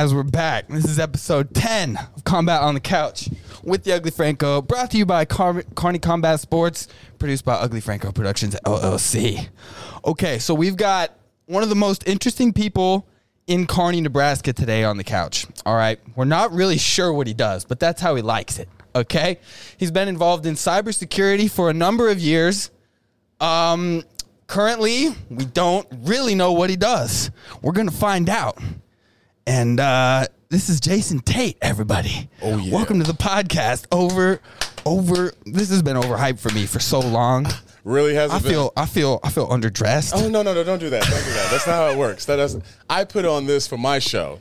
guys, we're back. This is episode 10 of Combat on the Couch with the Ugly Franco, brought to you by Car- Kearney Combat Sports, produced by Ugly Franco Productions LLC. Okay, so we've got one of the most interesting people in Kearney, Nebraska today on the couch. All right, we're not really sure what he does, but that's how he likes it. Okay, he's been involved in cybersecurity for a number of years. Um, currently, we don't really know what he does. We're gonna find out. And uh, this is Jasun Tate, everybody. Oh, yeah. Welcome to the podcast. Over, over. This has been overhyped for me for so long. Really hasn't I been. feel, I feel, I feel underdressed. Oh no no no! Don't do that! Don't do that. That's not how it works. That doesn't. I put on this for my show.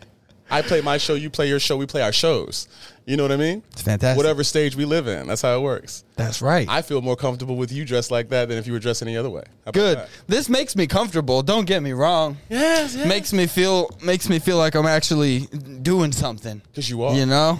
I play my show. You play your show. We play our shows. You know what I mean? It's fantastic. Whatever stage we live in, that's how it works. That's right. I feel more comfortable with you dressed like that than if you were dressed any other way. Good. that? This makes me comfortable. Don't get me wrong. Yes, yes. Makes me feel makes me feel like I'm actually doing something. Because you are. You know,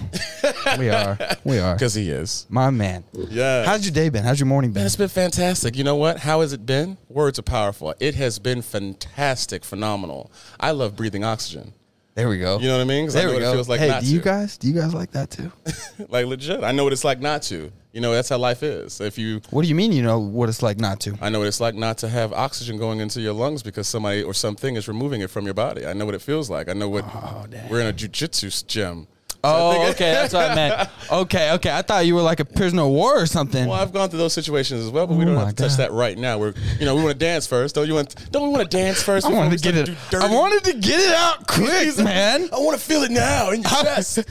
we are. We are. Because he is. My man. Yeah. How's your day been? How's your morning Man, been? it's been fantastic. You know what? How has it been? Words are powerful. It has been fantastic, phenomenal. I love breathing oxygen. There we go. You know what I mean? I There know we what it go. feels like hey, not do you to. guys? Do you guys like that too? like legit. I know what it's like not to. You know, that's how life is. If you what do you mean? You know what it's like not to? I know what it's like not to have oxygen going into your lungs because somebody or something is removing it from your body. I know what it feels like. I know what oh, we're in a jujitsu gym. Oh, okay, that's what I meant. Okay, okay. I thought you were like a prisoner of war or something. Well, I've gone through those situations as well, but we Oh don't have to touch that right now. We're, you know, we want to dance first. Don't you want? Don't we want to dance first? I wanted to get it. I wanted to get it out quick, man. I want to feel it now in your chest.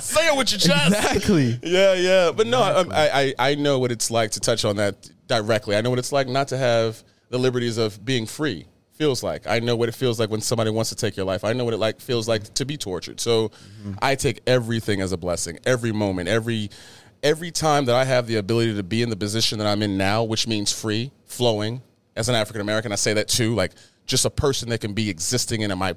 Say it with your chest. Exactly. Yeah, yeah. But no, I, I, I know what it's like to touch on that directly. I know what it's like not to have the liberties of being free. Feels like I know what it feels like when somebody wants to take your life. I know what it like feels like to be tortured. So mm-hmm. I take everything as a blessing. Every moment, every every time that I have the ability to be in the position that I'm in now, which means free, flowing. As an African American, I say that too. Like just a person that can be existing in my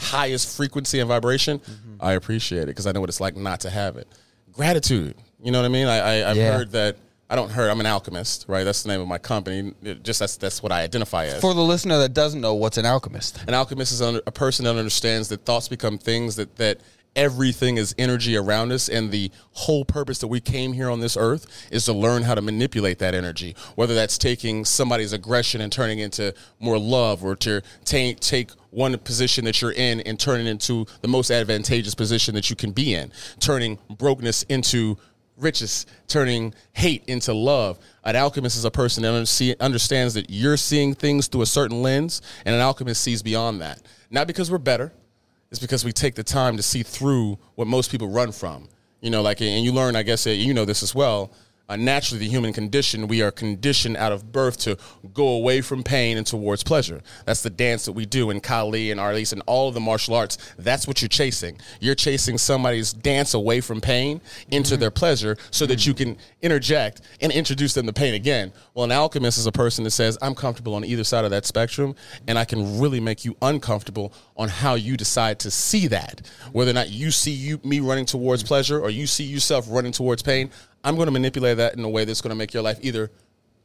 highest frequency and vibration. Mm-hmm. I appreciate it because I know what it's like not to have it gratitude. You know what I mean? I, I I've Yeah. heard that. I don't hurt. I'm an alchemist, right? That's the name of my company. It just that's that's what I identify as. For the listener that doesn't know, what's an alchemist? an alchemist is a person that understands that thoughts become things. That that everything is energy around us, and the whole purpose that we came here on this earth is to learn how to manipulate that energy. Whether that's taking somebody's aggression and turning into more love, or to take take one position that you're in and turn it into the most advantageous position that you can be in, turning brokenness into riches, turning hate into love. An alchemist is a person that understands that you're seeing things through a certain lens, and an alchemist sees beyond that. Not because we're better, it's because we take the time to see through what most people run from. You know, like, and you learn, I guess, you know this as well. Uh, naturally, the human condition, we are conditioned out of birth to go away from pain and towards pleasure. That's the dance that we do in Kali and Arnis and all of the martial arts. That's what you're chasing. You're chasing somebody's dance away from pain into their pleasure so that you can interject and introduce them to pain again. Well, an alchemist is a person that says, I'm comfortable on either side of that spectrum, and I can really make you uncomfortable on how you decide to see that. Whether or not you see you me running towards pleasure or you see yourself running towards pain, I'm going to manipulate that in a way that's going to make your life either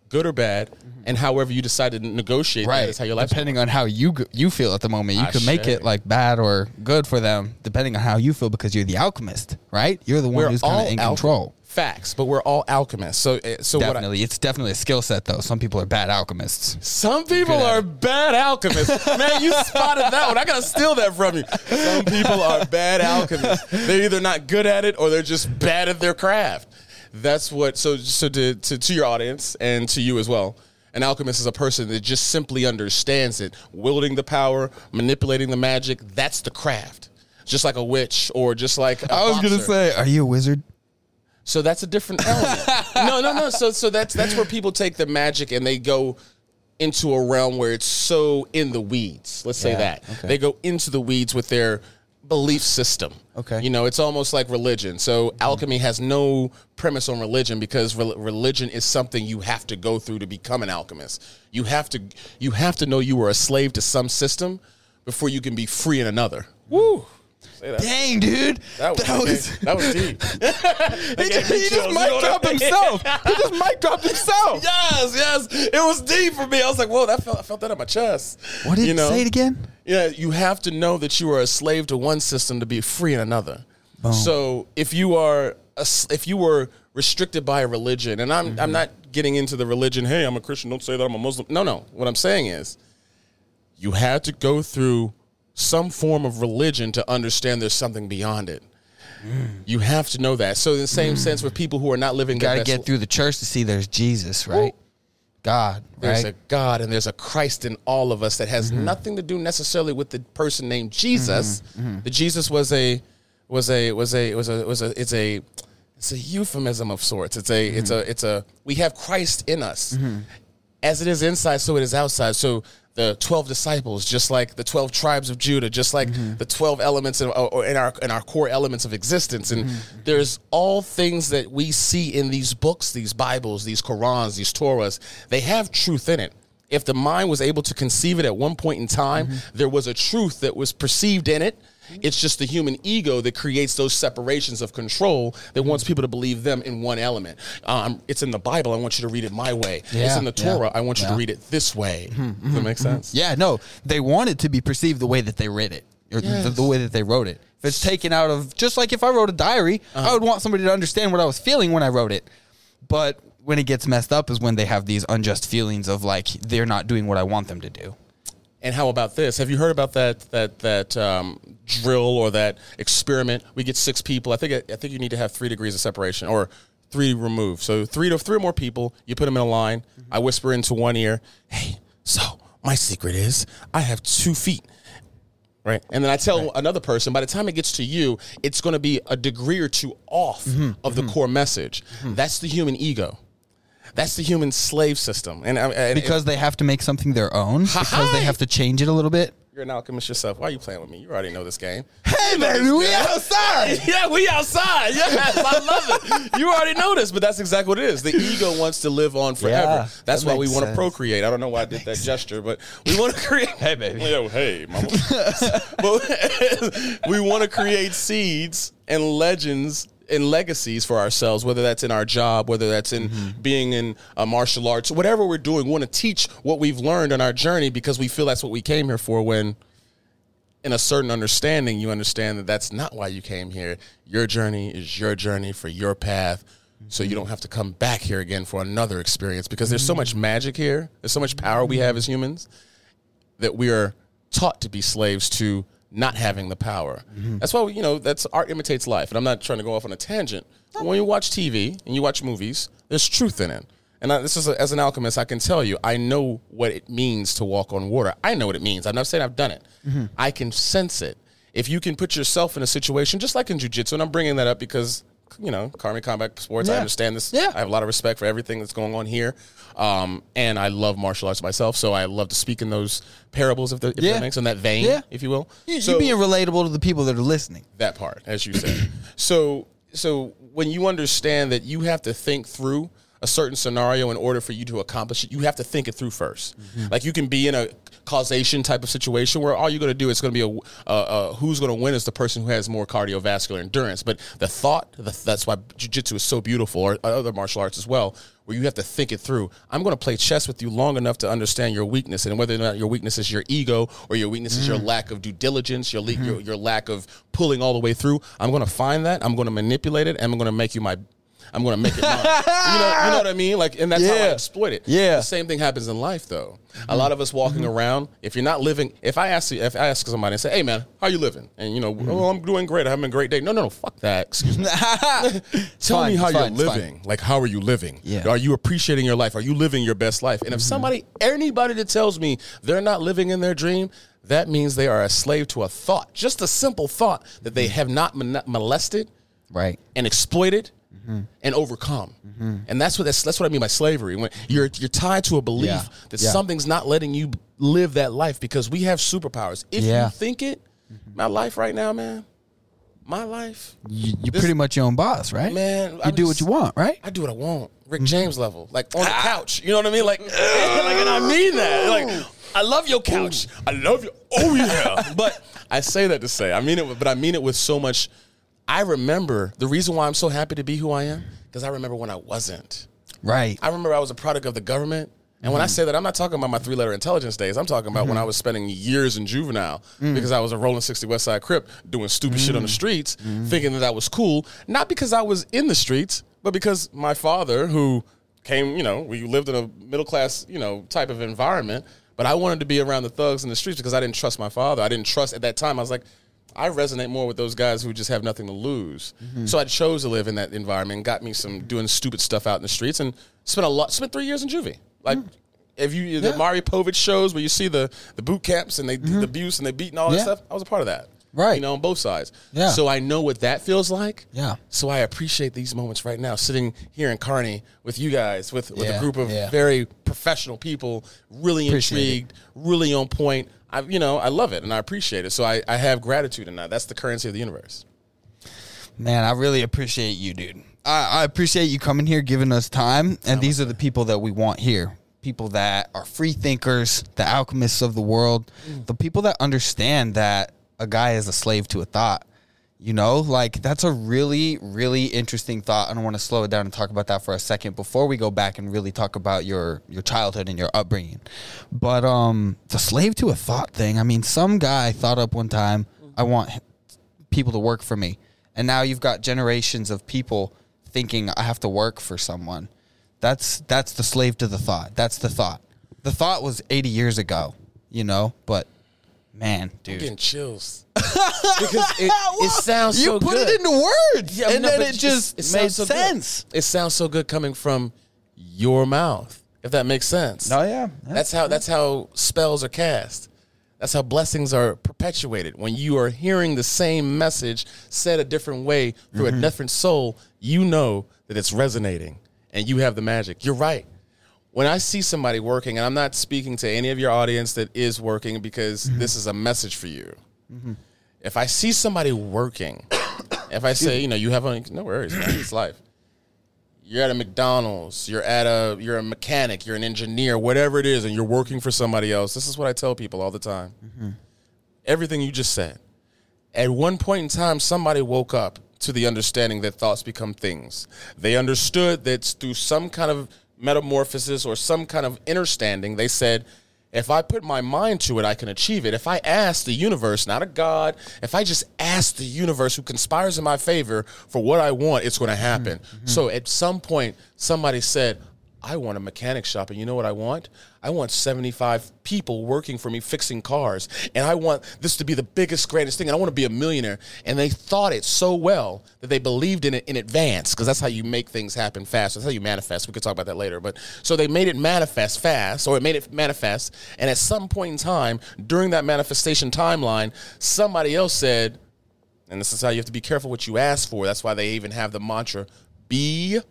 good or bad, and however you decide to negotiate right. that is how your life. Depending on how you you feel at the moment, you Ah, could make it like bad or good for them, depending on how you feel, because you're the alchemist, right? You're the one We're who's kind of in al- control. Facts, but we're all alchemists. So, uh, so what? I, Definitely, it's definitely a skill set, though. Some people are bad alchemists. Some people are bad alchemists. Man, you spotted that one. I gotta steal that from you. Some people are bad alchemists. They're either not good at it or they're just bad at their craft. That's what. So, so to to, to your audience and to you as well. An alchemist is a person that just simply understands it, wielding the power, manipulating the magic. That's the craft. Just like a witch or just like a I was gonna say, are you a wizard? So that's a different element. no, no, no. So so that's that's where people take the magic and they go into a realm where it's so in the weeds. Let's say Yeah, that. okay. They go into the weeds with their belief system. Okay. You know, it's almost like religion. So mm-hmm. alchemy has no premise on religion because rel religion is something you have to go through to become an alchemist. You have to you have to know you were a slave to some system before you can be free in another. Woo. Dang, dude. That was that was, that was deep. he just, he just mic dropped himself. he just mic dropped himself. yes, yes. It was deep for me. I was like, whoa, that felt I felt that in my chest. What did you know? say it again? Yeah, you have to know that you are a slave to one system to be free in another. So if you are a if you were restricted by a religion, and I'm I'm mm-hmm. not getting into the religion. Hey, I'm a Christian. Don't say that I'm a Muslim. No, no. What I'm saying is, you had to go through some form of religion to understand there's something beyond it. You have to know that. So in the same sense, with people who are not living, Got to get through the church to see there's Jesus, right? God, There's right? a God and there's a Christ in all of us that has Mm-hmm. nothing to do necessarily with the person named Jesus. The Jesus was a was a was a was a was a it's a it's a euphemism of sorts. It's a it's Mm-hmm. a it's a we have Christ in us. As it is inside, so it is outside. So the twelve disciples, just like the twelve tribes of Judah, just like Mm-hmm. the twelve elements in, or in our in our core elements of existence, and Mm-hmm. there's all things that we see in these books, these Bibles, these Qurans, these Torahs. They have truth in it. If the mind was able to conceive it at one point in time, Mm-hmm. there was a truth that was perceived in it. It's just the human ego that creates those separations of control that wants people to believe them in one element. Um, it's in the Bible. I want you to read it my way. it's in the yeah, Mm-hmm, Torah. I want you to read it this way. Does that make sense? Yeah, no, they want it to be perceived the way that they read it, or the, the way that they wrote it. If it's taken out of, just like if I wrote a diary, Uh-huh. I would want somebody to understand what I was feeling when I wrote it. But when it gets messed up is when they have these unjust feelings of like they're not doing what I want them to do. And how about this? Have you heard about that that that um, drill or that experiment? We get six people. I think I think you need to have three degrees of separation or three removed. So three to three or more people. You put them in a line. Mm-hmm. I whisper into one ear, "Hey, so my secret is I have two feet." Right. And then I tell another person, by the time it gets to you, it's going to be a degree or two off mm-hmm. of the mm-hmm. core message. That's the human ego. That's the human slave system. And, uh, and Because they have to make something their own, because they have to change it a little bit. you're an alchemist yourself. Why are you playing with me? You already know this game. Hey, baby, we outside. yeah, we outside. Yes, I love it. You already know this, but that's exactly what it is. The ego wants to live on forever. Yeah, that's that why we want to procreate. I don't know why I did that gesture, but we want to create. Hey, baby. Yo, hey, mama. but we want to create seeds and legends and legacies for ourselves, whether that's in our job, whether that's in mm-hmm. being in uh, martial arts, whatever we're doing. We want to teach what we've learned on our journey because we feel that's what we came here for. When in a certain understanding, you understand that that's not why you came here. Your journey is your journey for your path. So you mm-hmm. don't have to come back here again for another experience because there's so mm-hmm. much magic here. There's so much power we have as humans that we are taught to be slaves to not having the power. Mm-hmm. That's why you know that's art imitates life. And I'm not trying to go off on a tangent. But when you watch TV and you watch movies, there's truth in it. And I, this is a, as an alchemist, I can tell you, I know what it means to walk on water. I know what it means. I'm not saying I've done it. Mm-hmm. I can sense it. If you can put yourself in a situation, just like in jujitsu, and I'm bringing that up because you know, Karmic Combat Sports. I understand this. Yeah. I have a lot of respect for everything that's going on here. Um, and I love martial arts myself, so I love to speak in those parables, if, the, if Yeah. that makes in that vein, Yeah. if you will. You, So- you being relatable to the people that are listening. that part, as you said. so, so when you understand that you have to think through a certain scenario in order for you to accomplish it, you have to think it through 1st Like you can be in a causation type of situation where all you're going to do is going to be a, uh, uh, who's going to win is the person who has more cardiovascular endurance. But the thought, the, that's why jujitsu is so beautiful, or other martial arts as well, where you have to think it through. I'm going to play chess with you long enough to understand your weakness, and whether or not your weakness is your ego or your weakness is your lack of due diligence, your, le- your your lack of pulling all the way through. I'm going to find that. I'm going to manipulate it, and I'm going to make you my. I'm going to make it mine. you know, you know what I mean? Like, and that's how I exploit it. Yeah. The same thing happens in life, though. A lot of us walking mm-hmm. around, if you're not living, if I ask you, if I ask somebody and say, "Hey, man, how you living?" and you know, "Oh, mm-hmm. I'm doing great. I'm having a great day." No, no, no, fuck that. Excuse me. Tell fine, me how you're fine. living. Like, how are you living? Yeah. Are you appreciating your life? Are you living your best life? And if mm-hmm. somebody, anybody that tells me they're not living in their dream, that means they are a slave to a thought, just a simple thought that they have not molested Right. and exploited Mm-hmm. and overcome. Mm-hmm. And that's what that's, that's what I mean by slavery. When you're you're tied to a belief Yeah. that Yeah. something's not letting you live that life because we have superpowers. If Yeah. you think it, mm-hmm. my life right now, man, my life, You, This- pretty much your own boss, right? man, you I do just- what you want, right? I do what I want. Rick James level, like on the ah. couch. You know what I mean? Like, like, and I mean that. Like, I love your couch. I love you. Oh yeah. but I say that to say, I mean it, but I mean it with so much. I remember the reason why I'm so happy to be who I am because I remember when I wasn't. Right. I remember I was a product of the government. And when I mm-hmm. say that, I'm not talking about my three letter intelligence days. I'm talking about when I mm-hmm. was spending years in juvenile mm. because I was a rolling 60 West Side Crip doing stupid shit on the mm-hmm. streets, thinking that that was cool. Not because I was in the streets, but because my father, who came, you know, we lived in a middle class, you know, type of environment, but I wanted to be around the thugs in the streets because I didn't trust my father. I didn't trust at that time. I was like, I resonate more with those guys who just have nothing to lose. Mm-hmm. So I chose to live in that environment and got me some doing stupid stuff out in the streets and spent a lot spent three years in juvie. Like mm. if you the Maury Povich shows where you see the the boot camps and they the mm-hmm. abuse and they beat and all that stuff, I was a part of that. Right. You know, on both sides. Yeah. So I know what that feels like. Yeah. So I appreciate these moments right now, sitting here in Kearney with you guys, with, with Yeah, a group of yeah. very professional people, really Appreciate it. intrigued, really on point. I, you know, I love it and I appreciate it. So I, I have gratitude in that. That's the currency of the universe. Man, I really appreciate you, dude. I, I appreciate you coming here, giving us time. And these are the people that we want here. People that are free thinkers, the alchemists of the world, mm. the people that understand that a guy is a slave to a thought. You know, like that's a really, really interesting thought. I don't want to slow it down and talk about that for a second before we go back and really talk about your your childhood and your upbringing. But um, the slave to a thought thing. I mean, some guy thought up one time, I want people to work for me. And now you've got generations of people thinking I have to work for someone. That's that's the slave to the thought. That's the thought. The thought was 80 years ago, you know, but man, I'm dude. getting chills because it, it sounds so good. you so put good. it into words Yeah, and no, then it just it made so good. sense. It sounds so good coming from your mouth, if that makes sense. Oh yeah. That's how that's how spells are cast. That's how blessings are perpetuated. When you are hearing the same message said a different way through Mm-hmm. a different soul, you know that it's resonating and you have the magic. You're right. When I see somebody working, and I'm not speaking to any of your audience that is working because Mm-hmm. this is a message for you. If I see somebody working, if I say, you know, you have a, no worries, man, it's life you're at a McDonald's, you're at a you're a mechanic, you're an engineer, whatever it is, and you're working for somebody else. This is what I tell people all the time. Everything you just said. At one point in time, somebody woke up to the understanding that thoughts become things. They understood that through some kind of metamorphosis or some kind of understanding, they said, if I put my mind to it, I can achieve it. If I ask the universe, not a God, if I just ask the universe who conspires in my favor for what I want, it's going to happen. Mm-hmm. So at some point, somebody said, I want a mechanic shop, and you know what I want? I want 75 people working for me fixing cars, and I want this to be the biggest, greatest thing, and I want to be a millionaire. And they thought it so well that they believed in it in advance, because that's how you make things happen fast. That's how you manifest. We could talk about that later. But so they made it manifest fast, or it made it manifest, and at some point in time during that manifestation timeline, somebody else said, and this is how you have to be careful what you ask for. That's why they even have the mantra be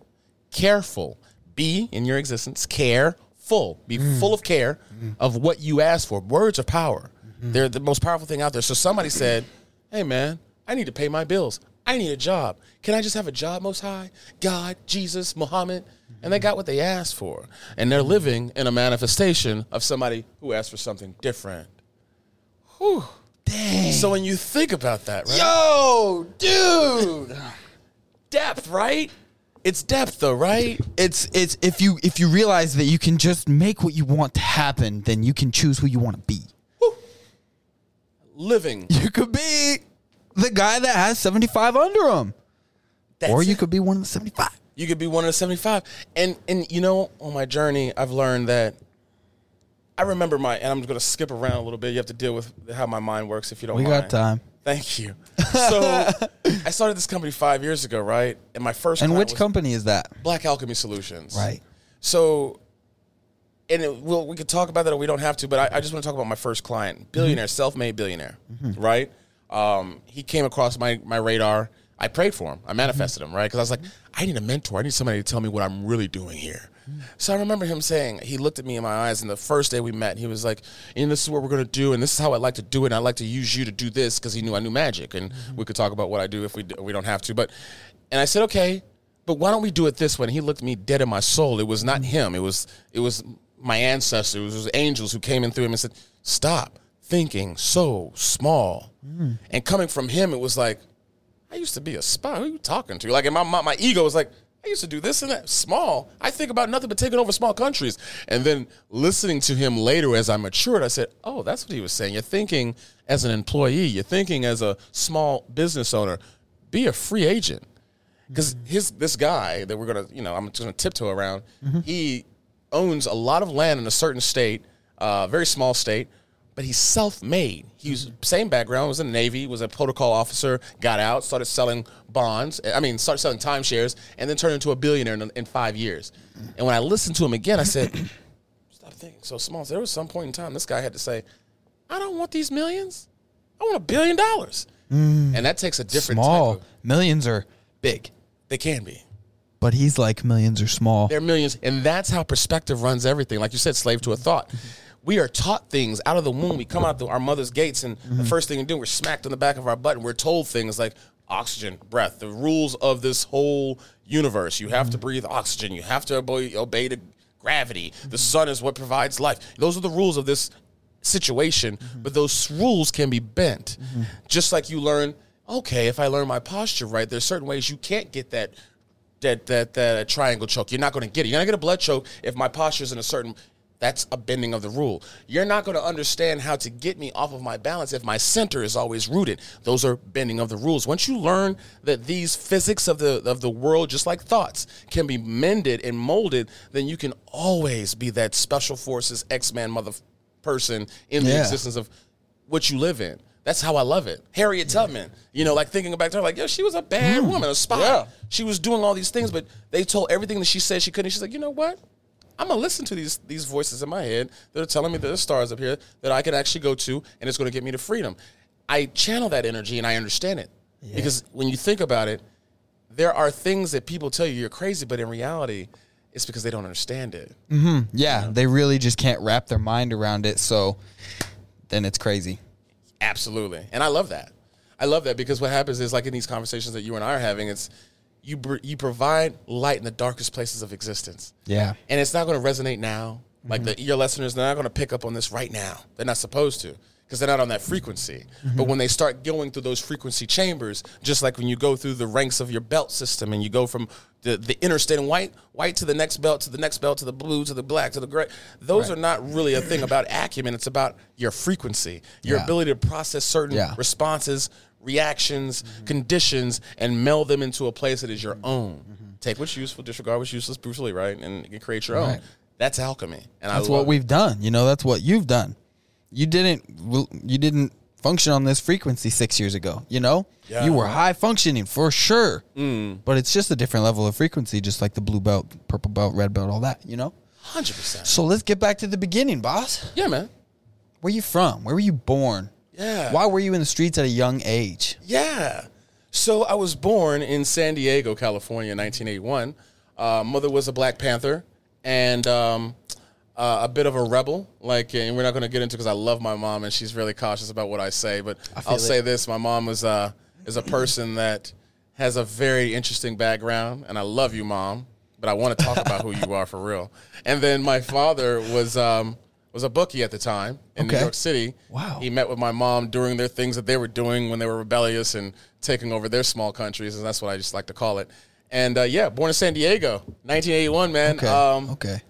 careful. Be in your existence, care full Be full of care of what you ask for. Words are power. They're the most powerful thing out there. So somebody said, Hey man, I need to pay my bills. I need a job. Can I just have a job, Most High? God, Jesus, Muhammad? And they got what they asked for. And they're living in a manifestation of somebody who asked for something different. Whew. Dang. So when you think about that, right? Yo, dude. depth, right? It's depth, though, right? it's it's if you if you realize that you can just make what you want to happen, then you can choose who you want to be. Living. You could be the guy that has 75 under him. That's or you it. could be one of the 75. you could be one of the 75 and and you know on my journey i've learned that i remember my and i'm going to skip around a little bit you have to deal with how my mind works if you don't We mind got time. Thank you so i started this company five years ago right and my first And which company is that? black alchemy solutions Right. so and it, well, we could talk about that or we don't have to, but I, I just want to talk about my first client, billionaire, self-made billionaire, right? Um, he came across my, my radar. I prayed for him. I manifested him, right? Because I was like, I need a mentor. I need somebody to tell me what I'm really doing here. So I remember him saying, he looked at me in my eyes, and the first day we met, he was like, and this is what we're going to do, and this is how I'd like to do it, and I'd like to use you to do this, because he knew I knew magic, and we could talk about what I do if we, we don't have to. But, and I said, okay, but why don't we do it this way? And he looked me dead in my soul. It was not him. It was, it was my ancestors, it was angels who came in through him and said, "Stop thinking so small." Mm. And coming from him, it was like, I used to be a spy. Who are you talking to? Like, and my, my my ego was like, I used to do this and that. Small. I think about nothing but taking over small countries. And then listening to him later as I matured, I said, Oh, that's what he was saying. You're thinking as an employee. You're thinking as a small business owner. Be a free agent. Because his this guy that we're gonna, you know, I'm just gonna tiptoe around. He owns a lot of land in a certain state, uh, very small state, but he's self-made. He was mm-hmm. same background, was in the Navy, was a protocol officer, got out, started selling bonds. I mean, started selling timeshares, and then turned into a billionaire in, in five years. Mm. And when I listened to him again, I said, "Stop thinking so small." There was some point in time this guy had to say, "I don't want these millions. I want a billion dollars." Mm. And that takes a different Small of. millions are big, They can be. but he's like millions are small. They're millions, and that's how perspective runs everything. Like you said, slave to a thought. Mm-hmm. We are taught things out of the womb. We come out the, our mother's gates, and the mm-hmm. first thing we do, we're smacked on the back of our butt, and we're told things like oxygen, breath, the rules of this whole universe. You have to mm-hmm. breathe oxygen. You have to obey, obey the gravity. The mm-hmm. sun is what provides life. Those are the rules of this situation, but those rules can be bent. Just like you learn, okay, if I learn my posture right, there's certain ways you can't get that that that that triangle choke. You're not going to get it. You're not going to get a blood choke if my posture is in a certain. That's a bending of the rule. You're not going to understand how to get me off of my balance if my center is always rooted. Those are bending of the rules. Once you learn that these physics of the of the world, just like thoughts, can be mended and molded, then you can always be that special forces X Man mother person in the Yeah. existence of what you live in. That's how I love it. Harriet Tubman, you know, like thinking back to her, like, yo, she was a bad mm. woman, a spy. Yeah. She was doing all these things, but they told everything that she said she couldn't. She's like, you know what? I'm gonna listen to these these voices in my head that are telling me there's stars up here that I can actually go to, and it's gonna get me to freedom. I channel that energy and I understand it because when you think about it, there are things that people tell you you're crazy, but in reality, it's because they don't understand it. Mm-hmm. Yeah, they really just can't wrap their mind around it. So then it's crazy. Absolutely, and I love that. I love that because what happens is like in these conversations that you and I are having, it's you br- you provide light in the darkest places of existence. Yeah. and it's not going to resonate now. Like Mm-hmm. the your listeners, they're not going to pick up on this right now. They're not supposed to because they're not on that frequency. Mm-hmm. But when they start going through those frequency chambers, just like when you go through the ranks of your belt system and you go from the, the interstate and white, white to the next belt, to the next belt, to the blue, to the black, to the gray. Those are not really a thing about acumen. It's about your frequency, your Yeah. ability to process certain Yeah. responses, reactions, mm-hmm. conditions, and meld them into a place that is your mm-hmm. own. Mm-hmm. Take what's useful, disregard what's useless, brutally, right? And create your own. That's alchemy. And That's what we've done. You know, that's what you've done. You didn't you didn't function on this frequency 6 years ago, you know? Yeah. You were high functioning for sure. Mm. But it's just a different level of frequency just like the blue belt, purple belt, red belt, all that, you know? 100%. So let's get back to the beginning, boss. Yeah, man. Where you from? Where were you born? Yeah. Why were you in the streets at a young age? Yeah. So I was born in San Diego, California in 1981. Uh, mother was a Black Panther and um, uh, a bit of a rebel. Like, and we're not going to get into because I love my mom and she's really cautious about what I say. But feel I'll it. say this: my mom was uh, is a person that has a very interesting background, and I love you, mom. But I want to talk about who you are for real. And then my father was um, was a bookie at the time in New York City. Wow. He met with my mom during their things that they were doing when they were rebellious and taking over their small countries, and that's what I just like to call it. And uh, yeah, born in San Diego, 1981, man. Okay. Um, okay.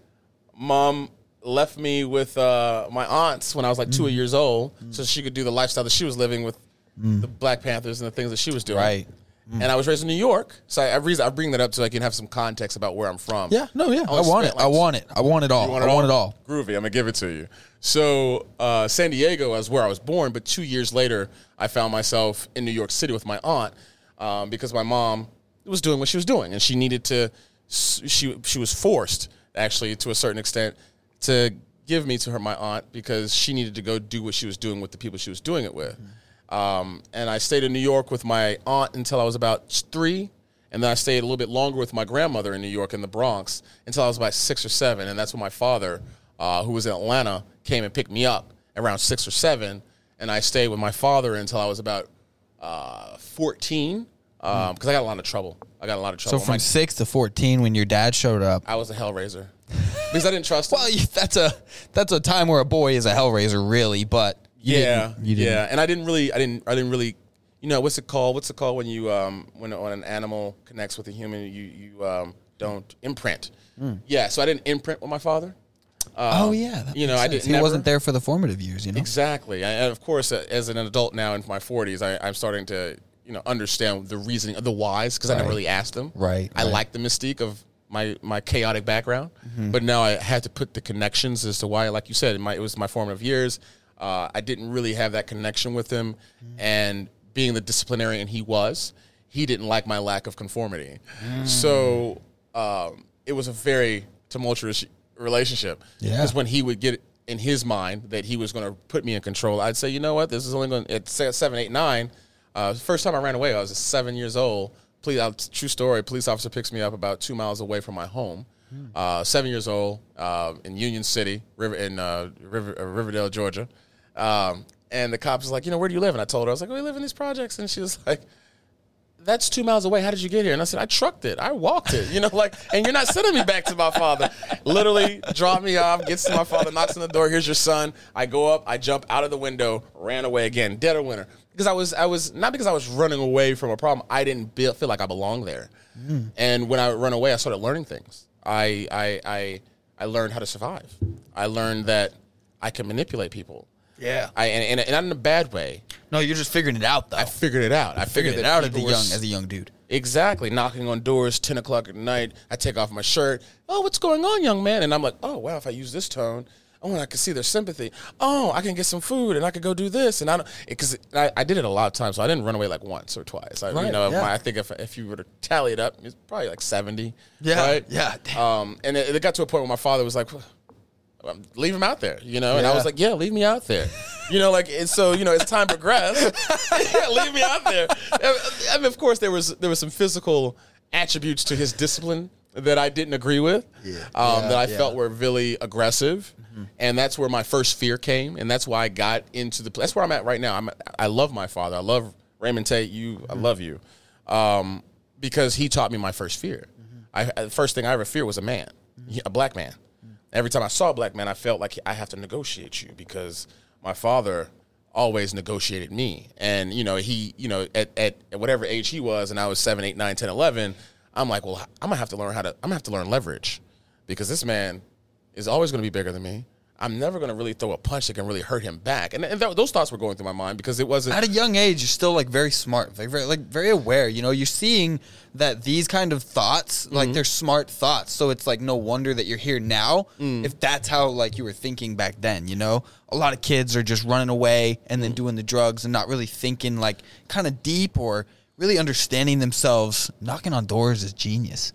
Mom left me with uh, my aunts when I was like two years old, so she could do the lifestyle that she was living with the Black Panthers and the things that she was doing. Right. And I was raised in New York, so I, I, reason, I bring that up so I can have some context about where I'm from. Yeah, no, yeah. I only want it. spent, I want it. I want it all. want I want it all. Groovy. I'm gonna give it to you. So uh, San Diego is where I was born, but two years later, I found myself in New York City with my aunt um, because my mom was doing what she was doing, and she needed to. She she was forced actually to a certain extent to give me to her my aunt because she needed to go do what she was doing with the people she was doing it with. Um, and I stayed in New York with my aunt until I was about three. And then I stayed a little bit longer with my grandmother in New York in the Bronx until I was about six or seven. And that's when my father, uh, who was in Atlanta, came and picked me up around six or seven. And I stayed with my father until I was about uh, 14 because I got a lot of trouble. I got a lot of trouble. So from My- six to fourteen, when your dad showed up, I was a hellraiser. because I didn't trust him. Well, that's a that's a time where a boy is a hellraiser, really. But you yeah, didn't, you didn't. yeah, and I didn't really, I didn't, I didn't really, you know, what's it called? What's it called when you, um, when when an animal connects with a human, you you um, don't imprint. Yeah, so I didn't imprint with my father. oh yeah, that you know, I didn't He never- wasn't there for the formative years. You know. Exactly. I, and of course, uh, as an adult now in my 40s, I, I'm starting to, you know, understand the reasoning, the whys, because I never Right. really asked them. Right, I right. like the mystique of my my chaotic background, Mm-hmm. but now I had to put the connections as to why, like you said, my, it was my formative years. Uh, I didn't really have that connection with him, Mm-hmm. and being the disciplinarian he was, he didn't like my lack of conformity. Mm. So um, it was a very tumultuous relationship. Yeah. Because when he would get in his mind that he was going to put me in control, I'd say, you know what, this is only going at se- seven, eight, nine. Uh, first time I ran away, I was seven years old. Police, uh, true story. Police officer picks me up about two miles away from my home. Uh, seven years old uh, in Union City, River in uh, River, uh, Riverdale, Georgia. Um, and the cops was like, you know, where do you live? And I told her, I was like, we live in these projects. And she was like, that's two miles away. How did you get here? And I said, I trucked it. I walked it. You know, like, and you're not sending me back to my father. Literally, drop me off, gets to my father, knocks on the door. Here's your son. I go up, I jump out of the window, ran away again, dead of winter. Because I was, I was not because I was running away from a problem. I didn't be, feel like I belonged there. And when I run away, I started learning things. I, I, I, I learned how to survive. I learned that I can manipulate people. Yeah. I and, and, and not in a bad way. No, you're just figuring it out though. I figured it out. I figured figured it out as a young as a young dude. Exactly. Knocking on doors, 10 o'clock at night. I take off my shirt. Oh, what's going on, young man? And I'm like, oh, wow, if I use this tone, oh, and I can see their sympathy. Oh, I can get some food and I could go do this. And I don't, because I, I did it a lot of times. So I didn't run away like once or twice. I, Right, you know, yeah. my, I think if, if you were to tally it up, it's probably like 70. Yeah, Right? yeah, damn. Um, and it, it got to a point where my father was like, Um, leave him out there, you know? And I was like, yeah, leave me out there. You know, like, and so, you know, as time progressed, yeah, leave me out there. I mean, of course, there was, there was some physical attributes to his discipline that I didn't agree with, Yeah. um, Yeah, that I yeah. felt were really aggressive. Mm-hmm. And that's where my first fear came. And that's why I got into the, that's where I'm at right now. I'm, I love my father. I love Raymond Tate. You, I mm-hmm. love you. Um, because he taught me my first fear. Mm-hmm. I, the first thing I ever feared was a man, a black man. Every time I saw a black man, I felt like I have to negotiate you because my father always negotiated me. And, you know, he, you know, at, at, at whatever age he was, and I was 7, 8, 9, 10, 11, I'm like, well, I'm going to have to learn how to, I'm going to have to learn leverage because this man is always going to be bigger than me. I'm never going to really throw a punch that can really hurt him back. And, and th- those thoughts were going through my mind because it wasn't. At a young age, you're still like very smart, like very, like very aware. You know, you're seeing that these kind of thoughts, like mm-hmm. they're smart thoughts. So it's like no wonder that you're here now. Mm. If that's how like you were thinking back then, you know, a lot of kids are just running away and then mm-hmm. doing the drugs and not really thinking like kind of deep or really understanding themselves. Knocking on doors is genius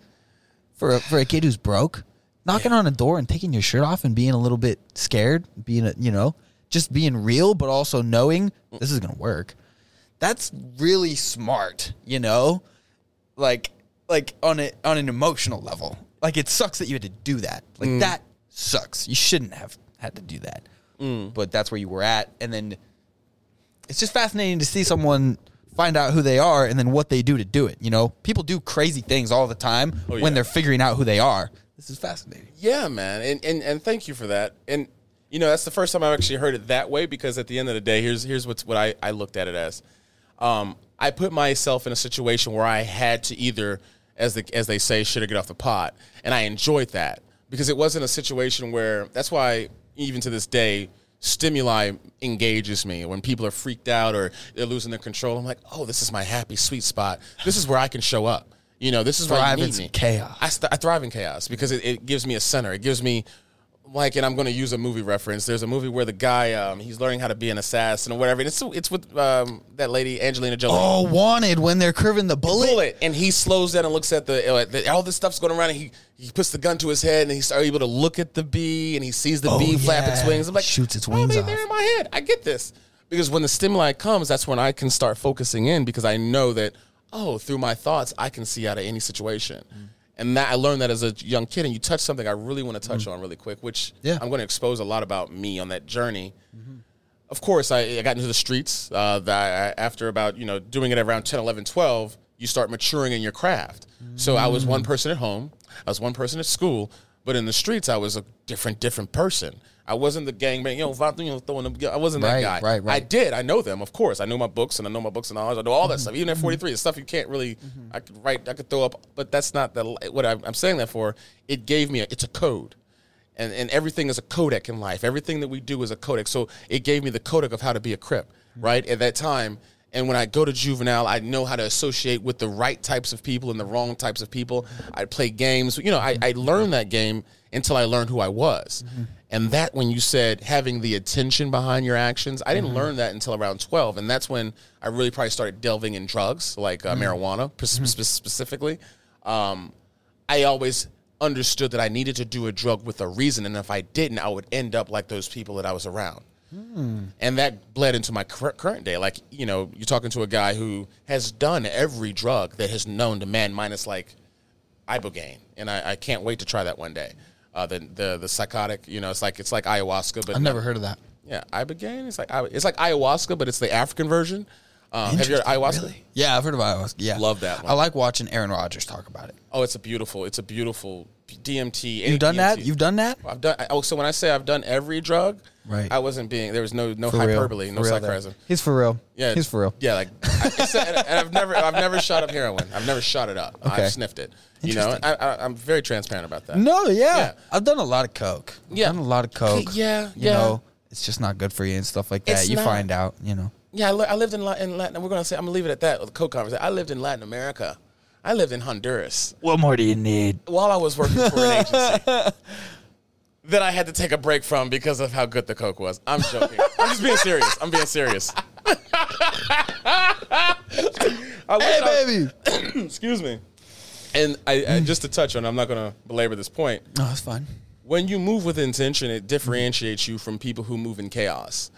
for a, for a kid who's broke. Knocking on a door and taking your shirt off and being a little bit scared, being a, you know, just being real, but also knowing this is gonna work. That's really smart, you know, like like on a on an emotional level. Like it sucks that you had to do that. Like mm. that sucks. You shouldn't have had to do that. Mm. But that's where you were at, and then it's just fascinating to see someone find out who they are and then what they do to do it. You know, people do crazy things all the time Oh, yeah. when they're figuring out who they are. This is fascinating. Yeah, man, and, and and thank you for that. And you know, that's the first time I've actually heard it that way because at the end of the day, here's here's what's what I, I looked at it as. Um, I put myself in a situation where I had to either, as the as they say, shit or get off the pot, and I enjoyed that because it wasn't a situation where. That's why even to this day, stimuli engages me when people are freaked out or they're losing their control. I'm like, oh, this is my happy sweet spot. This is where I can show up. You know, this is Thrive you need me. chaos. I, st- I thrive in chaos because it, it gives me a center. It gives me like, and I'm going to use a movie reference. There's a movie where the guy um, he's learning how to be an assassin or whatever. And it's it's with um, that lady Angelina Jolie. Oh, wanted when they're curving the bullet. Bullet, and he slows down and looks at the, uh, the all this stuff's going around, and he he puts the gun to his head, and he's able to look at the bee, and he sees the Oh, bee flap yeah. its wings. I'm like, Shoots its wings off. They're in my head. I get this because when the stimuli comes, that's when I can start focusing in because I know that oh, through my thoughts, I can see out of any situation. Mm. And that I learned that as a young kid, and you touch something I really want to touch on really quick, which Yeah. I'm going to expose a lot about me on that journey of course, I, I got into the streets. Uh, that I, after about you know doing it around 10, 11, 12, you start maturing in your craft. So I was one person at home, I was one person at school, But in the streets, I was a different, different person. I wasn't the gangbang, you know, va- you know, throwing them. I wasn't that Right, guy. right, right. I did. I know them, of course. I know my books, and I know my books and knowledge. I know all that stuff. Even at mm-hmm. 43, it's stuff you can't really. Mm-hmm. I could write. I could throw up, but that's not the what I'm, I'm saying that for. It gave me. A, it's a code. And, and everything is a codec in life. Everything that we do is a codec. So it gave me the codec of how to be a crip, mm-hmm. right? At that time. And when I go to juvenile, I know how to associate with the right types of people and the wrong types of people. I play games. You know, I, I learned that game until I learned who I was. Mm-hmm. And that, when you said having the attention behind your actions, I didn't mm-hmm. learn that until around 12. And that's when I really probably started delving in drugs, like uh, mm-hmm. marijuana p- spe- specifically. Um, I always understood that I needed to do a drug with a reason, and if I didn't, I would end up like those people that I was around. Hmm. And that bled into my cur- current day. Like, you know, you're talking to a guy who has done every drug that has known to man, minus like ibogaine, and I, I can't wait to try that one day. Uh, the the the psychotic, you know, it's like it's like ayahuasca, but I've never heard of that. Yeah, ibogaine. It's like it's like ayahuasca, but it's the African version. Um, have you heard of ayahuasca? Really? Yeah, I've heard of ayahuasca. Yeah, Love that one. I like watching Aaron Rodgers talk about it. Oh, it's a beautiful. It's a beautiful DMT. You've done that? You've done that? I've done. Oh, so when I say I've done every drug, Right. I wasn't being. There was no no For hyperbole, no real there. sarcasm. He's for real. Yeah, he's for real. Yeah, like, I, and I've never I've never shot up heroin. I've never shot it up. Okay. I've sniffed it. You know, I, I, I'm very transparent about that. No, yeah. Yeah. I've done a lot of coke. I've Yeah. done a lot of coke. Yeah, you yeah. know, it's just not good for you and stuff like that. It's you not. find out, you know. Yeah, I, li- I lived in Latin, in Latin. We're gonna say I'm gonna leave it at that. With the coke conversation, I lived in Latin America. I lived in Honduras What more do you need? while I was working for an agency. That I had to take a break from because of how good the coke was. I'm joking. I'm just being serious. I'm being serious. I Hey, baby. excuse me. And I, I just to touch on, I'm not going to belabor this point. No, it's fine. When you move with intention, it differentiates you from people who move in chaos.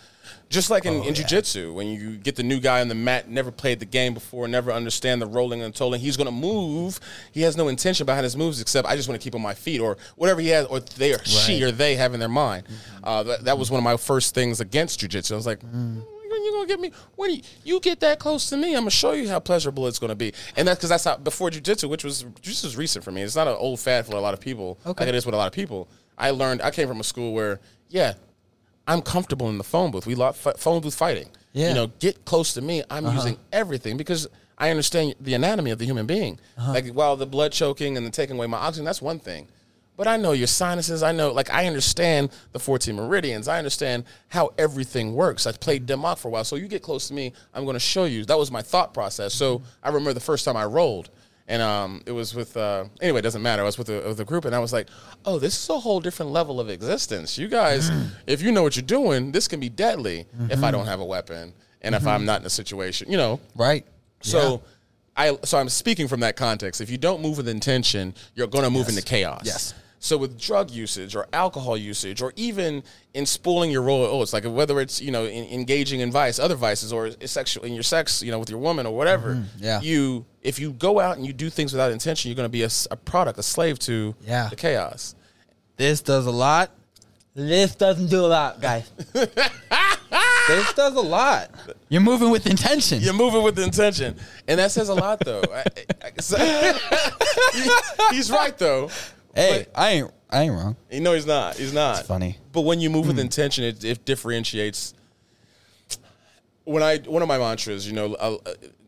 Just like in, oh, in jiu-jitsu, when you get the new guy on the mat, never played the game before, never understand the rolling and tolling, he's going to move. He has no intention behind his moves except I just want to keep on my feet or whatever he has, or they or she or they have in their mind. Mm-hmm. Uh, that, that was one of my first things against jiu-jitsu. I was like, mm. mm, you're gonna get me when you, you get that close to me i'm gonna show you how pleasurable it's gonna be and that's because that's how before jiu-jitsu which was jiu-jitsu is recent for me it's not an old fad for a lot of people Okay. like it is with a lot of people i learned i came from a school where yeah i'm comfortable in the phone booth we love f- phone booth fighting Yeah. you know get close to me i'm uh-huh. using everything because i understand the anatomy of the human being uh-huh. like while the blood choking and the taking away my oxygen that's one thing but I know your sinuses. I know, like, I understand the 14 meridians. I understand how everything works. I played Dim Mak for a while. So you get close to me, I'm going to show you. That was my thought process. So mm-hmm. I remember the first time I rolled, and um, it was with, uh, anyway, it doesn't matter. I was with a, with a group, and I was like, oh, this is a whole different level of existence. You guys, if you know what you're doing, this can be deadly if I don't have a weapon and if I'm not in a situation, you know. Right. So. I, so I'm speaking from that context. If you don't move with intention, you're going to move into chaos. Yes. So with drug usage or alcohol usage or even in spooling your role, oh, it's like whether it's you know in, engaging in vice, other vices, or sexual in your sex, you know, with your woman or whatever. Mm-hmm. yeah. You if you go out and you do things without intention, you're going to be a product, a slave to Yeah. the chaos. This does a lot. This doesn't do a lot, guys. this does a lot. You're moving with intention. You're moving with intention, and that says a lot, though. I- I- so- He- he's right, though. hey, I ain't I ain't wrong. You know he's not. He's not. It's funny. But when you Hmm. move with intention, it, it differentiates. When I one of my mantras, you know, uh,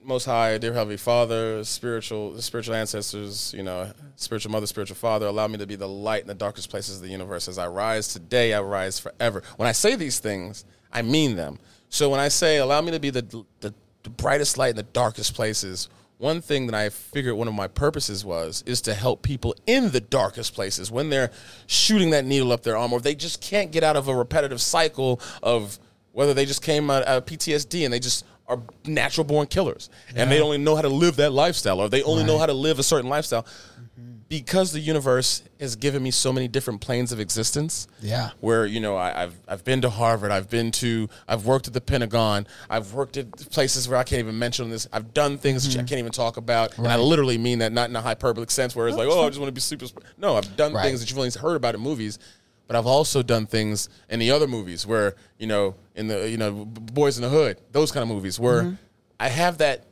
Most High, dear Heavenly Father, spiritual spiritual ancestors, you know, spiritual mother, spiritual father, allow me to be the light in the darkest places of the universe. As I rise today, I rise forever. When I say these things, I mean them. So when I say, allow me to be the the, the brightest light in the darkest places. One thing that I figured one of my purposes was is to help people in the darkest places when they're shooting that needle up their arm or they just can't get out of a repetitive cycle of whether they just came out of PTSD and they just are natural born killers and they only know how to live that lifestyle or they only know how to live a certain lifestyle. Mm-hmm. Because the universe has given me so many different planes of existence, Yeah. where you know I, I've I've been to Harvard, I've been to I've worked at the Pentagon, I've worked at places where I can't even mention this. I've done things that I mm-hmm. can't even talk about, and I literally mean that not in a hyperbolic sense, where it's like, oh, I just want to be super. sp-" No, I've done Right. things that you've only heard about in movies, but I've also done things in the other movies where you know in the you know Boys in the Hood, those kind of movies where mm-hmm. I have that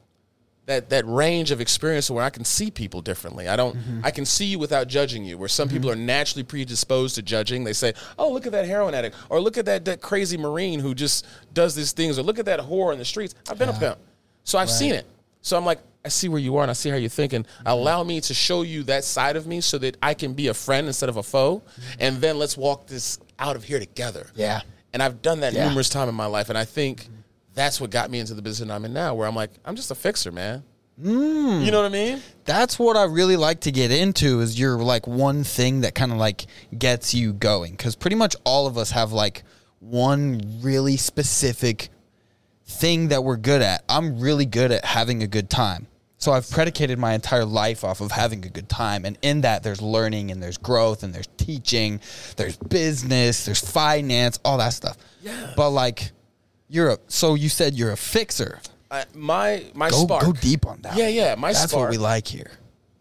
that that range of experience where I can see people differently. I don't mm-hmm. I can see you without judging you. Where some people mm-hmm. are naturally predisposed to judging. They say, "Oh, look at that heroin addict," or "Look at that that crazy marine who just does these things," or "Look at that whore in the streets." I've been a pimp, so I've seen it. So I'm like, I see where you are, and I see how you're thinking. Mm-hmm. Allow me to show you that side of me, so that I can be a friend instead of a foe, mm-hmm. and then let's walk this out of here together. Yeah. And I've done that Yeah. numerous times in my life, and I think mm-hmm. that's what got me into the business I'm in now, where I'm like, I'm just a fixer, man. Mm. You know what I mean? That's what I really like to get into is your like one thing that kind of like gets you going cuz pretty much all of us have like one really specific thing that we're good at. I'm really good at having a good time. So I've predicated my entire life off of having a good time and in that there's learning and there's growth and there's teaching, there's business, there's finance, all that stuff. Yeah. But like you're a so you said you're a fixer. I, my my Go spark. go deep on that. Yeah, yeah. My spark That's spark. what we like here.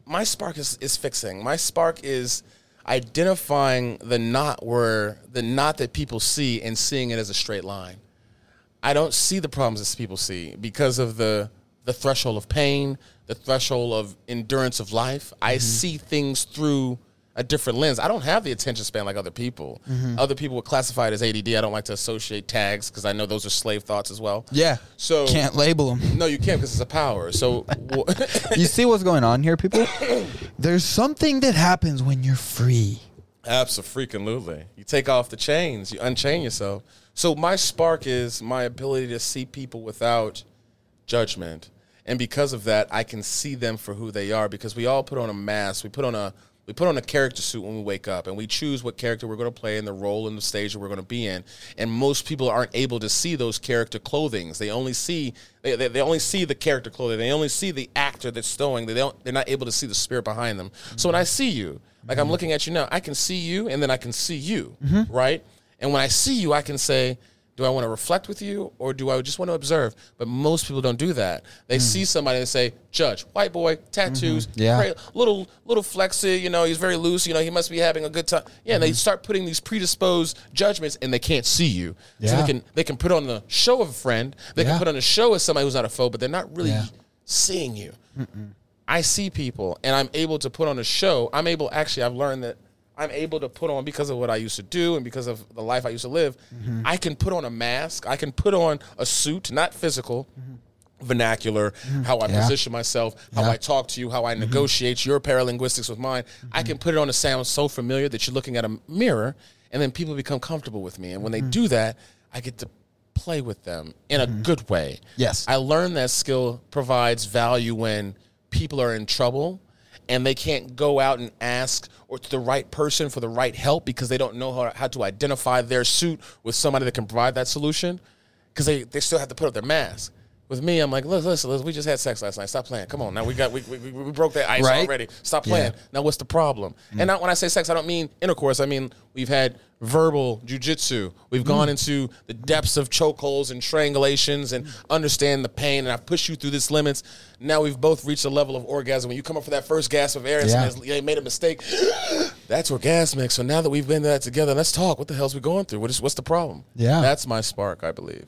my spark is, is fixing. My spark is identifying the knot where the knot that people see and seeing it as a straight line. I don't see the problems that people see because of the the threshold of pain, the threshold of endurance of life. I mm-hmm. see things through a different lens. I don't have the attention span like other people. Mm-hmm. Other people would classify it as ADD. I don't like to associate tags because I know those are slave thoughts as well. Yeah. So Can't label them. no, you can't because it's a power. So You see what's going on here, people? There's something that happens when you're free. Absolutely. You take off the chains, you unchain yourself. So my spark is my ability to see people without judgment. And because of that, I can see them for who they are because we all put on a mask. We put on a we put on a character suit when we wake up and we choose what character we're going to play and the role and the stage that we're going to be in. And most people aren't able to see those character clothings. They only see they, they, they only see the character clothing. They only see the actor that's stowing. They don't they're not able to see the spirit behind them. So when I see you, like I'm mm-hmm. looking at you now, I can see you and then I can see you, mm-hmm. right? And when I see you, I can say, do I want to reflect with you or do I just want to observe? But most people don't do that. They mm-hmm. see somebody and say, judge, white boy, tattoos, mm-hmm. Yeah. cra- little little flexy, you know, he's very loose, you know, he must be having a good time. Yeah, and they mm-hmm. start putting these predisposed judgments and they can't see you. So Yeah. they can they can put on the show of a friend, they Yeah. can put on a show as somebody who's not a foe, but they're not really Yeah. seeing you. I see people and I'm able to put on a show. I'm able actually I've learned that I'm able to put on because of what I used to do and because of the life I used to live. Mm-hmm. I can put on a mask. I can put on a suit, not physical, mm-hmm. vernacular, mm-hmm. how I Yeah. position myself, how I talk to you, how I negotiate your paralinguistics with mine. I can put it on to sound so familiar that you're looking at a mirror and then people become comfortable with me. And when they do that, I get to play with them in a good way. Yes. I learned that skill provides value when people are in trouble and they can't go out and ask or to the right person for the right help because they don't know how, how to identify their suit with somebody that can provide that solution because they, they still have to put up their mask. With me, I'm like, listen, listen, listen, we just had sex last night. Stop playing. Come on, now we got we, we, we broke that ice Right. already. Stop playing. Yeah. Now what's the problem? Mm. And now when I say sex, I don't mean intercourse. I mean we've had verbal jujitsu. We've gone mm. into the depths of chokeholds and strangulations and understand the pain. And I've pushed you through this limits. Now we've both reached a level of orgasm. When you come up for that first gasp of air, and Yeah. somebody's- they made a mistake. That's orgasmic. So now that we've been that together, let's talk. What the hell's we going through? What is what's the problem? Yeah. that's my spark, I believe.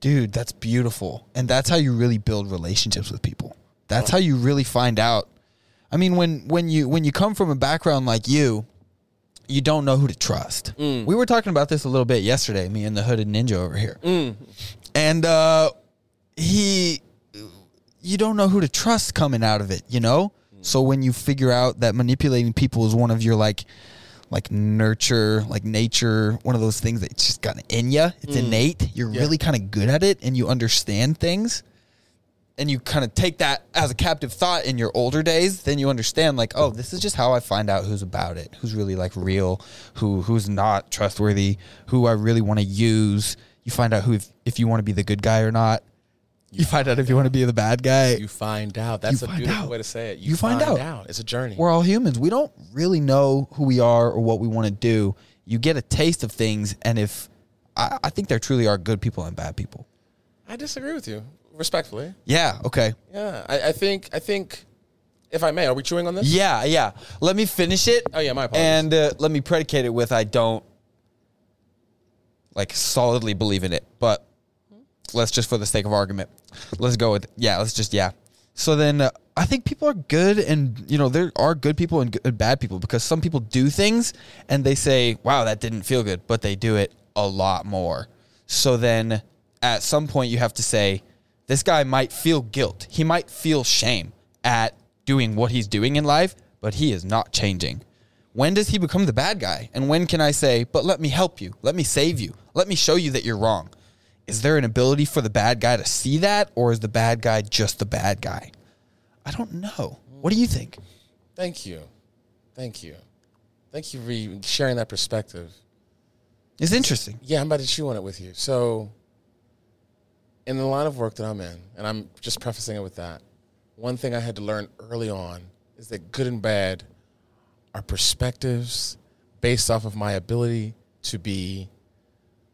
Dude, that's beautiful. And that's how you really build relationships with people. That's how you really find out. I mean, when when you when you come from a background like you, you don't know who to trust. Mm. We were talking about this a little bit yesterday, me and the hooded ninja over here. Mm. And uh he you don't know who to trust coming out of it, you know? Mm. So when you figure out that manipulating people is one of your like like nurture, like nature, one of those things that's just of in you. It's mm. innate. You're really kind of good at it and you understand things. And you kind of take that as a captive thought in your older days, then you understand like, oh, this is just how I find out who's about it, who's really like real, who who's not trustworthy, who I really want to use. You find out who if, if you want to be the good guy or not. You find out if you want to be the bad guy. You find out. That's You a beautiful out. way to say it. You find out. It's a journey. We're all humans. We don't really know who we are or what we want to do. You get a taste of things, and if I, I think there truly are good people and bad people. I disagree with you respectfully. Yeah. Okay. Yeah, I, I think I think if I may, are we chewing on this? Yeah. Yeah. Let me finish it. Oh yeah, my apologies. and uh, let me predicate it with I don't like solidly believe in it, but let's just for the sake of argument, let's go with yeah. Let's just yeah. So then uh, I think people are good and you know there are good people and, good, and bad people because some people do things and they say, "Wow, that didn't feel good," but they do it a lot more. So then at some point you have to say, this guy might feel guilt. He might feel shame at doing what he's doing in life, but he is not changing. When does he become the bad guy? And when can I say, but let me help you? Let me save you. Let me show you that you're wrong. Is there an ability for the bad guy to see that, or is the bad guy just the bad guy? I don't know. What do you think? Thank you. Thank you. Thank you for sharing that perspective. It's interesting. Yeah, I'm about to chew on it with you. So, in the line of work that I'm in, and I'm just prefacing it with that, one thing I had to learn early on is that good and bad are perspectives based off of my ability to be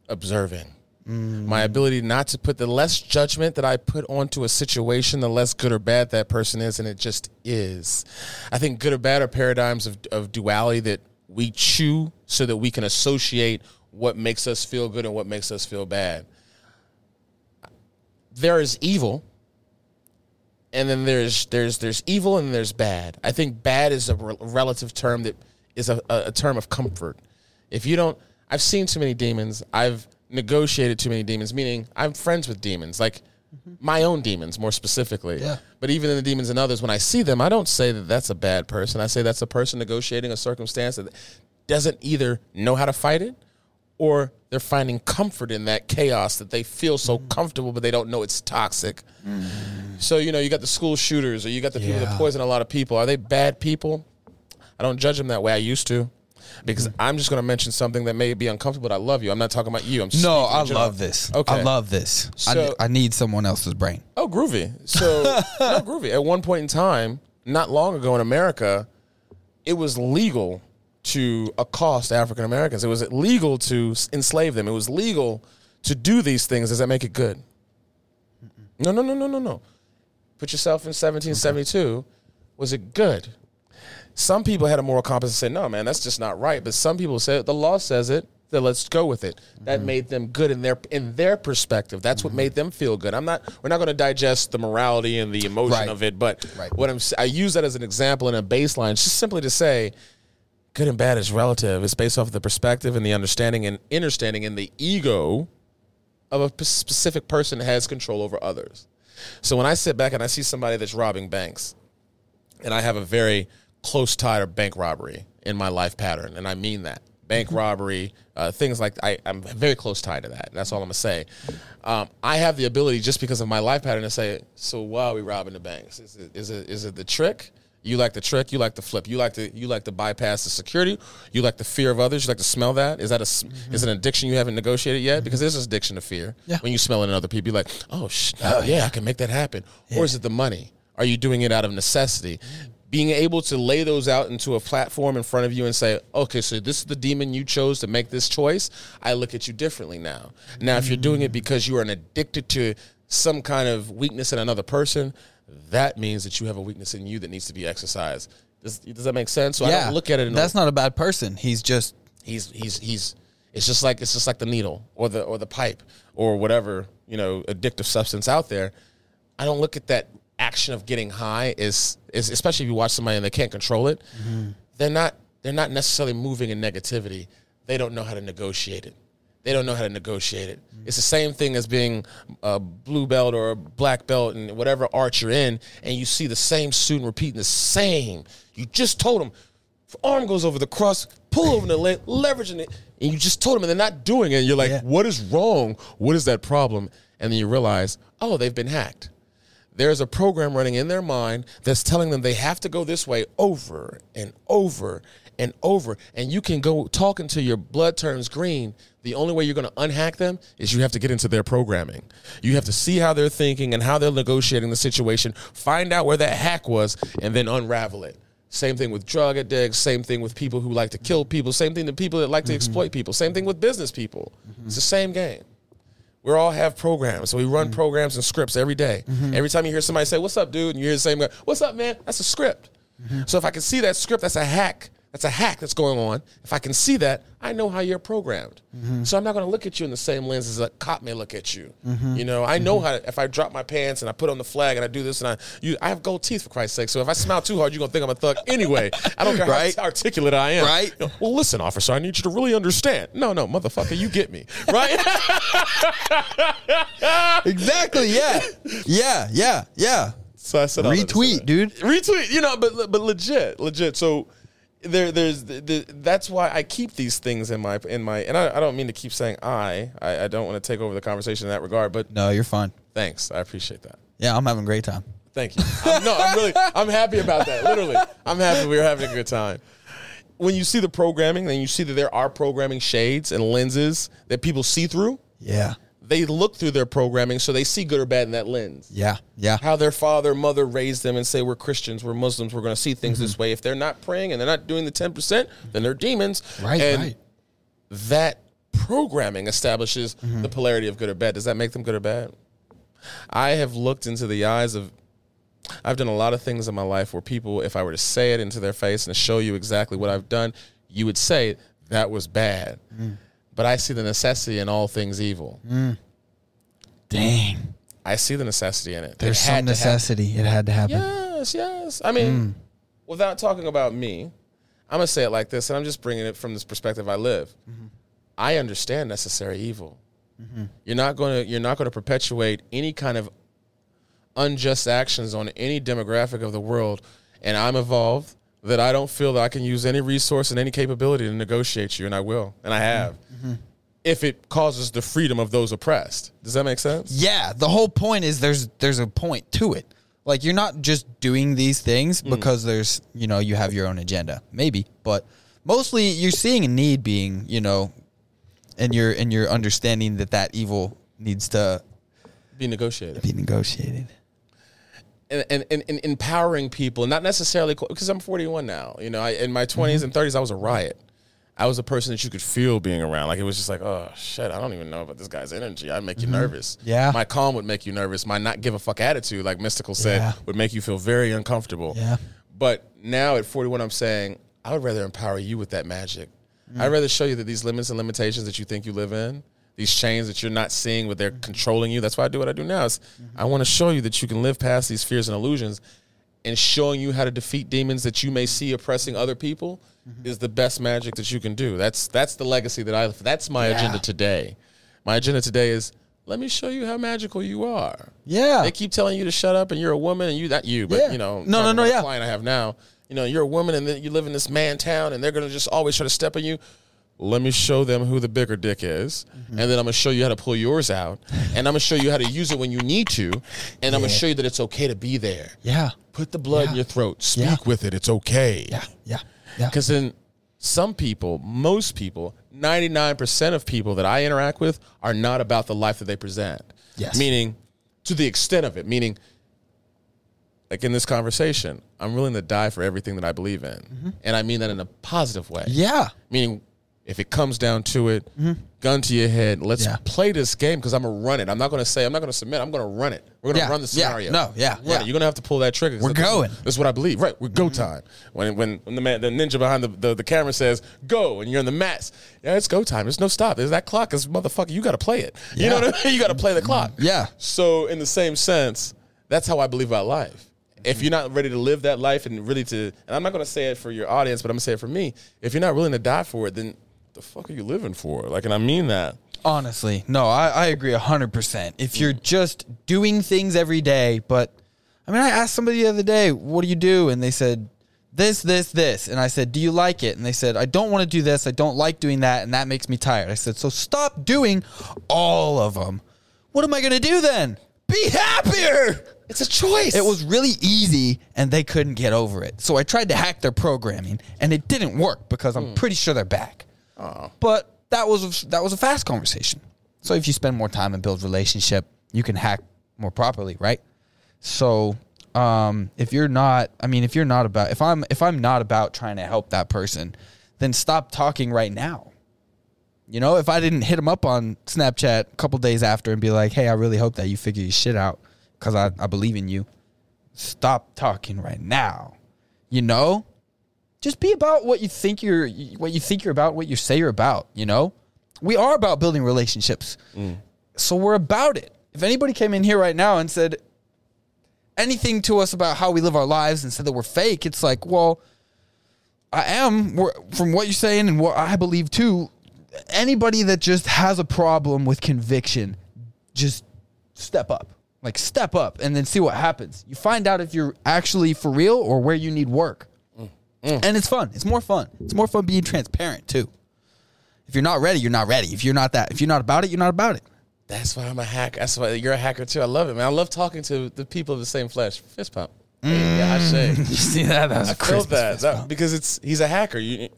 observing. Mm. My ability not to put the less judgment that I put onto a situation, the less good or bad that person is, and it just is. I think good or bad are paradigms of, of duality that we chew so that we can associate what makes us feel good and what makes us feel bad. There is evil, and then there's there's there's evil and there's bad. I think bad is a re- relative term that is a, a, a term of comfort. If you don't, I've seen too many demons. I've negotiated too many demons, meaning I'm friends with demons, like mm-hmm. my own demons more specifically. Yeah. But even in the demons and others, when I see them, I don't say that that's a bad person. I say that's a person negotiating a circumstance that doesn't either know how to fight it or they're finding comfort in that chaos that they feel so mm. comfortable, but they don't know it's toxic. Mm. So, you know, you got the school shooters or you got the people that poison a lot of people. Are they bad people? I don't judge them that way. I used to because mm-hmm. I'm just going to mention something that may be uncomfortable. But I love you. I'm not talking about you. I'm just no. I love this. Okay, I love this. So, I, I need someone else's brain. Oh, groovy. So no, groovy. At one point in time, not long ago in America, it was legal to accost African Americans. It was legal to enslave them. It was legal to do these things. Does that make it good? No, no, no, no, no, no. Put yourself in 1772. Okay. Was it good? Some people had a moral compass and said, no, man, that's just not right. But some people said, the law says it, then let's go with it. That mm-hmm. made them good in their in their perspective. That's mm-hmm. what made them feel good. I'm not. We're not going to digest the morality and the emotion right. of it, but right. what I'm I use that as an example and a baseline, just simply to say, good and bad is relative. It's based off of the perspective and the understanding and understanding and the ego of a specific person that has control over others. So when I sit back and I see somebody that's robbing banks, and I have a very close tie to bank robbery in my life pattern, and I mean that. Bank mm-hmm. robbery, uh, things like I, I'm very close tied to that. That's all I'm gonna say. Um, I have the ability just because of my life pattern to say, so why are we robbing the banks? Is it is it is it the trick? You like the trick. You like the flip. You like to you like to bypass the security. You like the fear of others. You like to smell that. Is that a mm-hmm. is an addiction you haven't negotiated yet? Mm-hmm. Because there's an addiction to fear. Yeah. When you smell it in other people, you're like, oh, sh- oh yeah, I can make that happen. Yeah. Or is it the money? Are you doing it out of necessity? Being able to lay those out into a platform in front of you and say, okay, so this is the demon you chose to make this choice. I look at you differently now. Now, if you're doing it because you are an addicted to some kind of weakness in another person, that means that you have a weakness in you that needs to be exercised. Does, does that make sense? So yeah, I don't look at it. that's a, not a bad person. He's just he's he's he's. It's just like it's just like the needle or the or the pipe or whatever you know addictive substance out there. I don't look at that action of getting high is is especially if you watch somebody and they can't control it, mm-hmm. they're not they're not necessarily moving in negativity. They don't know how to negotiate it. They don't know how to negotiate it. Mm-hmm. It's the same thing as being a blue belt or a black belt in whatever art you're in, and you see the same student repeating the same. You just told them, arm goes over the cross, pull over the leg, leveraging it, and you just told them, and they're not doing it. And you're like, yeah. what is wrong? What is that problem? And then you realize, oh, they've been hacked there's a program running in their mind that's telling them they have to go this way over and over and over. And you can go talk until your blood turns green. The only way you're going to unhack them is you have to get into their programming. You have to see how they're thinking and how they're negotiating the situation, find out where that hack was, and then unravel it. Same thing with drug addicts, same thing with people who like to kill people, same thing to people that like to mm-hmm. exploit people, same thing with business people. Mm-hmm. It's the same game we all have programs. So we run mm-hmm. programs and scripts every day. Mm-hmm. Every time you hear somebody say, What's up, dude? And you hear the same guy, What's up, man? That's a script. Mm-hmm. So if I can see that script, that's a hack. That's a hack that's going on. If I can see that, I know how you're programmed. Mm-hmm. So I'm not going to look at you in the same lens as a cop may look at you. Mm-hmm. You know, I know mm-hmm. how. If I drop my pants and I put on the flag and I do this and I, you, I have gold teeth for Christ's sake. So if I smile too hard, you're gonna think I'm a thug anyway. I don't care Right. how articulate I am. Right. You know, well, listen, officer, I need you to really understand. No, no, motherfucker, you get me, right? Exactly. Yeah. yeah. Yeah. Yeah. so I said all that to say Retweet, dude. retweet you know but but legit legit so there there's the, the, that's why i keep these things in my in my and i, I don't mean to keep saying I, I i don't want to take over the conversation in that regard but No, you're fine. thanks i appreciate that Yeah, I'm having a great time. thank you I'm, no i'm really i'm happy about that literally i'm happy we're having a good time when you see the programming then you see that there are programming shades and lenses that people see through Yeah. They look through their programming so they see good or bad in that lens Yeah. Yeah. how their father, mother raised them and say we're Christians, we're Muslims, we're going to see things this way. If they're not praying and they're not doing the 10%, then they're demons. Right. And right. that programming establishes Mm-hmm. the polarity of good or bad. Does that make them good or bad? I have looked into the eyes of I've done a lot of things in my life where people if I were to say it into their face and show you exactly what I've done, you would say that was bad. Mm. But I see the necessity in all things evil. Mm. Dang. I see the necessity in it. There's It some to happen. necessity. It had to happen. Yes, yes. I mean, mm. without talking about me, I'm gonna say it like this, and I'm just bringing it from this perspective I live. Mm-hmm. I understand necessary evil. Mm-hmm. You're not going to you're not going to perpetuate any kind of unjust actions on any demographic of the world, and I'm involved that I don't feel that I can use any resource and any capability to negotiate you, and I will, and I have. If it causes the freedom of those oppressed, does that make sense? Yeah, the whole point is there's there's a point to it. Like you're not just doing these things Mm. because there's you know you have your own agenda, maybe, but mostly you're seeing a need being you know, and you're and you're understanding that that evil needs to Be negotiated. be negotiated. And, and, and, empowering people, not necessarily because I'm 41 now. You know, I, in my 20s Mm-hmm. and 30s, I was a riot. I was a person that you could feel being around. Like it was just like, oh shit, I don't even know about this guy's energy. I'd make you nervous. Mm-hmm. Yeah. my calm would make you nervous. My not give a fuck attitude, like Mystical said, Yeah. would make you feel very uncomfortable. Yeah. But now at 41, I'm saying I would rather empower you with that magic. Mm. I'd rather show you that these limits and limitations that you think you live in, these chains that you're not seeing, but they're controlling you. That's why I do what I do now. Is Mm-hmm. I want to show you that you can live past these fears and illusions, and showing you how to defeat demons that you may see oppressing other people Mm-hmm. is the best magic that you can do. That's that's the legacy that I. That's my Yeah. agenda today. My agenda today is let me show you how magical you are. Yeah, They keep telling you to shut up and you're a woman and you not you, but Yeah. you know, No, no, no, yeah. Client I have now, you know, you're a woman and then you live in this man town and they're gonna just always try to step on you. Let me show them who the bigger dick is, Mm-hmm. and then I'm gonna show you how to pull yours out, and I'm gonna show you how to use it when you need to, and I'm gonna show you that it's okay to be there. yeah, Put the blood in your throat. Speak Yeah. with it. It's okay. yeah, yeah, yeah. Because then some people, most people, 99% of people that I interact with are not about the life that they present. Yes. Meaning, to the extent of it, meaning, like in this conversation, I'm willing to die for everything that I believe in. And I mean that in a positive way. Yeah, Meaning, if it comes down to it, mm-hmm. gun to your head, let's Yeah. play this game because I'm going to run it. I'm not going to say, I'm not going to submit, I'm going to run it. We're going to Yeah. run the Yeah. scenario. No. Yeah. Run Yeah. it. You're going to have to pull that trigger. We're going. This is what I believe. Right. We're go mm-hmm. time. When when when the man the ninja behind the, the, the camera says go and you're in the mats. Yeah, it's go time. There's no stop. There's that clock is motherfucker. You gotta play it. You know what I mean? You gotta play the clock. Mm-hmm. Yeah. So in the same sense, that's how I believe about life. If you're not ready to live that life and really to and I'm not gonna say it for your audience, but I'm gonna say it for me. If you're not willing to die for it, then the fuck are you living for? Like and I mean that. Honestly, no, I, I agree 100%. If you're just doing things every day, but I mean, I asked somebody the other day, what do you do? And they said, this, this, this. And I said, do you like it? And they said, I don't want to do this. I don't like doing that. And that makes me tired. I said, so stop doing all of them. What am I going to do then? Be happier. It's a choice. It was really easy and they couldn't get over it. So I tried to hack their programming and it didn't work because I'm hmm. pretty sure they're back. But that was that was a fast conversation. So if you spend more time and build relationship, you can hack more properly, right? So um, if you're not, I mean, if you're not about, if I'm if I'm not about trying to help that person, then stop talking right now. You know, if I didn't hit him up on Snapchat a couple days after and be like, "Hey, I really hope that you figure your shit out because I, I believe in you," stop talking right now. You know, just be about what you think you're what you think you're about, what you say you're about, you know? We are about building relationships. Mm. So we're about it. If anybody came in here right now and said anything to us about how we live our lives and said that we're fake, it's like, well, I am from what you're saying and what I believe too. Anybody that just has a problem with conviction, just step up. Like step up and then see what happens. You find out if you're actually for real or where you need work. Mm. And it's fun. It's more fun. It's more fun being transparent too. If you're not ready, you're not ready. If you're not that, if you're not about it, you're not about it. That's why I'm a hacker. That's why you're a hacker too. I love it, man. I love talking to the people of the same flesh. Fist pump. Mm. Yeah, I say. You see that? That was I feel that, that because it's he's a hacker. You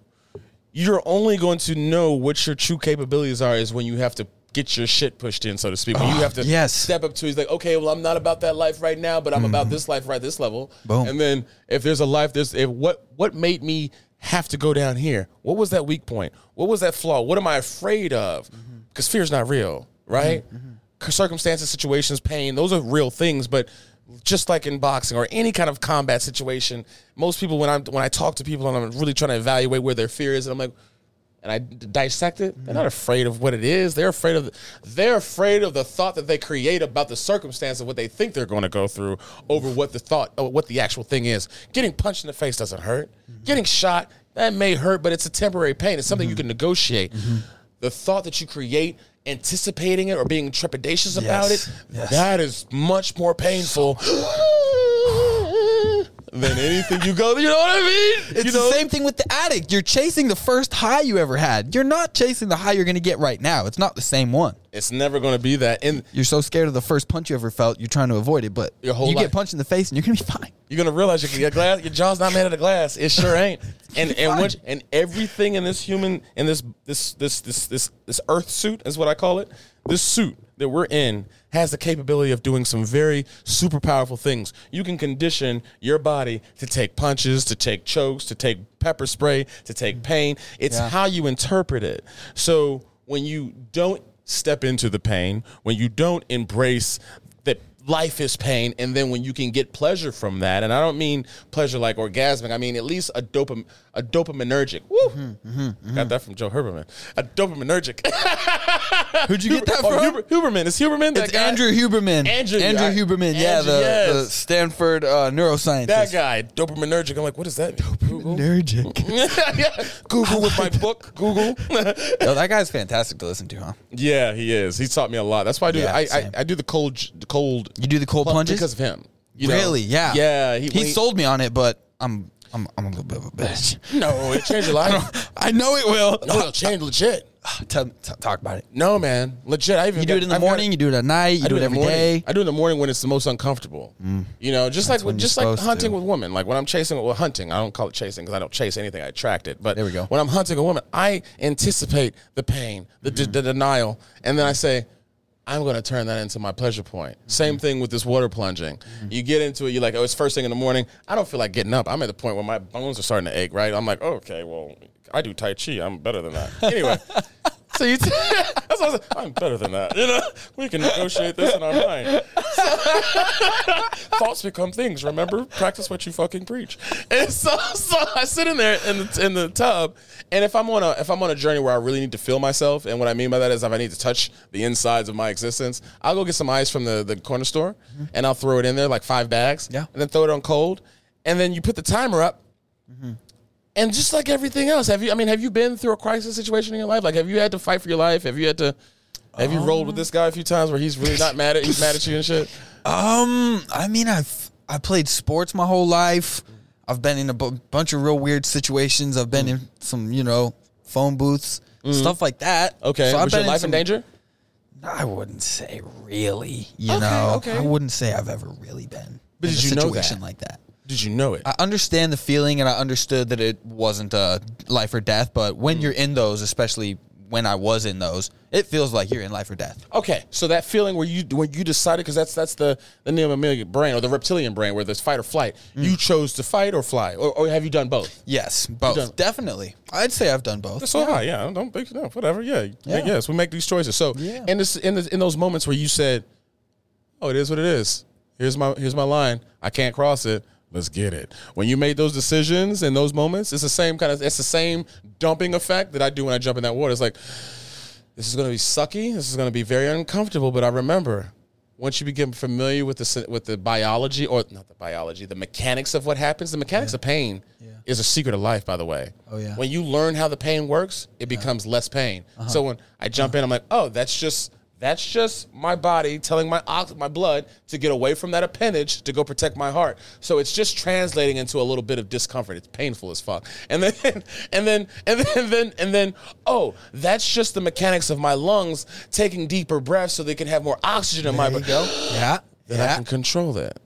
you're only going to know what your true capabilities are is when you have to get your shit pushed in, so to speak. When you ah, have to yes. step up to. He's like, okay, well, I'm not about that life right now, but I'm about mm-hmm. this life right this level. Boom. And then if there's a life, there's if what what made me have to go down here? What was that weak point? What was that flaw? What am I afraid of? Mm-hmm. Because fear is not real, right? Mm-hmm. Circumstances, situations, pain, those are real things, but just like in boxing or any kind of combat situation, most people when I'm when I talk to people and I'm really trying to evaluate where their fear is, and I'm like, and I dissect it, they're not mm-hmm. afraid of what it is. They're afraid of the, they're afraid of the thought that they create about the circumstance of what they think they're going to go through over what the thought or what the actual thing is. Getting punched in the face doesn't hurt. Mm-hmm. Getting shot that may hurt, but it's a temporary pain. It's something you mm-hmm. can negotiate. The thought that you create, anticipating it or being trepidatious about it, Yes. that is much more painful. Than anything you go, you know what I mean? It's you know? the same thing with the addict. You're chasing the first high you ever had. You're not chasing the high you're going to get right now. It's not the same one. It's never going to be that. And You're so scared of the first punch you ever felt, you're trying to avoid it. But Your whole you life. get punched in the face and you're going to be fine. You're gonna realize your, glass, your jaw's not made out of glass. It sure ain't. And and and everything in this human in this this this this this this Earth suit is what I call it. This suit that we're in has the capability of doing some very super powerful things. You can condition your body to take punches, to take chokes, to take pepper spray, to take mm. pain. It's Yeah. how you interpret it. So when you don't step into the pain, when you don't embrace that life is pain, and then when you can get pleasure from that, and I don't mean pleasure like orgasmic, I mean at least a dopam a dopaminergic. Woo! Mm-hmm, mm-hmm, mm-hmm. Got that from Joe Huberman. A dopaminergic. Who'd you get that oh, from? Huber, Huberman. Is Huberman that It's guy? Andrew Huberman. Andrew, Andrew I- Huberman. yeah, the, yes. the Stanford uh, neuroscientist. That guy, dopaminergic. I'm like, what is that? Google. Nergic. yeah. Google with my book. Google. Yo, that guy's fantastic to listen to, huh? yeah, he is. He's taught me a lot. That's why I do. Yeah, I, I. I do the cold the cold You do the cold plunge plunges? because of him. You know? really? Yeah. Yeah. He, He sold me on it, but I'm I'm I'm a little bit of a bitch. No, it changed your life. I know it will. no, it'll change legit. Tell, t- talk about it. No, man, legit. I even You do it in the I've got- morning. you do it at night. You do, it every morning. I do it in the morning when it's the most uncomfortable. You know, just like when you're just like supposed hunting to. with women. Like when I'm chasing, well, hunting. I don't call it chasing because I don't chase anything. I attract it. But There we go. When I'm hunting a woman, I anticipate the pain, the, Mm-hmm. the denial, and then I say. I'm going to turn that into my pleasure point. Mm-hmm. Same thing with this water plunging. You get into it, you're like, oh, it's first thing in the morning. I don't feel like getting up. I'm at the point where my bones are starting to ache, right? I'm like, oh, okay, well, I do Tai Chi. I'm better than that. Anyway, so you t- that's what I I'm better than that. You know, we can negotiate this in our mind. Thoughts become things. Remember, practice what you fucking preach. And so, so I sit in there in the in the tub, and if I'm on a if I'm on a journey where I really need to feel myself, and what I mean by that is if I need to touch the insides of my existence, I'll go get some ice from the the corner store, mm-hmm. and I'll throw it in there like five bags, Yeah. and then throw it on cold, and then you put the timer up. Mm-hmm. And just like everything else, have you? I mean, have you been through a crisis situation in your life? Like, have you had to fight for your life? Have you had to? Have you rolled with this guy a few times where he's really not mad at he's mad at you and shit? Um, I mean, I've I played sports my whole life. I've been in a bunch of real weird situations. I've been in some, you know, phone booths, stuff like that. Okay, So I've was your been in life some- in danger? I wouldn't say really. You Okay, know, okay. I wouldn't say I've ever really been. But in did a you know situation that? like that? Did you know it? I understand the feeling, and I understood that it wasn't a life or death. But Mm. when you're in those, especially when I was in those, it feels like you're in life or death. Okay, so that feeling where you when you decided because that's that's the the mammalian brain or the reptilian brain where there's fight or flight. You chose to fight or fly, or, or have you done both? Yes, both done- definitely. I'd say I've done both. So have I. Yeah, don't think no, whatever. Yeah, Yeah. yes, we make these choices. So Yeah. in this in this, in those moments where you said, "Oh, it is what it is. Here's my here's my line. I can't cross it, let's get it. When you made those decisions in those moments, it's the same kind of it's the same dumping effect that I do when I jump in that water. It's like this is going to be sucky. This is going to be very uncomfortable. But I remember once you become familiar with the with the biology or not the biology, the mechanics of what happens. The mechanics of pain is a secret of life, by the way. Oh, yeah. When you learn how the pain works, it becomes less pain. Uh-huh. So when I jump in, I'm like, oh, that's just that's just my body telling my ox- my blood to get away from that appendage to go protect my heart. So it's just translating into a little bit of discomfort. It's painful as fuck. And then and then and then and then and then oh, that's just the mechanics of my lungs taking deeper breaths so they can have more oxygen in my There you blood. go. Yeah. Then I can control that.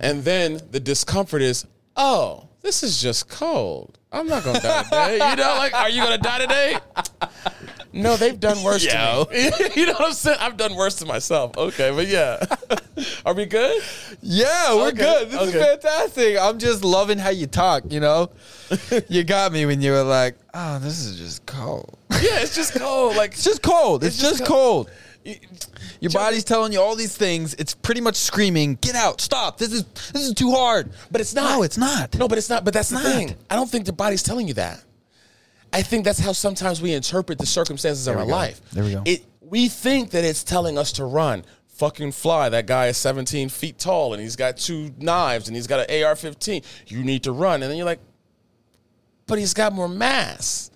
And then the discomfort is, oh, this is just cold. I'm not gonna die today. You know, like, are you gonna die today? No, they've done worse to me. you know what I'm saying? I've done worse to myself. Okay, but yeah. Are we good? Yeah, we're Okay, good. This is fantastic. I'm just loving how you talk, you know? you got me when you were like, oh, this is just cold. Yeah, it's just cold. Like It's just cold. It's, It's just just co- cold. Your body's telling you all these things. It's pretty much screaming, "Get out! Stop! This is this is too hard." But it's not. No, it's not. No, but it's not. But that's the Not. thing. I don't think the body's telling you that. I think that's how sometimes we interpret the circumstances of our go. life. There we go. It we think that it's telling us to run. Fucking fly. That guy is 17 feet tall and he's got two knives and he's got an AR-15. You need to run. And then you're like, but he's got more mass,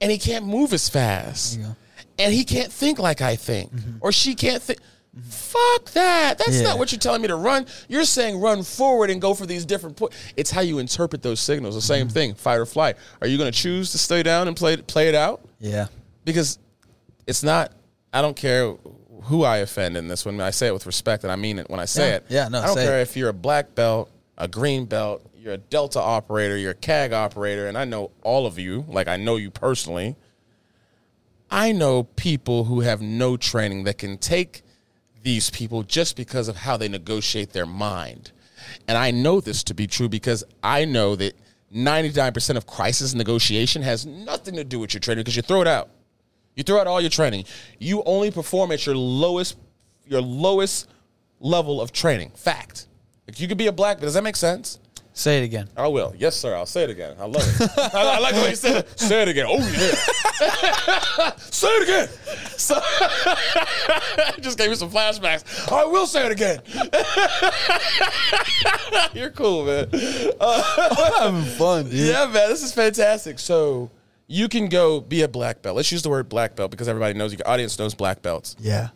and he can't move as fast, There you go. and he can't think like I think, mm-hmm. or she can't think. Fuck that. That's Yeah. not what you're telling me to run. You're saying run forward and go for these different points. It's how you interpret those signals. The same mm-hmm. thing, fight or flight. Are you going to choose to stay down and play play it out? Yeah. Because it's not. I don't care who I offend in this one. I say it with respect, and I mean it when I say Yeah. it. Yeah, no, I don't care it. if you're a black belt, a green belt, you're a Delta operator, you're a CAG operator, and I know all of you. Like I know you personally. I know people who have no training that can take these people just because of how they negotiate their mind. And I know this to be true because I know that 99% of crisis negotiation has nothing to do with your training because you throw it out. You throw out all your training. You only perform at your lowest your lowest level of training. Fact. You could be a black, but does that make sense? Say it again. I will. Yes, sir. I'll say it again. I love it. I, I like the way you said it. Say it again. Oh yeah. say it again. So, just gave me some flashbacks. I will say it again. You're cool, man. Uh, having fun, dude. Yeah, man. This is fantastic. So you can go be a black belt. Let's use the word black belt because everybody knows your audience knows black belts Yeah.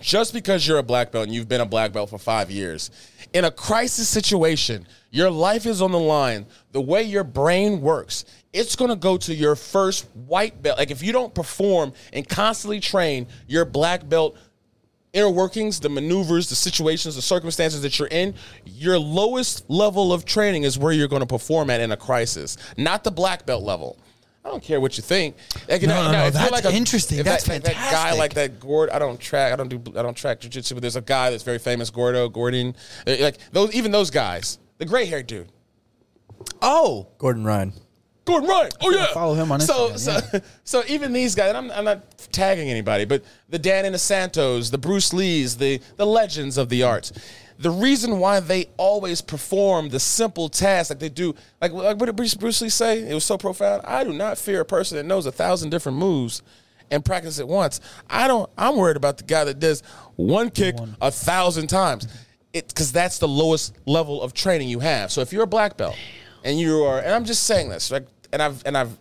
Just because you're a black belt and you've been a black belt for five years, in a crisis situation, your life is on the line. The way your brain works, it's going to go to your first white belt. Like if you don't perform and constantly train your black belt inner workings, the maneuvers, the situations, the circumstances that you're in, your lowest level of training is where you're going to perform at in a crisis, not the black belt level. I don't care what you think. Like, No, no, no, if you're that's interesting. That's that, that guy like that Gord, I don't track. I don't do. I don't track jujitsu, but there's a guy that's very famous, Gordo, Gordon. Like those, even those guys, the gray haired dude, Oh. Gordon Ryan. Gordon Ryan. Oh yeah, follow him on So, Instagram, so, so even these guys, and I'm, I'm not tagging anybody, but the Dan Inosantos, the Bruce Lees, the the legends of the arts. The reason why they always perform the simple tasks like they do, like, like what did Bruce, Bruce Lee say? It was so profound. I do not fear a person that knows a thousand different moves and practice it once. I don't. I'm worried about the guy that does one kick a thousand times. It because that's the lowest level of training you have. So if you're a black belt and you are, and I'm just saying this, like, and I've and I've.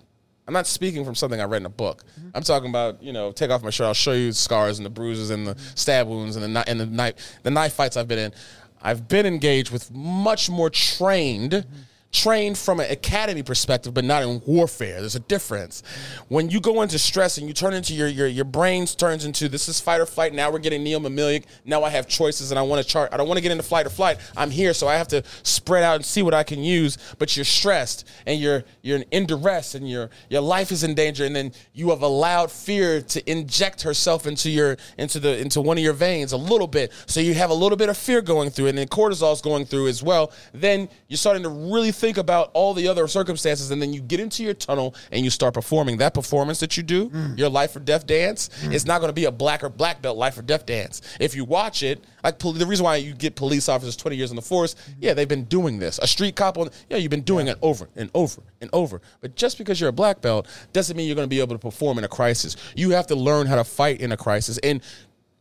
I'm not speaking from something I read in a book. I'm talking about, you know, take off my shirt. I'll show you the scars and the bruises and the stab wounds and the and the knife the knife fights I've been in. I've been engaged with much more trained, trained from an academy perspective, but not in warfare. There's a difference. When you go into stress and you turn into your your your brains turns into this is fight or flight. Now we're getting neo mammalian. Now I have choices and I want to chart. I don't want to get into flight or flight. I'm here, so I have to spread out and see what I can use. But you're stressed and you're you're in duress and your your life is in danger, and then you have allowed fear to inject herself into your into the into one of your veins a little bit. So you have a little bit of fear going through, and then cortisol's going through as well. Then you're starting to really think about all the other circumstances and then you get into your tunnel and you start performing that performance that you do, mm. your life or death dance, mm. it's not going to be a black or black belt life or death dance. If you watch it, like pol- the reason why you get police officers 20 years in the force, mm-hmm. yeah, they've been doing this. A street cop on, yeah, you've been doing it over and over and over. But just because you're a black belt doesn't mean you're going to be able to perform in a crisis. You have to learn how to fight in a crisis and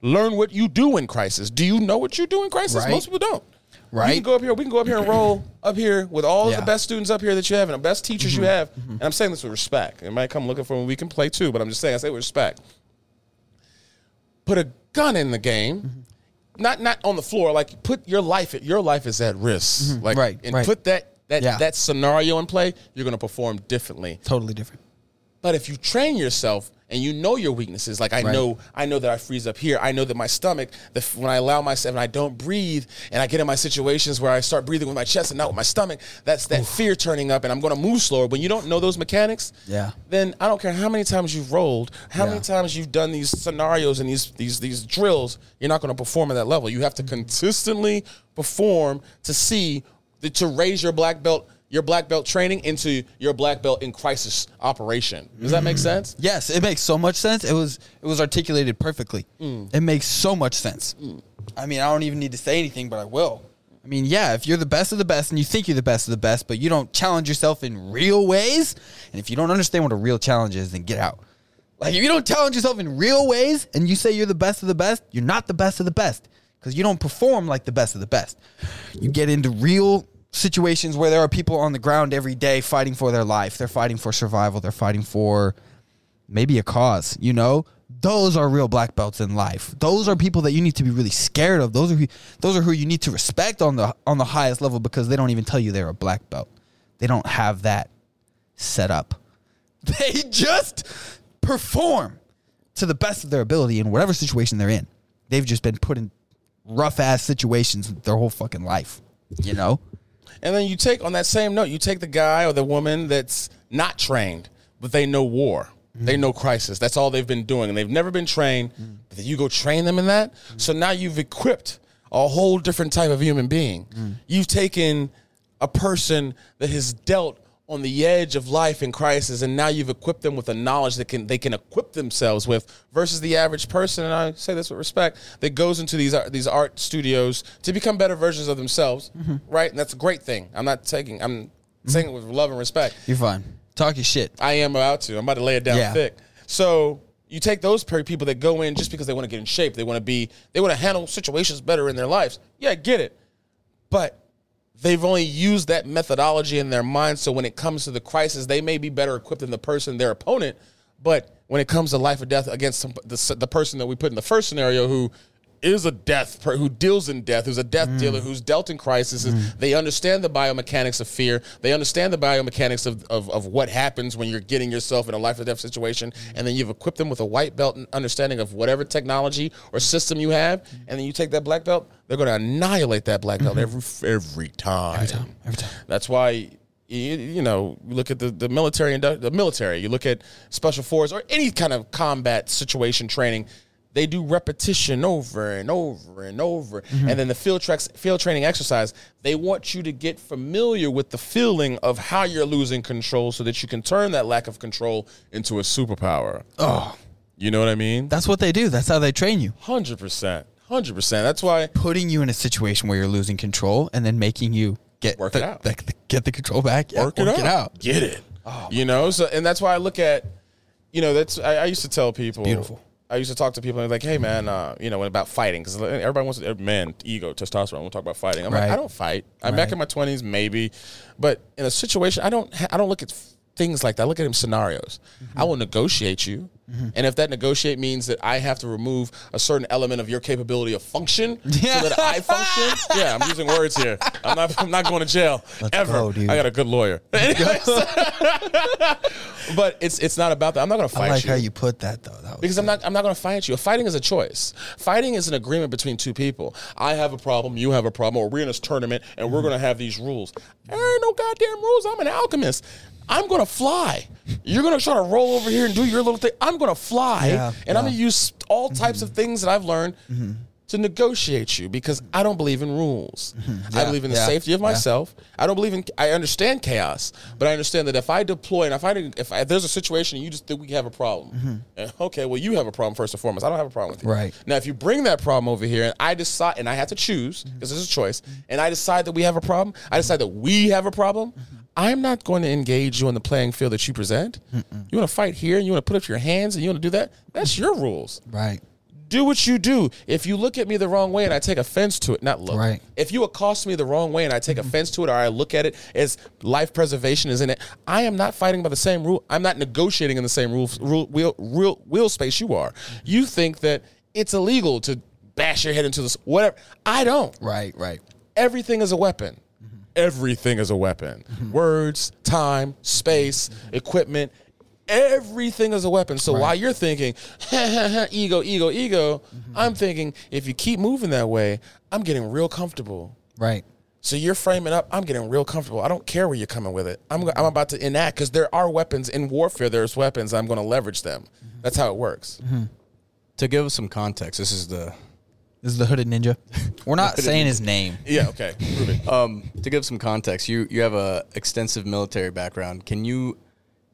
learn what you do in crisis. Do you know what you do in crisis? Right. Most people don't. We can go up here. We can go up here and roll up here with all Yeah. Mm-hmm. the best students up here that you have and the best teachers you have. And I'm saying this with respect. It might come looking for when we can play too, but I'm just saying I say with respect. Put a gun in the game, Mm-hmm. not not on the floor. Like put your life. At your life is at risk. Like Mm-hmm. Right, and right. put that that Yeah. that scenario in play. You're going to perform differently. Totally different. But if you train yourself and you know your weaknesses, like I Right. know, I know that I freeze up here. I know that my stomach, the, when I allow myself and I don't breathe, and I get in my situations where I start breathing with my chest and not with my stomach, that's that fear turning up, and I'm going to move slower. When you don't know those mechanics, Yeah. then I don't care how many times you've rolled, how Yeah. many times you've done these scenarios and these these these drills, you're not going to perform at that level. You have to consistently perform to see the, to raise your black belt your black belt training into your black belt in crisis operation. Does that make sense? Yes, it makes so much sense. It was it was articulated perfectly. Mm. It makes so much sense. I mean, I don't even need to say anything, but I will. I mean, yeah, if you're the best of the best and you think you're the best of the best, but you don't challenge yourself in real ways, and if you don't understand what a real challenge is, then get out. Like if you don't challenge yourself in real ways and you say you're the best of the best, you're not the best of the best because you don't perform like the best of the best. You get into real situations where there are people on the ground every day fighting for their life. They're fighting for survival. They're fighting for maybe a cause, you know? Those are real black belts in life. Those are people that you need to be really scared of. Those are who, those are who you need to respect on the on the highest level because they don't even tell you they're a black belt. They don't have that set up. They just perform to the best of their ability in whatever situation they're in. They've just been put in rough ass situations their whole fucking life, you know? And then you take on that same note, you take the guy or the woman that's not trained, but they know war. They mm. know crisis. That's all they've been doing, and they've never been trained. Mm. But you go train them in that. Mm. So now you've equipped a whole different type of human being. You've taken a person that has dealt on the edge of life in crisis, and now you've equipped them with a knowledge that can they can equip themselves with, versus the average person. And I say this with respect that goes into these art, these art studios to become better versions of themselves, mm-hmm. right? And that's a great thing. I'm not taking. I'm mm-hmm. saying it with love and respect. You're fine. Talk your shit. I am about to. I'm about to lay it down Yeah. thick. So you take those people that go in just because they want to get in shape. They want to be. They want to handle situations better in their lives. Yeah, I get it. But they've only used that methodology in their mind. So when it comes to the crisis, they may be better equipped than the person, their opponent. But when it comes to life or death against some, the, the person that we put in the first scenario, who is a death, per- who deals in death, who's a death mm. dealer, who's dealt in crisis, mm. they understand the biomechanics of fear. They understand the biomechanics of, of, of what happens when you're getting yourself in a life or death situation. And then you've equipped them with a white belt and understanding of whatever technology or system you have. And then you take that black belt, they're going to annihilate that black belt mm-hmm. every, every time. Every time. Every time. That's why you, you know you look at the, the military and the military. You look at special forces or any kind of combat situation training. They do repetition over and over and over, mm-hmm. and then the field tracks, field training exercise. They want you to get familiar with the feeling of how you're losing control, so that you can turn that lack of control into a superpower. Oh, You know what I mean? that's what they do. That's how they train you. Hundred percent, hundred percent. That's why Putting you in a situation where you're losing control and then making you get Work the, it out. the- the- get the control back. Yeah, work, it, out. Get it. Oh, you know, so and that's why I look at, you know, that's I, I used to tell people. beautiful. I used to talk to people and like, hey man, uh, you know, about fighting because everybody wants to, man, ego, testosterone. We'll talk about fighting. I'm Right. like, I don't fight. I'm back in my twenties, maybe, but in a situation, I don't, ha- I don't look at things like that. I look at them scenarios. I will negotiate you, Mm-hmm. and if that negotiate means that I have to remove a certain element of your capability of function Yeah. so that I function, yeah, I'm using words here. I'm not, I'm not going to jail Let's ever. go. I got a good lawyer. But it's it's not about that. I'm not going to fight I like you how you put that though. That because I'm not I'm not going to fight you. Fighting is a choice. Fighting is an agreement between two people. I have a problem, you have a problem, or we're in this tournament and we're mm-hmm. going to have these rules. There ain't no goddamn rules. I'm an alchemist. I'm going to fly. You're going to try to roll over here and do your little thing. I'm going to fly, Yeah, and I'm going to use all types of things that I've learned mm-hmm. To negotiate you because I don't believe in rules. I Mm-hmm. Believe in the yeah, safety of yeah. myself. I don't believe in. I understand chaos, but I understand that if I deploy and if I if, I, if there's a situation and you just think we have a problem, eh, okay, well you have a problem first and foremost. I don't have a problem with you. Mm-hmm. Right. now, if you bring that problem over here and I decide and I have to choose Mm-hmm. because this is a choice, and I decide that we have a problem, I decide that we have a problem. Mm-hmm. I'm not going to engage you on the playing field that you present. You want to fight here and you want to put up your hands and you want to do that. That's your rules Right. Do what you do. If you look at me the wrong way and I take offense to it, not look. Right. If you accost me the wrong way and I take mm-hmm. offense to it or I look at it as life preservation is in it, I am not fighting by the same rule. I'm not negotiating in the same rule, rule wheel, real wheel space you are. Mm-hmm. You think that it's illegal to bash your head into this whatever. I don't. Right. Right. Everything is a weapon. Mm-hmm. Everything is a weapon. Words, time, space, equipment. Everything is a weapon. So while you're thinking, ego, ego, ego, mm-hmm. I'm thinking, if you keep moving that way, I'm getting real comfortable. Right. So you're framing up, I'm getting real comfortable. I don't care where you're coming with it. I'm, I'm about to enact, because there are weapons in warfare, there's weapons, I'm going to leverage them. Mm-hmm. That's how it works. Mm-hmm. To give us some context, this is the This is the hooded ninja. We're not saying his name. Yeah, okay. Um, to give some context. You you have a extensive military background. Can you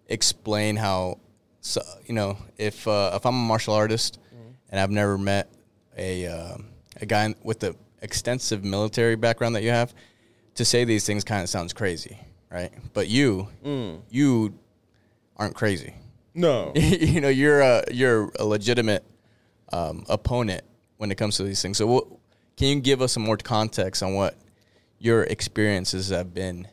explain how, so, you know, if uh, if I'm a martial artist and I've never met a um a guy with the extensive military background that you have, to say these things kind of sounds crazy, right? But you you aren't crazy. No. you know you're a you're a legitimate um, opponent when it comes to these things. So, what, can you give us some more context on what your experiences have been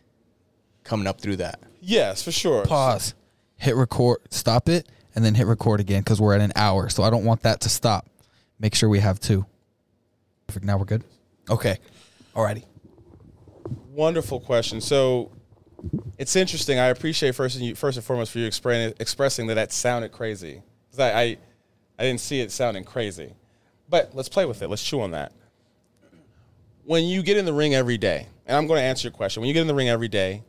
coming up through that? Yes, for sure. Pause. Hit record. Stop it, and then hit record again because we're at an hour. So I don't want that to stop. Make sure we have two. Perfect. Now we're good. Okay. Alrighty. Wonderful question. So it's interesting. I appreciate first and you, first and foremost for you expressing expressing that that sounded crazy. 'Cause I, I I didn't see it sounding crazy, but let's play with it. Let's chew on that. When you get in the ring every day, and I'm going to answer your question. When you get in the ring every day,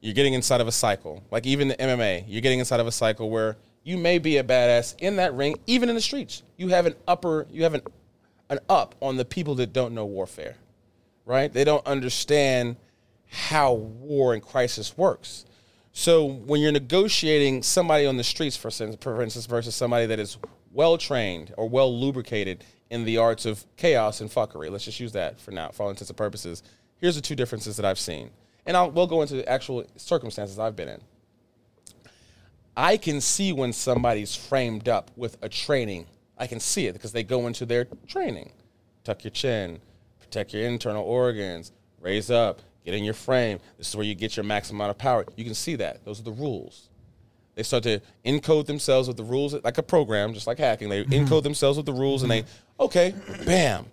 you're getting inside of a cycle. Like even the MMA, you're getting inside of a cycle where you may be a badass in that ring, even in the streets. You have an upper, you have an an up on the people that don't know warfare right? They don't understand how war and crisis works. So when you're negotiating somebody on the streets, for instance, versus somebody that is well trained or well lubricated in the arts of chaos and fuckery, let's just use that for now, for all intents and purposes. Here's the two differences that I've seen, and I'll we'll go into the actual circumstances I've been in. I can see when somebody's framed up with a training. I can see it because they go into their training. Tuck your chin, protect your internal organs, raise up, get in your frame. This is where you get your maximum amount of power. You can see that. Those are the rules. They start to encode themselves with the rules like a program, just like hacking. They mm-hmm. encode themselves with the rules and they, okay, bam.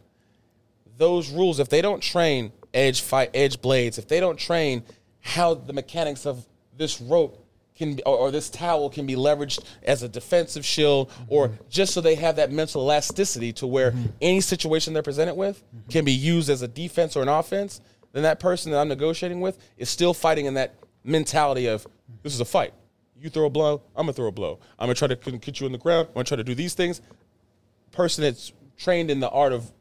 Those rules, if they don't train edge fight, edge blades, if they don't train how the mechanics of this rope can or, or this towel can be leveraged as a defensive shield, or just so they have that mental elasticity to where any situation they're presented with can be used as a defense or an offense, then that person that I'm negotiating with is still fighting in that mentality of this is a fight. You throw a blow, I'm gonna throw a blow. I'm gonna try to get you on the ground. I'm gonna try to do these things. Person that's trained in the art of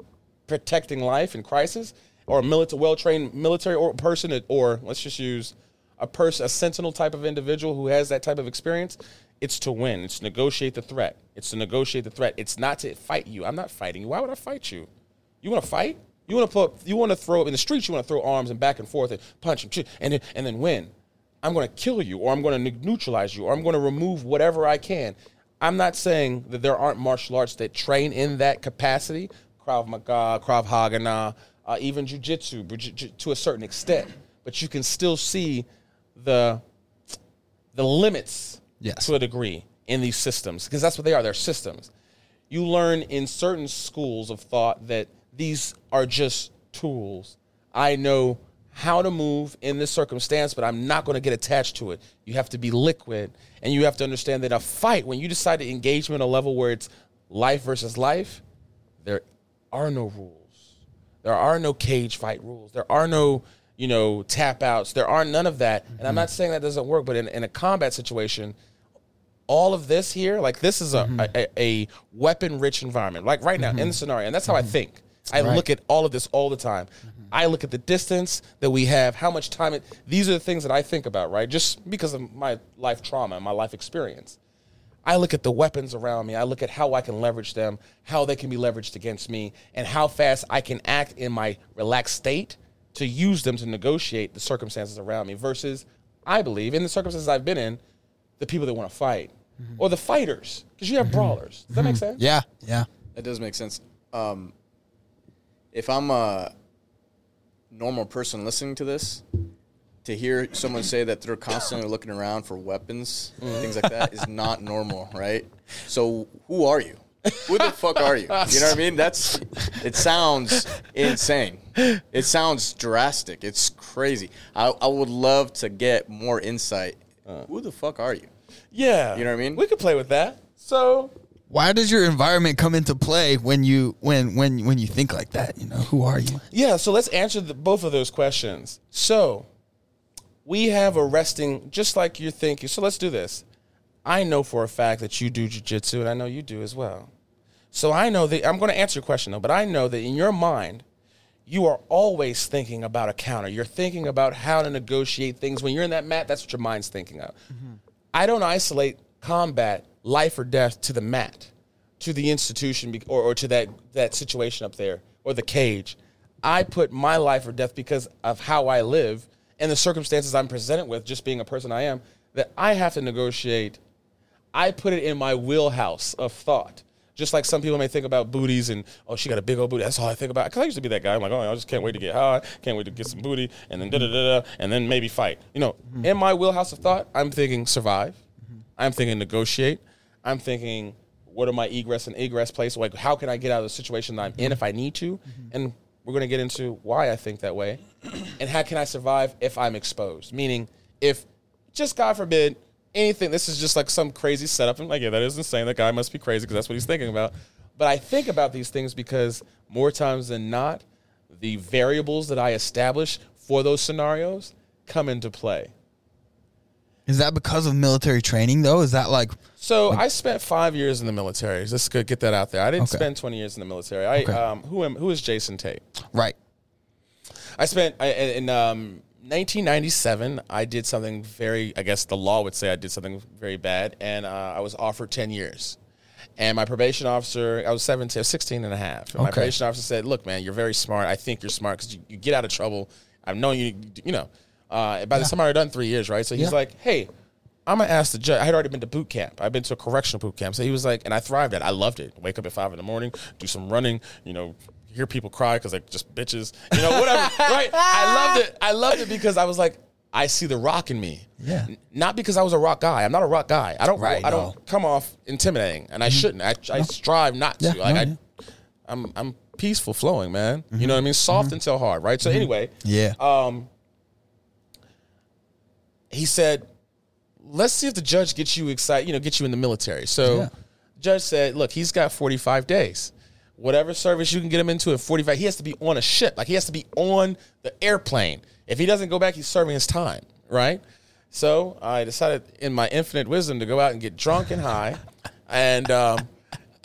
protecting life in crisis, or a military, well-trained military or person, or let's just use a person, a sentinel type of individual who has that type of experience. It's to win. It's to negotiate the threat. It's to negotiate the threat. It's not to fight you. I'm not fighting you. Why would I fight you? You want to fight? You want to put? You want to throw in the streets? You want to throw arms and back and forth and punch and and then, and then win? I'm going to kill you, or I'm going to neutralize you, or I'm going to remove whatever I can. I'm not saying that there aren't martial arts that train in that capacity, Krav Maga, Krav Haga, uh, even jujitsu to a certain extent. But you can still see the the limits Yes. to a degree in these systems because that's what they are. They're systems. You learn in certain schools of thought that these are just tools. I know how to move in this circumstance, but I'm not going to get attached to it. You have to be liquid, and you have to understand that a fight, when you decide to engage on a level where it's life versus life, there are no rules. There are no cage fight rules. There are no, you know, tap outs. There are none of that. And I'm mm-hmm. not saying that doesn't work, but in, in a combat situation, all of this here, like this is a, mm-hmm. a, a weapon rich environment. Like right now in the mm-hmm. scenario, and that's how I think. I Right. look at all of this all the time. I look at the distance that we have, how much time it. These are the things that I think about, right? Just because of my life trauma, and my life experience. I look at the weapons around me. I look at how I can leverage them, how they can be leveraged against me, and how fast I can act in my relaxed state to use them to negotiate the circumstances around me. Versus, I believe, in the circumstances I've been in, the people that want to fight mm-hmm. or the fighters, because you have mm-hmm. brawlers. Does that make mm-hmm. sense? Yeah, yeah. That does make sense. Um, if I'm a normal person listening to this, to hear someone say that they're constantly looking around for weapons, and things like that, is not normal, right? So who are you? Who the fuck are you? You know what I mean? That's it sounds insane. It sounds drastic. It's crazy. I, I would love to get more insight. Uh. Who the fuck are you? Yeah. You know what I mean? We could play with that. So Why does your environment come into play when you when when when you think like that? You know, who are you? Yeah, so let's answer the, both of those questions. So, we have a resting, just like you're thinking. So, let's do this. I know for a fact that you do jujitsu, and I know you do as well. So, I know that I'm going to answer your question though, but I know that in your mind, you are always thinking about a counter. You're thinking about how to negotiate things. When you're in that mat, that's what your mind's thinking of. Mm-hmm. I don't isolate combat, life or death, to the mat, to the institution, or, or to that, that situation up there, or the cage. I put my life or death because of how I live and the circumstances I'm presented with, just being a person I am, that I have to negotiate. I put it in my wheelhouse of thought. Just like some people may think about booties and oh she got a big old booty. That's all I think about. Because I used to be that guy. I'm like oh I just can't wait to get high. Can't wait to get some booty and then da da da da and then maybe fight. You know, mm-hmm. in my wheelhouse of thought, I'm thinking survive. Mm-hmm. I'm thinking negotiate. I'm thinking what are my egress and egress places? Like how can I get out of the situation that I'm in mm-hmm. if I need to? And we're gonna get into why I think that way, and how can I survive if I'm exposed? Meaning if just God forbid anything. This is just like some crazy setup. I'm like, yeah, that is insane. That guy must be crazy because that's what he's thinking about. But I think about these things because more times than not, the variables that I establish for those scenarios come into play. Is that because of military training though? Is that like So I spent five years in the military. Let's get that out there. I didn't Okay. spend twenty years in the military. I Okay. um, who am who is Jasun Tate? right? I spent I, in um, 1997. I did something very. I guess the law would say I did something very bad, and uh, I was offered 10 years. And my probation officer, I was 17, I was 16 and a half. And My probation officer said, "Look, man, you're very smart. I think you're smart because you, you get out of trouble. I've known you. You know, uh, by the time I had done three years, right? So he's Yeah. like, hey." I'm gonna ask the judge. I had already been to boot camp. I've been to a correctional boot camp. So he was like, and I thrived at. it. I loved it. Wake up at five in the morning, do some running. You know, hear people cry because they're just bitches. You know, whatever. right? I loved it. I loved it because I was like, I see the rock in me. Yeah. Not because I was a rock guy. I'm not a rock guy. I don't. Right, I no. don't come off intimidating, and I shouldn't. I, I strive not to. Yeah, like no, I, yeah. I'm I'm peaceful flowing, man. You know what I mean? Soft until hard, right? So anyway, Yeah. um, he said, "Let's see if the judge gets you excited. You know, get you in the military." So, Yeah. judge said, "Look, he's got 45 days. Whatever service you can get him into in 45, he has to be on a ship. Like he has to be on the airplane. If he doesn't go back, he's serving his time, right?" So I decided, in my infinite wisdom, to go out and get drunk and high, and. Um,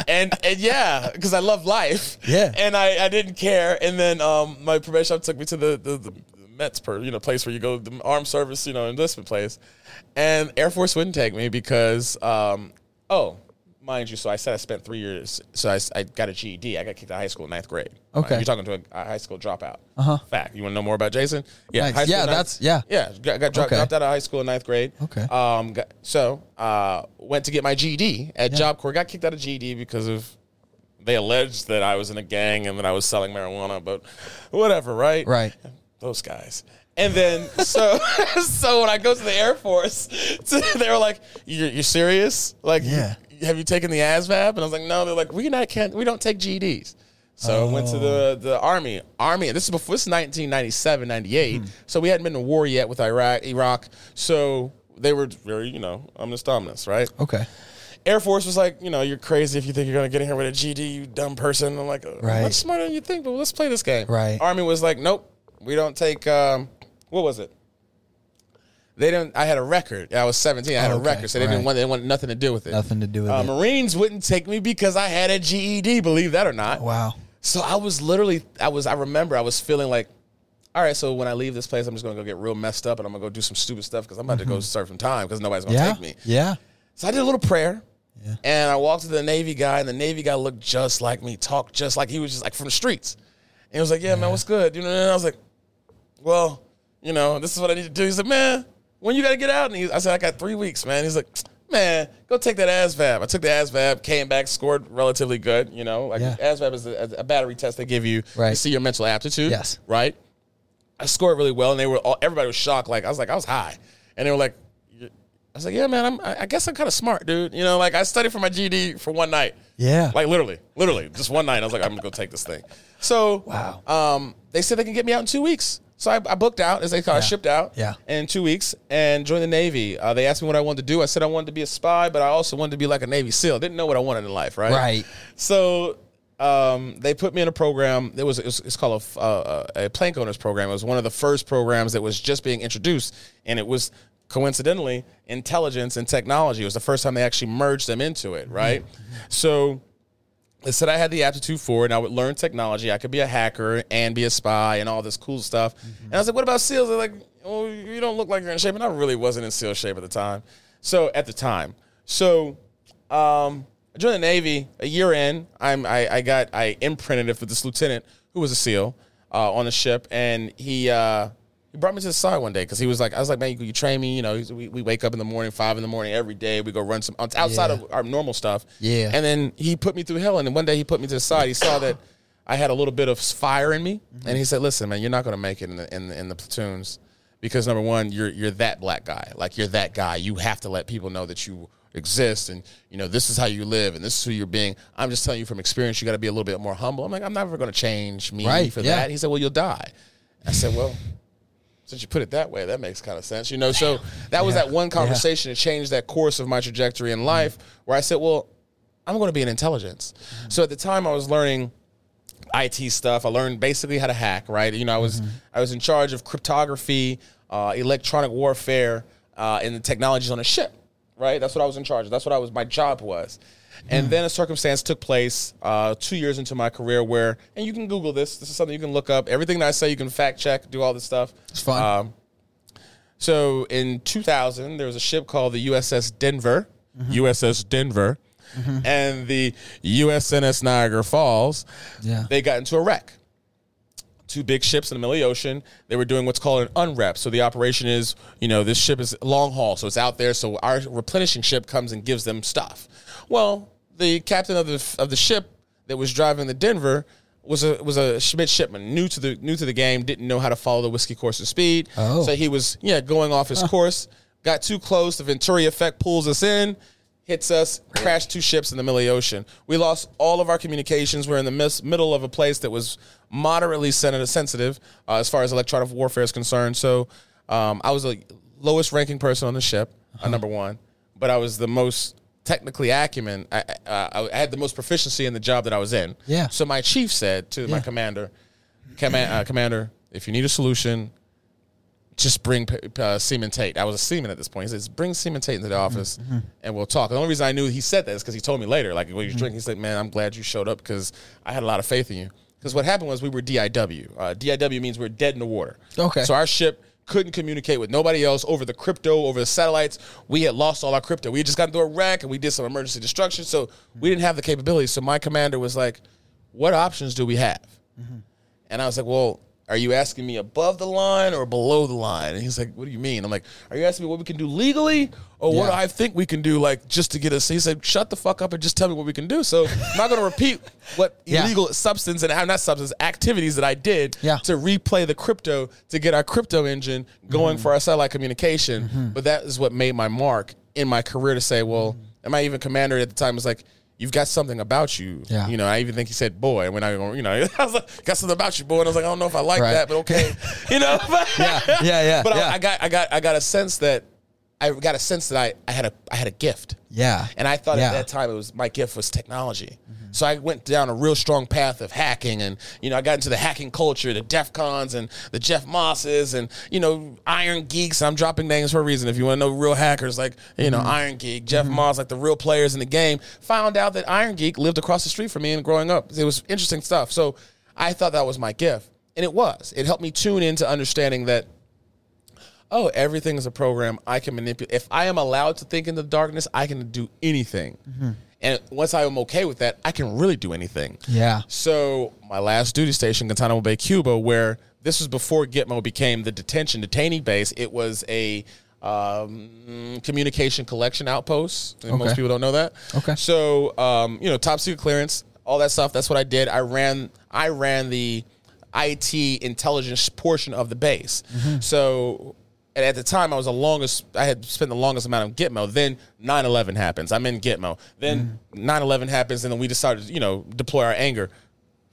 and and yeah, because I love life. Yeah. And I, I didn't care. And then um, my probation took me to the, the, the Mets per you know place where you go the armed service you know enlistment place, and Air Force wouldn't take me because um, oh mind you, so I said I spent three years. So I, I got a GED. I got kicked out of high school in ninth grade. Okay. you're talking to a, a high school dropout. Uh-huh. Fact. You want to know more about Jasun? Yeah. Nice. Yeah, ninth- that's- yeah. Yeah. Got, got dro- Okay. dropped out of high school in ninth grade. Okay. Um. Got, so uh, went to get my GED at Job Corps. Got kicked out of GED because of they alleged that I was in a gang and that I was selling marijuana, but whatever, right? Right. Those guys. And then so so when I go to the Air Force, they were like, "You're, you're serious? Like, Yeah. have you taken the ASVAB?" And I was like, "No." They're like, "We not can't we don't take GEDs." So I went to the oh. the army. Army. This is before this is 1997, 98. Hmm. So we hadn't been to war yet with Iraq, Iraq. So they were very, you know, omnis dominus, right? Okay. Air Force was like, you know, you're crazy if you think you're gonna get in here with a GD, you dumb person. I'm like, Right. much smarter than you think, but let's play this game. Right. Army was like, nope, we don't take. Um, what was it? They didn't. I had a record. I was 17. I had a Okay, record, so they right. didn't want. They wanted nothing to do with it. Nothing to do with Uh, it. Marines wouldn't take me because I had a GED. Believe that or not. Wow. So I was literally, I was, I remember I was feeling like, all right, so when I leave this place, I'm just gonna go get real messed up and I'm gonna go do some stupid stuff because I'm about to go serve some time because nobody's gonna Yeah. take me. Yeah. So I did a little prayer. And I walked to the Navy guy, and the Navy guy looked just like me, talked just like he was just like from the streets. And he was like, Yeah, man, what's good? You know, and I was like, Well, you know, this is what I need to do. He said, Man, when you gotta get out? And he, I said, I got three weeks, man. He's like, Man, go take that ASVAB. I took the ASVAB, came back, scored relatively good. You know, like Yeah. ASVAB is a, a battery test they give you Right. to see your mental aptitude. Yes. Right. I scored really well, and they were all, everybody was shocked. Like I was like, I was high, and they were like, I was like, yeah, man, I'm, I guess I'm kind of smart, dude. You know, like I studied for my GD for one night. Yeah. Like literally, literally, just one night. I was like, I'm gonna go take this thing. So, Wow. Um, they said they can get me out in two weeks. So I, I booked out, as they call it, Yeah. shipped out. Yeah. In two weeks, and joined the Navy. Uh, they asked me what I wanted to do. I said I wanted to be a spy, but I also wanted to be like a Navy SEAL. Didn't know what I wanted in life, right? Right. So um, they put me in a program. It was, it was it's called a, uh, a plank owners program. It was one of the first programs that was just being introduced, and it was coincidentally intelligence and technology. It was the first time they actually merged them into it, right? So they said I had the aptitude for it, and I would learn technology. I could be a hacker and be a spy and all this cool stuff. And I was like, "What about SEALs?" They're like, "Oh, you don't look like you're in shape." And I really wasn't in SEAL shape at the time. So at the time, so um, I joined the Navy a year in. I'm I, I got I imprinted it with this lieutenant who was a SEAL uh, on the ship, and he. Uh, he brought me to the side one day because he was like, I was like, man, you, you train me. You know, we, we wake up in the morning, five in the morning every day. We go run some outside Yeah. of our normal stuff. Yeah. And then he put me through hell. And then one day he put me to the side. He saw that I had a little bit of fire in me, mm-hmm. and he said, "Listen, man, you're not going to make it in the, in the in the platoons because number one, you're you're that black guy. Like you're that guy. You have to let people know that you exist, and you know this is how you live, and this is who you're being. I'm just telling you from experience, you got to be a little bit more humble. I'm like, I'm never going to change me Right, for yeah. that. He said, Well, you'll die. I said, Well. Since you put it that way, that makes kind of sense, you know. So that was Yeah. that one conversation that changed that course of my trajectory in life, where I said, "Well, I'm going to be in intelligence." So at the time, I was learning IT stuff. I learned basically how to hack. Right, you know, I was I was in charge of cryptography, uh, electronic warfare, uh, and the technologies on a ship. Right, that's what I was in charge of. That's what I was. My job was. And then a circumstance took place uh, two years into my career where, and you can Google this. This is something you can look up. Everything that I say, you can fact check, do all this stuff. It's fine. Um, so in 2000, there was a ship called the USS Denver, USS Denver, and the USNS Niagara Falls. Yeah. They got into a wreck. Two big ships in the middle of the ocean. They were doing what's called an unrep. So the operation is, you know, this ship is long haul, so it's out there. So our replenishing ship comes and gives them stuff. Well, the captain of the of the ship that was driving the Denver was a was a midshipman, new to the new to the game, didn't know how to follow the whiskey course of speed. Oh. So he was yeah going off his course, got too close. The Venturi effect pulls us in, hits us, crashed two ships in the middle of the ocean. We lost all of our communications. We're in the mis- middle of a place that was moderately sensitive uh, as far as electronic warfare is concerned. So um, I was the lowest ranking person on the ship, uh, number one, but I was the most technically acumen. I, I, I had the most proficiency in the job that I was in. Yeah. So my chief said to my Yeah. commander, Command, uh, Commander, if you need a solution, just bring uh, Seaman Tate. I was a seaman at this point. He says, bring Seaman Tate into the office and we'll talk. The only reason I knew he said that is because he told me later, like when he was drinking, he said, man, I'm glad you showed up because I had a lot of faith in you. Because what happened was we were DIW. Uh, DIW means we're dead in the water. Okay. So our ship couldn't communicate with nobody else over the crypto, over the satellites. We had lost all our crypto. We had just got into a wreck and we did some emergency destruction. So we didn't have the capability. So my commander was like, what options do we have? And I was like, well, are you asking me above the line or below the line? And he's like, what do you mean? I'm like, are you asking me what we can do legally or what I think we can do, like, just to get us? He said, shut the fuck up and just tell me what we can do. So I'm not going to repeat what Yeah. illegal substance and not substance activities that I did Yeah. to replay the crypto to get our crypto engine going Mm-hmm. for our satellite communication. But that is what made my mark in my career to say, well, and my even commander at the time was like, you've got something about you. Yeah. You know, I even think he said boy. And when I, you know, I was like, got something about you, boy. And I was like, I don't know if I like Right. that, but okay. you know? Yeah, yeah, yeah, But yeah. I, I got, I got, I got a sense that, I got a sense that I, I had a, I had a gift. Yeah. And I thought Yeah. at that time it was my gift was technology. So I went down a real strong path of hacking, and you know I got into the hacking culture, the DEF CONs and the Jeff Mosses, and you know Iron Geeks. I'm dropping names for a reason. If you want to know real hackers, like you know mm-hmm. Iron Geek, Jeff mm-hmm. Moss, like the real players in the game, found out that Iron Geek lived across the street from me and growing up. It was interesting stuff. So I thought that was my gift, and it was. It helped me tune into understanding that oh, everything is a program. I can manipulate. If I am allowed to think in the darkness, I can do anything. Mm-hmm. And once I am okay with that, I can really do anything. Yeah. So my last duty station, Guantanamo Bay, Cuba, where this was before Gitmo became the detention detaining base. It was a um, communication collection outpost. And Okay. Most people don't know that. Okay. So um, you know, top secret clearance, all that stuff. That's what I did. I ran. I ran the IT intelligence portion of the base. So. And at the time, I was the longest. I had spent the longest amount of Gitmo. Then 9/11 happens. I'm in Gitmo. Then 9/11 happens, and then we decided, you know, deploy our anger.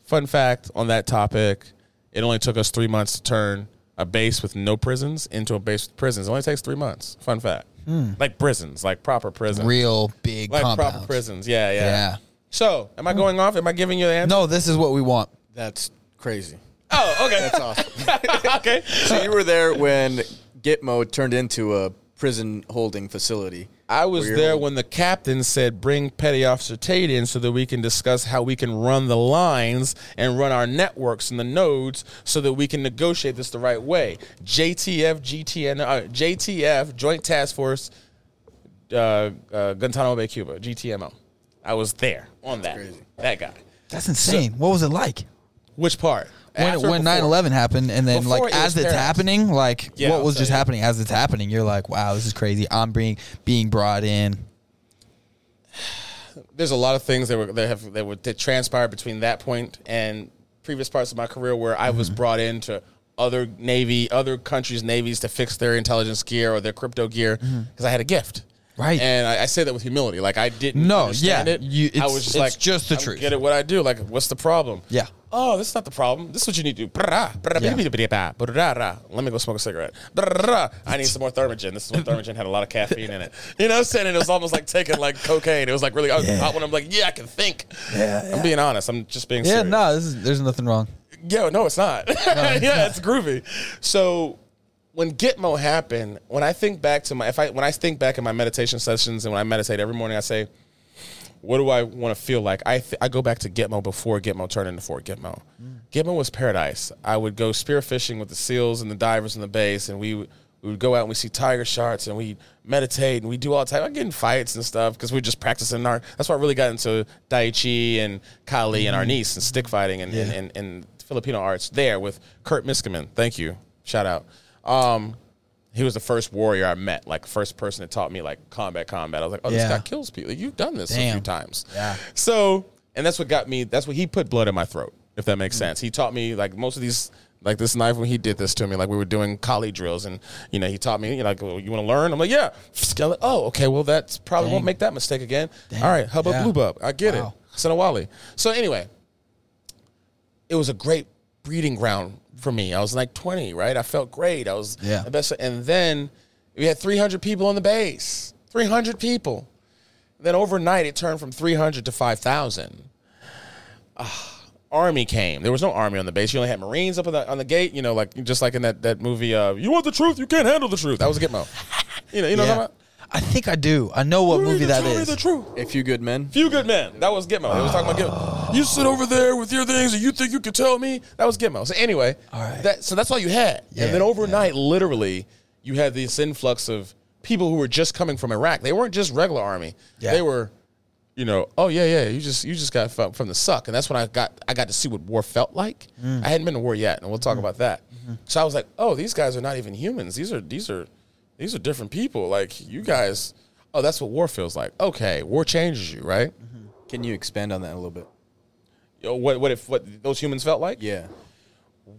Fun fact on that topic: it only took us three months to turn a base with no prisons into a base with prisons. It only takes three months. Fun fact: hmm. like prisons, like proper prisons, Real big like compounds. proper prisons. Yeah, yeah. Yeah. So, am I hmm. going off? Am I giving you the answer? No, this is what we want. That's crazy. Oh, okay. That's awesome. okay. so you were there when Gitmo turned into a prison holding facility. I was there holding- when the captain said, "Bring Petty Officer Tate in so that we can discuss how we can run the lines and run our networks and the nodes so that we can negotiate this the right way." JTF, GTN, uh, JTF, Joint Task Force, uh, uh, Guantanamo Bay, Cuba, GTMO. I was there on that. crazy. That guy. That's insane. what was it like? Which part? When, when before? 9-11 happened and then Before like it as was it's paradise. happening like Yeah, what I'll was tell just you. happening as it's happening you're like wow this is crazy i'm being being brought in there's a lot of things that were that have that were that transpired between that point and previous parts of my career where I Mm-hmm. was brought into other navy, other countries' navies to fix their intelligence gear or their crypto gear because I had a gift. Mm-hmm. Right. and I, I say that with humility. Like I didn't No, understand yeah, it. you- I it's- was just it's like, just the I'm truth. Get it? What I do? Like, what's the problem? Yeah. Oh, this is not the problem. This is what you need to do. Yeah. Let me go smoke a cigarette. I need some more Thermogen. This is when Thermogen had a lot of caffeine in it. You know what I'm saying? And it was almost like taking like cocaine. It was like really was Yeah. hot when I'm like, yeah, I can think. Yeah, I'm being honest. I'm just being yeah serious. no this is, there's nothing wrong Yeah, no, it's not. yeah, it's groovy. So when Gitmo happened, when I think back to my if I when I think back in my meditation sessions and when I meditate every morning, I say, what do I want to feel like? I th- I go back to Gitmo before Gitmo turned into Fort Gitmo. Gitmo was paradise. I would go spearfishing with the seals and the divers in the base, and we would- we would go out and we see tiger sharks and we meditate and we do all the time. I get in fights and stuff because we're just practicing our. That's why I really got into Daichi and Kali and Arnis and stick fighting and, and, and, and Filipino arts there with Kurt Miskiman. Thank you. Shout out. Um, he was the first warrior I met, like first person that taught me like combat, combat. I was like, oh, this guy kills people. You've done this a few times. Yeah. So, and that's what got me. That's what he put blood in my throat, if that makes mm. sense. He taught me like most of these, like this knife when he did this to me, like we were doing Kali drills, and you know he taught me, oh, you know, like, well, you want to learn? I'm like, yeah. Skeleton. Oh, okay. Well, that's probably won't make that mistake again. Dang. All right. Hubba Yeah. blue bub. I get Wow. it. Sinawali. So anyway, it was a great breeding ground for me. I was like 20, right? I felt great. I was Yeah. the best. And then we had 300 people on the base. 300 people. Then overnight, it turned from 300 to 5,000. Ah, army came. There was no army on the base. You only had Marines up on the on the gate. You know, like just like in that that movie. Uh, you want the truth? You can't handle the truth. That was a Gitmo. you know, you know what I'm yeah. talking i think i do i know what about? movie that Tell me the truth. A few good men. Few good men. That was Gitmo. They was talking about Gitmo. You sit over there with your things, and you think you can tell me? That was Gitmo. So anyway, All right. that so that's all you had. Yeah, and then overnight, literally, you had this influx of people who were just coming from Iraq. They weren't just regular army. Yeah. They were, you know, oh yeah, yeah. You just you just got from, from the suck, and that's when I got I got to see what war felt like. Mm. I hadn't been to war yet, and we'll talk about that. Mm-hmm. So I was like, oh, these guys are not even humans. These are these are these are different people. Like you guys. Oh, that's what war feels like. Okay, war changes you, right? Mm-hmm. Can you expand on that a little bit? Yo, what what if what those humans felt like? Yeah.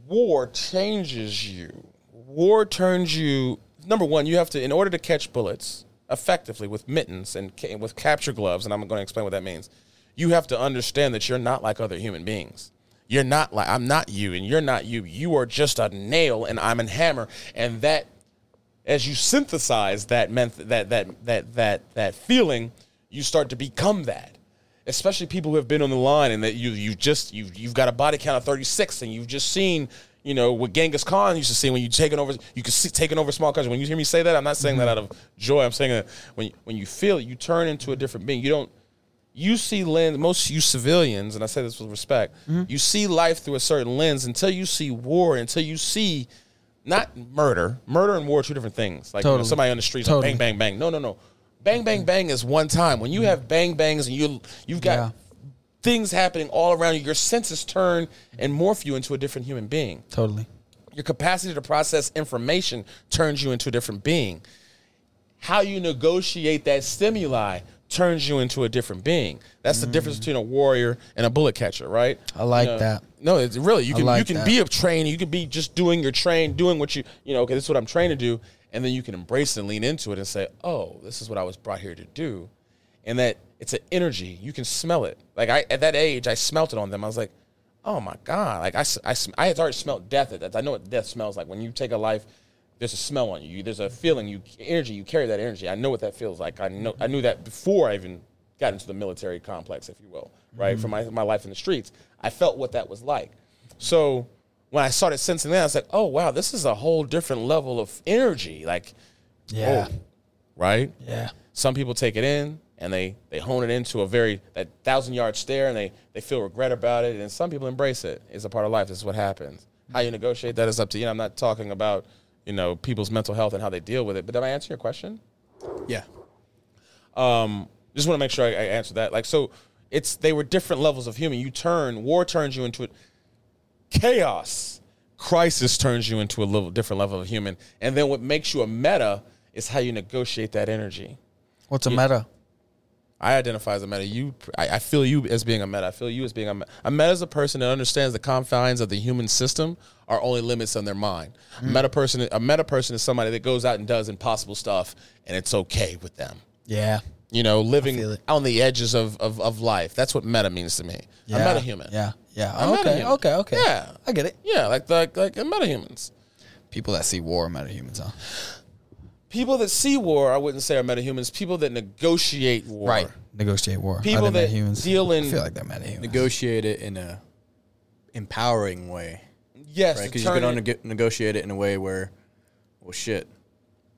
War changes you. War turns you. Number one, you have to, in order to catch bullets effectively with mittens and ca- with capture gloves, and I'm going to explain what that means. You have to understand that you're not like other human beings. You're not like I'm not you, and you're not you. You are just a nail, and I'm a hammer, and that as you synthesize that that that that that that feeling, you start to become that. especially people who have been on the line and that you you just you you've got a body count of 36 and you've just seen you know what Genghis Khan used to say when you taking over you can see taking over small countries. When you hear me say that, I'm not saying that mm-hmm. out of joy. I'm saying that when when you feel it, you turn into a different being. You don't you see lens most you civilians and i say this with respect mm-hmm. you see life through a certain lens until you see war until you see not murder murder and war are two different things like you know, somebody on the streets Totally. like bang bang bang no no no bang bang bang is one time when you have bang bangs and you you've got Yeah. things happening all around you your senses turn and morph you into a different human being Totally. your capacity to process information turns you into a different being. How you negotiate that stimuli turns you into a different being. That's the difference between a warrior and a bullet catcher, right? I like You know, that. No, it's really you can like you can that. be a trainee, you can be just doing your train, doing what you you know, okay, this is what I'm trained to do, and then you can embrace and lean into it and say, "Oh, this is what I was brought here to do." And that it's an energy. You can smell it. Like I at that age, I smelt it on them. I was like, oh my god! Like I sm- I had already smelled death. At that. I know what death smells like. When you take a life, there's a smell on you. There's a feeling. You energy. You carry that energy. I know what that feels like. I know. I knew that before I even got into the military complex, if you will. Right mm-hmm. from my my life in the streets, I felt what that was like. So when I started sensing that, I was like, oh wow, this is a whole different level of energy. Like, Yeah. oh, right. Yeah. Some people take it in and they they hone it into a very that thousand yard stare and they they feel regret about it. And some people embrace it. It's a part of life. This is what happens. How you negotiate that is up to you. I'm not talking about you know people's mental health and how they deal with it. But did I answer your question? Yeah. Um, just want to make sure I, I answer that. Like so, it's they were different levels of human. You turn war turns you into it. Chaos, crisis turns you into a little different level of human. And then what makes you a meta is how you negotiate that energy. What's a meta? I identify as a meta. You, I, I feel you as being a meta. I feel you as being a meta. A meta is a person that understands the confines of the human system are only limits on their mind. A mm. meta person, a meta person is somebody that goes out and does impossible stuff, and it's okay with them. Yeah. You know, living on the edges of, of, of life. That's what meta means to me. Yeah. A meta human. Yeah. Yeah. Okay. Okay. Okay. Yeah. I get it. Yeah, like like like meta humans. People that see war are metahumans, huh? People that see war, I wouldn't say are meta humans. People that negotiate war. Right. Negotiate war. People are they that metahumans? deal in- I feel like they're metahumans. Negotiate it in a empowering way, Yes, right? Because you turn can it- negotiate it in a way where, well, shit,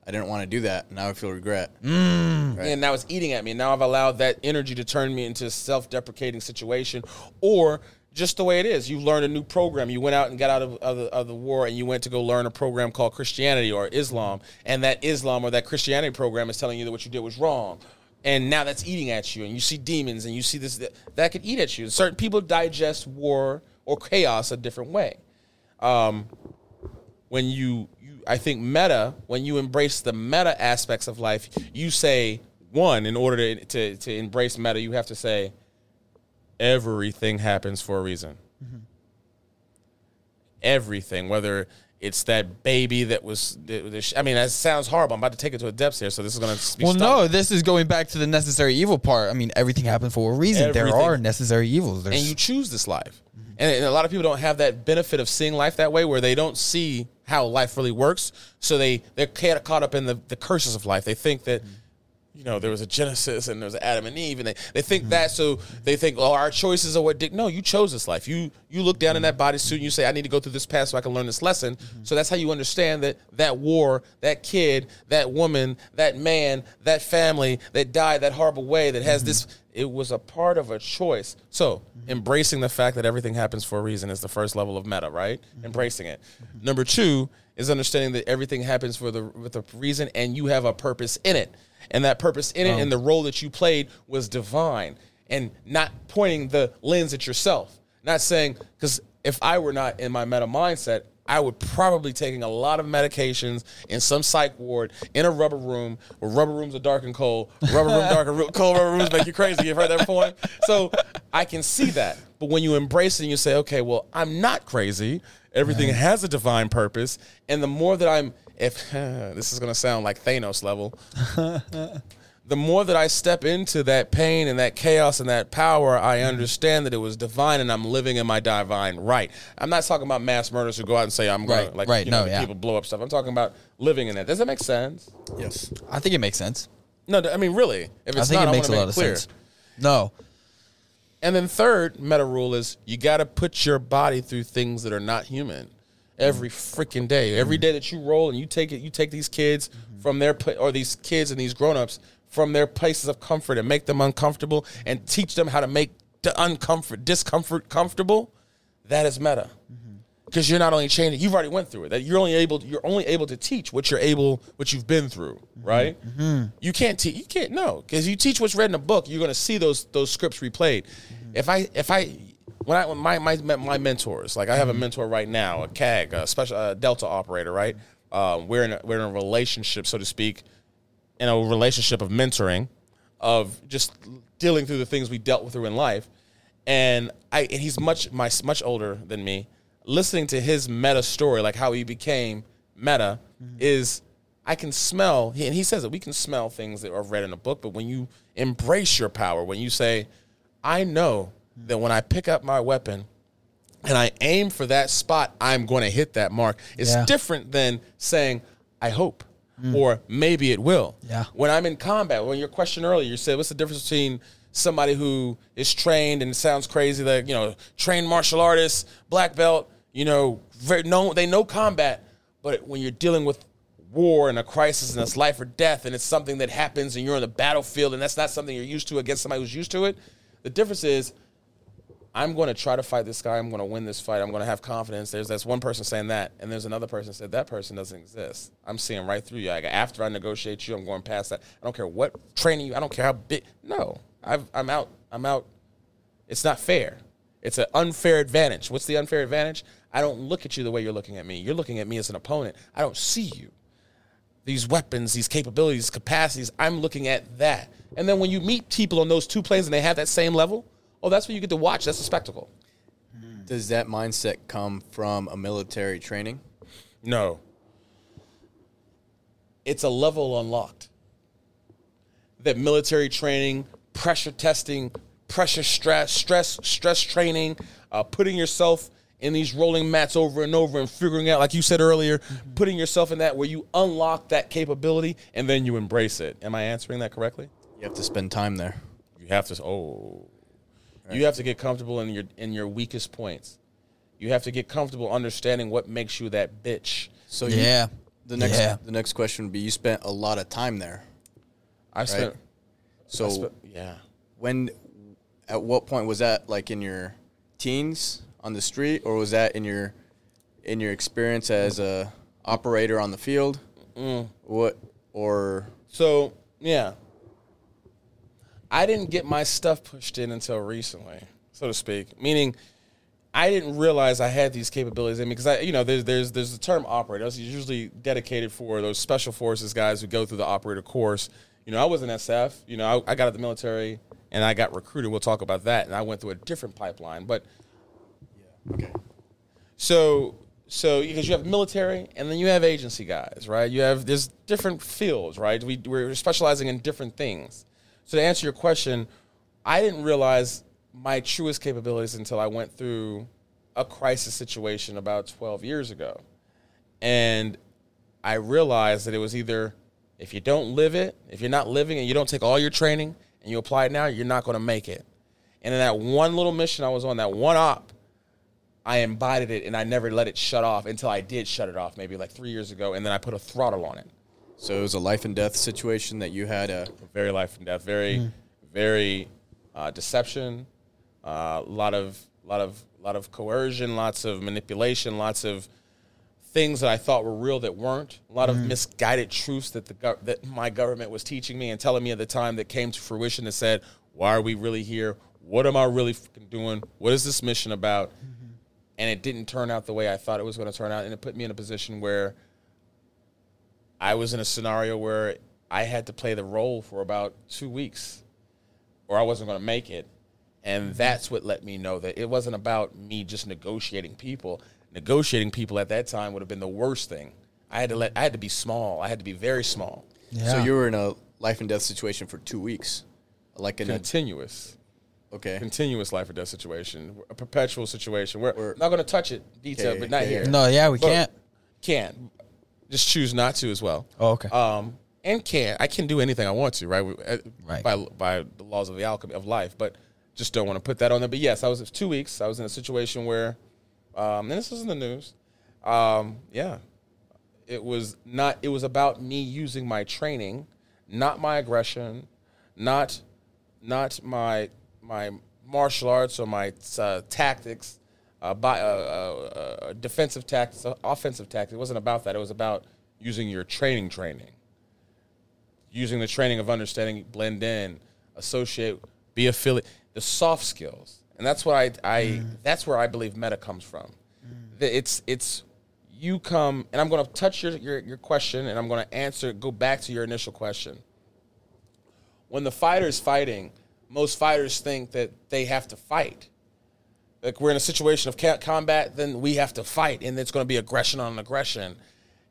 I didn't want to do that. Now I feel regret. Mm. and now it's eating at me. Now I've allowed that energy to turn me into a self-deprecating situation, or just the way it is. You learned a new program. You went out and got out of, of, the, of the war, and you went to go learn a program called Christianity or Islam, and that Islam or that Christianity program is telling you that what you did was wrong. And now that's eating at you, and you see demons, and you see this that, that could eat at you. Certain people digest war or chaos a different way. Um, when you, you I think meta when you embrace the meta aspects of life, you say one in order to to, to embrace meta, you have to say everything happens for a reason. Mm-hmm. Everything, whether it's that baby that was, I mean, that sounds horrible. I'm about to take it to a depth here, so this is going to. Well, no, this is going back to the necessary evil part. I mean, everything happened for a reason. There are necessary evils. There's, and you choose this life. Mm-hmm. And, and a lot of people don't have that benefit of seeing life that way, where they don't see how life really works. So they they're caught up in the, the curses of life. They think that mm-hmm. You know there was a Genesis and there was Adam and Eve, and they, they think that. So they think, oh, our choices are what. Dick. No, you chose this life. You you look down in that bodysuit and you say, I need to go through this path so I can learn this lesson. So that's how you understand that that war, that kid, that woman, that man, that family that died that horrible way that has this. It was a part of a choice. So embracing the fact that everything happens for a reason is the first level of meta, right? Embracing it. Number two is understanding that everything happens for the with a reason, and you have a purpose in it, and that purpose in it oh. and the role that you played was divine, and not pointing the lens at yourself. Not saying because if I were not in my meta mindset, I would probably taking a lot of medications in some psych ward in a rubber room where rubber rooms are dark and cold. Rubber room dark and cold rubber rooms make you crazy. You've heard that before. So I can see that. But when you embrace it and you say, okay, well, I'm not crazy. Everything has a divine purpose. And the more that I'm, if this is going to sound like Thanos level, the more that I step into that pain and that chaos and that power, I mm-hmm. understand that it was divine and I'm living in my divine right. I'm not talking about mass murders who go out and say I'm going Right, to like right, you know, no, yeah. people blow up stuff. I'm talking about living in that. Does that make sense? Yes. I think it makes sense. No, I mean really. If it's I it's think not, it I makes a want to lot make of clear. sense. No. And then third meta rule is you got to put your body through things that are not human every freaking day. Every mm. day that you roll and you take it, you take these kids mm-hmm. from their or these kids and these grown-ups from their places of comfort and make them uncomfortable and teach them how to make the uncomfort discomfort comfortable. That is meta. Mm-hmm. Because you're not only changing, you've already went through it. That you're only able, you're only able to teach what you're able, what you've been through, mm-hmm. right? You can't teach, you can't no, because you teach what's read in a book, you're going to see those those scripts replayed. If I, if I, when I, when my my my mentors, like I have a mentor right now, a CAG, a special a Delta operator, right? Uh, we're in a, we're in a relationship, so to speak, in a relationship of mentoring, of just dealing through the things we dealt with through in life, and I and he's much my much older than me. Listening to his meta story, like how he became meta, is I can smell. And he says that we can smell things that are read in a book, but when you embrace your power, when you say, "I know that when I pick up my weapon." and I aim for that spot, I'm going to hit that mark. It's Yeah. different than saying, I hope, mm. or maybe it will. Yeah. When I'm in combat, when your question earlier, you said, what's the difference between somebody who is trained and it sounds crazy, like, you know, trained martial artist, black belt, you know, very, no, they know combat, but when you're dealing with war and a crisis and it's life or death and it's something that happens and you're on the battlefield and that's not something you're used to against somebody who's used to it, the difference is I'm going to try to fight this guy. I'm going to win this fight. I'm going to have confidence. There's that's one person saying that, and there's another person said that person doesn't exist. I'm seeing right through you. Like after I negotiate you, I'm going past that. I don't care what training you. I don't care how big. No, I've, I'm out. I'm out. It's not fair. It's an unfair advantage. What's the unfair advantage? I don't look at you the way you're looking at me. You're looking at me as an opponent. I don't see you these weapons, these capabilities, capacities. I'm looking at that. And then when you meet people on those two planes and they have that same level, oh, that's what you get to watch. That's a spectacle. Does that mindset come from a military training? No. It's a level unlocked. That military training, pressure testing, pressure stress, stress, stress training, uh, putting yourself in these rolling mats over and over and figuring out, like you said earlier, putting yourself in that where you unlock that capability and then you embrace it. Am I answering that correctly? You have to spend time there. You have to. Oh, you have to get comfortable in your in your weakest points. You have to get comfortable understanding what makes you that bitch. So you- Yeah. the next Yeah. the next question would be: You spent a lot of time there. I spent. So I spent yeah. when, at what point was that? Like in your teens on the street, or was that in your in your experience as a operator on the field? What or So yeah, I didn't get my stuff pushed in until recently, so to speak. Meaning, I didn't realize I had these capabilities in me because I, you know, there's there's there's the term operator. It's usually dedicated for those special forces guys who go through the operator course. You know, I was an SF. You know, I, I got out of the military and I got recruited. We'll talk about that. And I went through a different pipeline, but yeah, okay, so so because you have military and then you have agency guys, right? You have there's different fields, right? We we're specializing in different things. So to answer your question, I didn't realize my truest capabilities until I went through a crisis situation about 12 years ago. And I realized that it was either if you don't live it, if you're not living and you don't take all your training and you apply it now, you're not going to make it. And in that one little mission I was on, that one op, I embodied it and I never let it shut off until I did shut it off maybe like three years ago. And then I put a throttle on it. So it was a life and death situation that you had a Very life and death, very, mm. very uh, deception, a lot of, lot of, lot of coercion, lots of manipulation, lots of things that I thought were real that weren't. A lot of mm. misguided truths that the gov- that my government was teaching me and telling me at the time that came to fruition that said, "Why are we really here? What am I really fucking doing? What is this mission about?" Mm-hmm. And it didn't turn out the way I thought it was going to turn out, and it put me in a position where I was in a scenario where I had to play the role for about two weeks, or I wasn't going to make it. And mm-hmm. that's what let me know that it wasn't about me just negotiating people. Negotiating people at that time would have been the worst thing. I had to let I had to be small. I had to be very small. Yeah. So you were in a life and death situation for two weeks, like in a Continuous. okay. Continuous life or death situation. A perpetual situation. We're, We're- not going to touch it detail, Okay, but not okay, here. yeah. No, yeah, we But can't. Can. Just choose not to as well. Oh, okay. um, and can I can do anything I want to, right? Uh, Right. By by the laws of the alchemy of life, but just don't want to put that on there. But yes, I was two weeks. I was in a situation where, um, and this is in the news. Um, yeah, it was not. It was about me using my training, not my aggression, not not my my martial arts or my uh, tactics, uh, by, uh, uh, defensive tactics, offensive tactics. It wasn't about that. It was about using your training training, using the training of understanding, blend in, associate, be affiliate, the soft skills, and that's what I, I that's where I believe meta comes from. The- It's it's you come, and I'm going to touch your, your your question, and I'm going to answer. Go back to your initial question when the fighter's fighting, most fighters think that they have to fight. Like we're in a situation of combat, then we have to fight, and it's going to be aggression on aggression,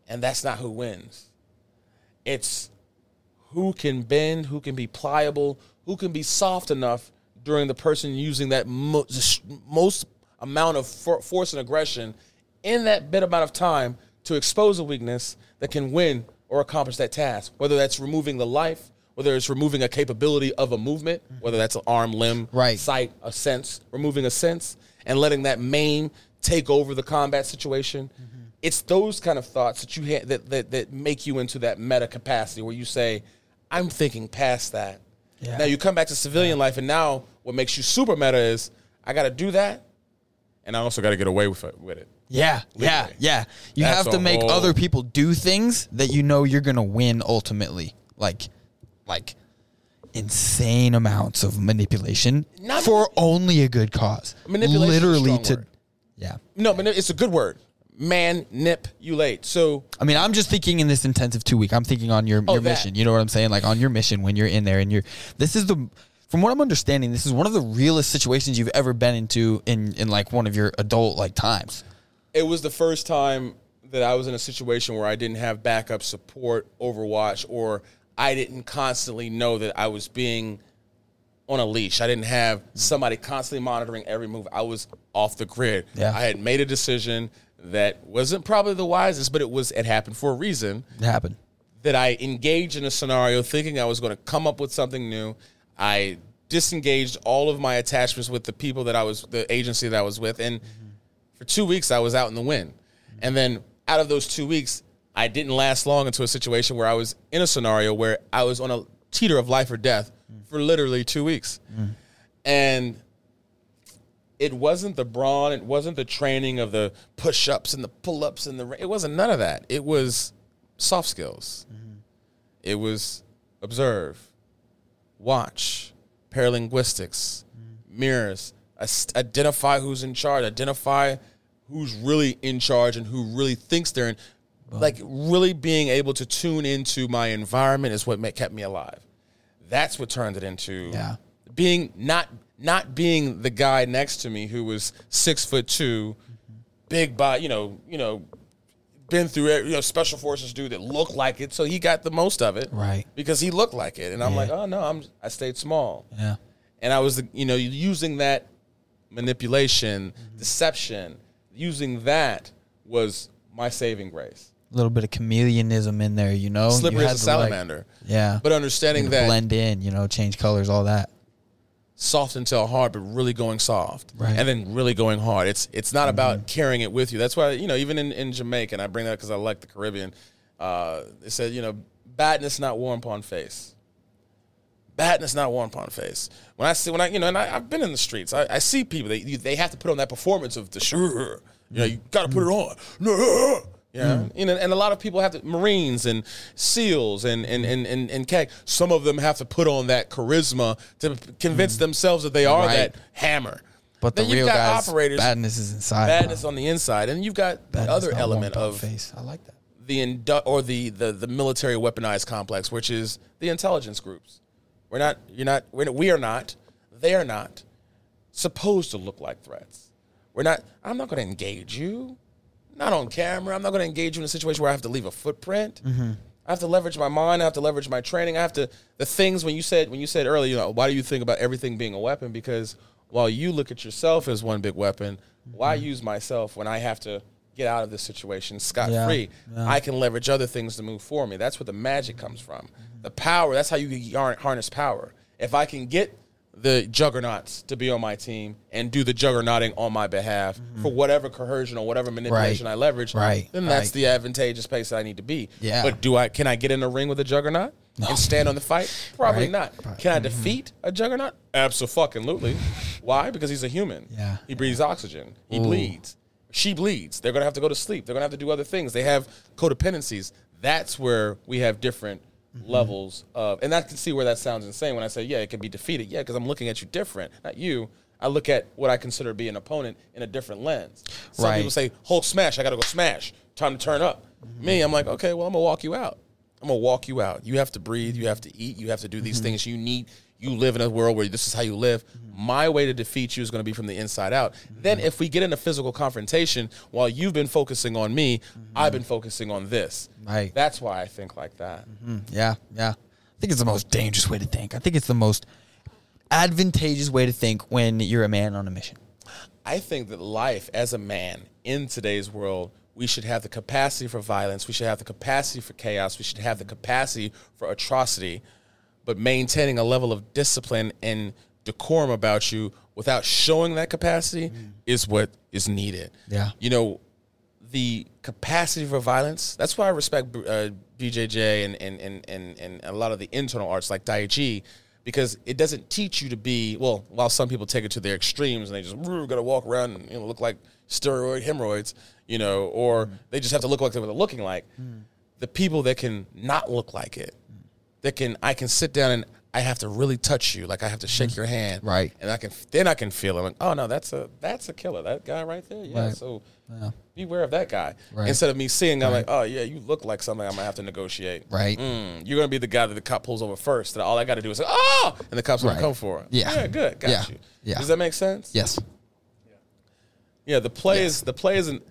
and that's not who wins. It's who can bend, who can be pliable, who can be soft enough during the person using that mo- most amount of for- force and aggression in that bit amount of time to expose a weakness that can win or accomplish that task. Whether that's removing the life, whether it's removing a capability of a movement, mm-hmm. whether that's an arm, limb, Right. sight, a sense, removing a sense, and letting that main take over the combat situation. Mm-hmm. It's those kind of thoughts that you ha- that, that that make you into that meta capacity where you say, "I'm thinking past that." Yeah. Now you come back to civilian life, and now what makes you super meta is I got to do that, and I also got to get away with it. With it. Yeah, yeah, yeah. You That's have to make whole- other people do things that you know you're gonna win ultimately. Like, like insane amounts of manipulation Not for only a good cause. Manipulation is a literally strong to. word. Yeah, No, but it's a good word. Man, nip, you late. So I mean, I'm just thinking in this intensive two week. I'm thinking on your Oh, your that. mission. You know what I'm saying? Like on your mission when you're in there and you're. This is the. From what I'm understanding, this is one of the realest situations you've ever been into in in like one of your adult like times. it was the first time that I was in a situation where I didn't have backup support, Overwatch, or I didn't constantly know that I was being on a leash. I didn't have somebody constantly monitoring every move. I was off the grid. Yeah. I had made a decision that wasn't probably the wisest, but it was it happened for a reason. It happened. that I engaged in a scenario thinking I was going to come up with something new. I disengaged all of my attachments with the people that I was, the agency that I was with. And mm-hmm. for two weeks, I was out in the wind. And then out of those two weeks, I didn't last long into a situation where I was in a scenario where I was on a teeter of life or death for literally two weeks. And it wasn't the brawn, it wasn't the training of the push ups and the pull ups and the, it wasn't none of that. It was soft skills. It was observe, watch, paralinguistics, mirrors, identify who's in charge, identify who's really in charge and who really thinks they're in. Uh-huh. Like really being able to tune into my environment is what kept me alive. That's what turned it into Yeah. being not not being the guy next to me who was six foot 2 big body, you know, you know, been through you know, special forces dude that looked like it, so he got the most of it, Right. Because he looked like it, and I'm Yeah. like, oh no, I'm I stayed small, Yeah. and I was, you know, using that manipulation, mm-hmm. deception, using that was my saving grace. A little bit of chameleonism in there, you know. Slippery You as a to, like- salamander, yeah. but understanding that blend in, you know, change colors, all that. soft until hard, but really going soft, Right. and then really going hard. It's it's not about carrying it with you. That's why you know even in, in Jamaica, and I bring that because I like the Caribbean. Uh, they said you know badness not worn upon face. Badness not worn upon face. When I see when I you know and I, I've been in the streets, I, I see people they you, they have to put on that performance of the sure. You know you got to put it on. Yeah, mm. you know, and a lot of people have to Marines and SEALs and and and and, and CAG, Some of them have to put on that charisma to convince mm. themselves that they are Right. that hammer. But the you've real got guys, operators, badness is inside. badness on the inside, and you've got the other element of face. I like that. the indu- or the, the the military weaponized complex, which is the intelligence groups. We're not. You're not. We're not, we are not. They are not supposed to look like threats. We're not. I'm not going to engage you. Not on camera. I'm not going to engage you in a situation where I have to leave a footprint. Mm-hmm. I have to leverage my mind. I have to leverage my training. I have to the things when you said when you said earlier, you know, why do you think about everything being a weapon? Because while you look at yourself as one big weapon, why Mm-hmm. use myself when I have to get out of this situation scot free? yeah. I can leverage other things to move for me. That's where the magic comes from. The power. That's how you harness power. If I can get the juggernauts to be on my team and do the juggernauting on my behalf mm-hmm. for whatever coercion or whatever manipulation Right. I leverage, Right. then that's Right. the advantageous place that I need to be. Yeah. But do I can I get in the ring with a juggernaut and stand on the fight? Probably Right. not. Right. Can I mm-hmm. defeat a juggernaut? Absolutely. Why? Because he's a human. Yeah. He breathes oxygen. He bleeds. She bleeds. They're gonna have to go to sleep. They're gonna have to do other things. They have codependencies. That's where we have different Mm-hmm. levels of, and I can see where that sounds insane when I say, yeah, it can be defeated. Yeah, because I'm looking at you different, not you. I look at what I consider to be an opponent in a different lens. Some Right. people say, Hulk smash, I gotta go smash. Time to turn up. Mm-hmm. Me, I'm like, okay, well, I'm gonna walk you out. I'm gonna walk you out. You have to breathe. You have to eat. You have to do these Mm-hmm. things. You need. You live in a world where this is how you live. My way to defeat you is going to be from the inside out. Then, if we get in a physical confrontation, while you've been focusing on me, I've been focusing on this. Right. That's why I think like that. Mm-hmm. Yeah, yeah. I think it's the most dangerous way to think. I think it's the most advantageous way to think when you're a man on a mission. I think that life as a man in today's world, we should have the capacity for violence. We should have the capacity for chaos. We should have the capacity for atrocity, but maintaining a level of discipline and decorum about you without showing that capacity mm. is what is needed. Yeah. You know, the capacity for violence. That's why I respect uh, BJJ and, and, and, and, and a lot of the internal arts like Tai Chi because it doesn't teach you to be, well, while some people take it to their extremes and they just got to walk around and you know, look like steroid hemorrhoids, you know, or mm. they just have to look like what they're looking like. Mm. The people that can not look like it, that can, I can sit down and I have to really touch you, like I have to shake your hand, Right. And I can then I can feel it. Like, oh no, that's a that's a killer. That guy right there, yeah. Right. So Yeah. beware of that guy. Right. Instead of me seeing, I'm like, oh yeah, you look like something I'm gonna have to negotiate. Right. Mm, you're gonna be the guy that the cop pulls over first. That all I got to do is say, oh, and the cops gonna Right. come for it. Yeah. Yeah. Good. Got Yeah. you. Yeah. Does that make sense? Yes. Yeah, the play is the play isn't.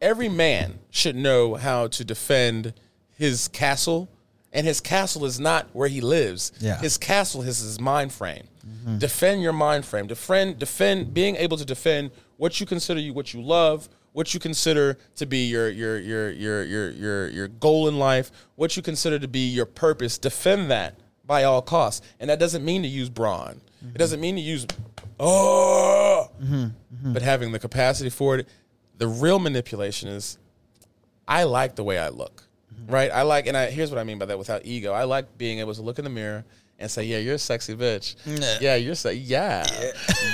Every man should know how to defend his castle, and his castle is not where he lives. Yeah. his castle is his mind frame. Mm-hmm. Defend your mind frame. Defend, defend. Being able to defend what you consider you what you love, what you consider to be your your your your your your your goal in life, what you consider to be your purpose. Defend that by all costs, and that doesn't mean to use brawn. It mm-hmm. doesn't mean to use oh, but having the capacity for it. The real manipulation is I like the way I look, right? I like, and I, here's what I mean by that without ego. I like being able to look in the mirror and say, "Yeah, you're a sexy bitch. Nah. Yeah, you're se- yeah,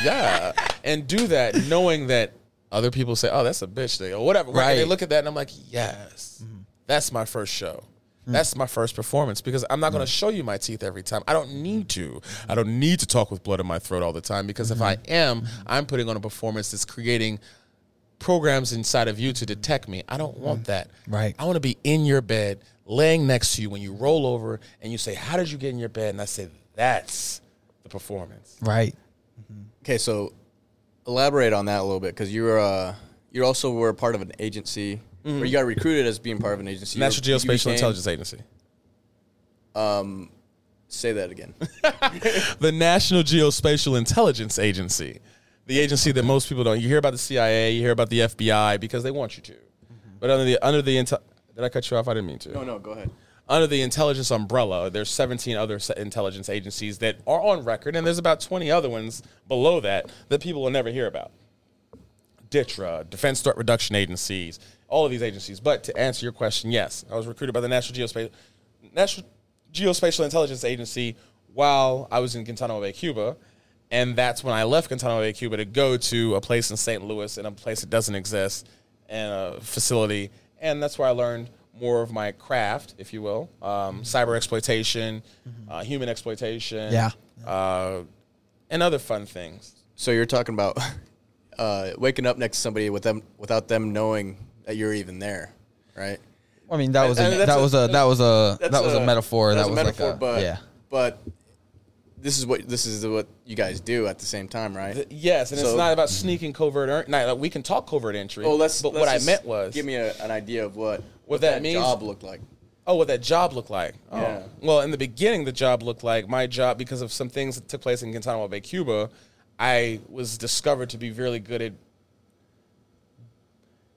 yeah," and do that knowing that other people say, "Oh, that's a bitch thing," or whatever. Right? And they look at that and I'm like, "Yes, mm-hmm. that's my first show." Mm. That's my first performance because I'm not going to show you my teeth every time. I don't need to. I don't need to talk with blood in my throat all the time because if mm-hmm. I am, I'm putting on a performance that's creating programs inside of you to detect me. I don't want that. Right. I want to be in your bed, laying next to you when you roll over and you say, How did you get in your bed? And I say, That's the performance. Right. Okay, so elaborate on that a little bit because you're uh, you also were part of an agency, or you got recruited as being part of an agency. Mm-hmm. National You- you Geospatial became- Intelligence Agency. Um, Say that again. The National Geospatial Intelligence Agency. The agency that most people don't. You hear about the CIA, you hear about the FBI because they want you to. Mm-hmm. But under the under the intel, did I cut you off? I didn't mean to. no, no, go ahead. under the intelligence umbrella, there's 17 other intelligence agencies that are on record, and there's about 20 other ones below that that people will never hear about. DTRA, Defense Threat Reduction Agencies, all of these agencies. But to answer your question, yes, I was recruited by the National Geospatial National Geospatial Intelligence Agency while I was in Guantanamo Bay, Cuba. And that's when I left Guantanamo Bay, Cuba to go to a place in St. Louis in a place that doesn't exist and a facility. And that's where I learned more of my craft, if you will, um, cyber exploitation, uh, human exploitation, Yeah. uh, and other fun things. So you're talking about uh, waking up next to somebody with them without them knowing that you're even there, right? I mean, that was a, that a- was a that was a That's that was a, metaphor. that's That a was metaphor, like a but yeah. but this is what this is what you guys do at the same time, right? Yes, and it's not about sneaking covert. Er- not, like, we can talk covert entry. Oh, let's. But let's what I meant was give me a, an idea of what What that means- job looked like. Oh, what that job looked like. Oh. Yeah. Well, in the beginning, the job looked like my job because of some things that took place in Guantanamo Bay, Cuba. I was discovered to be really good at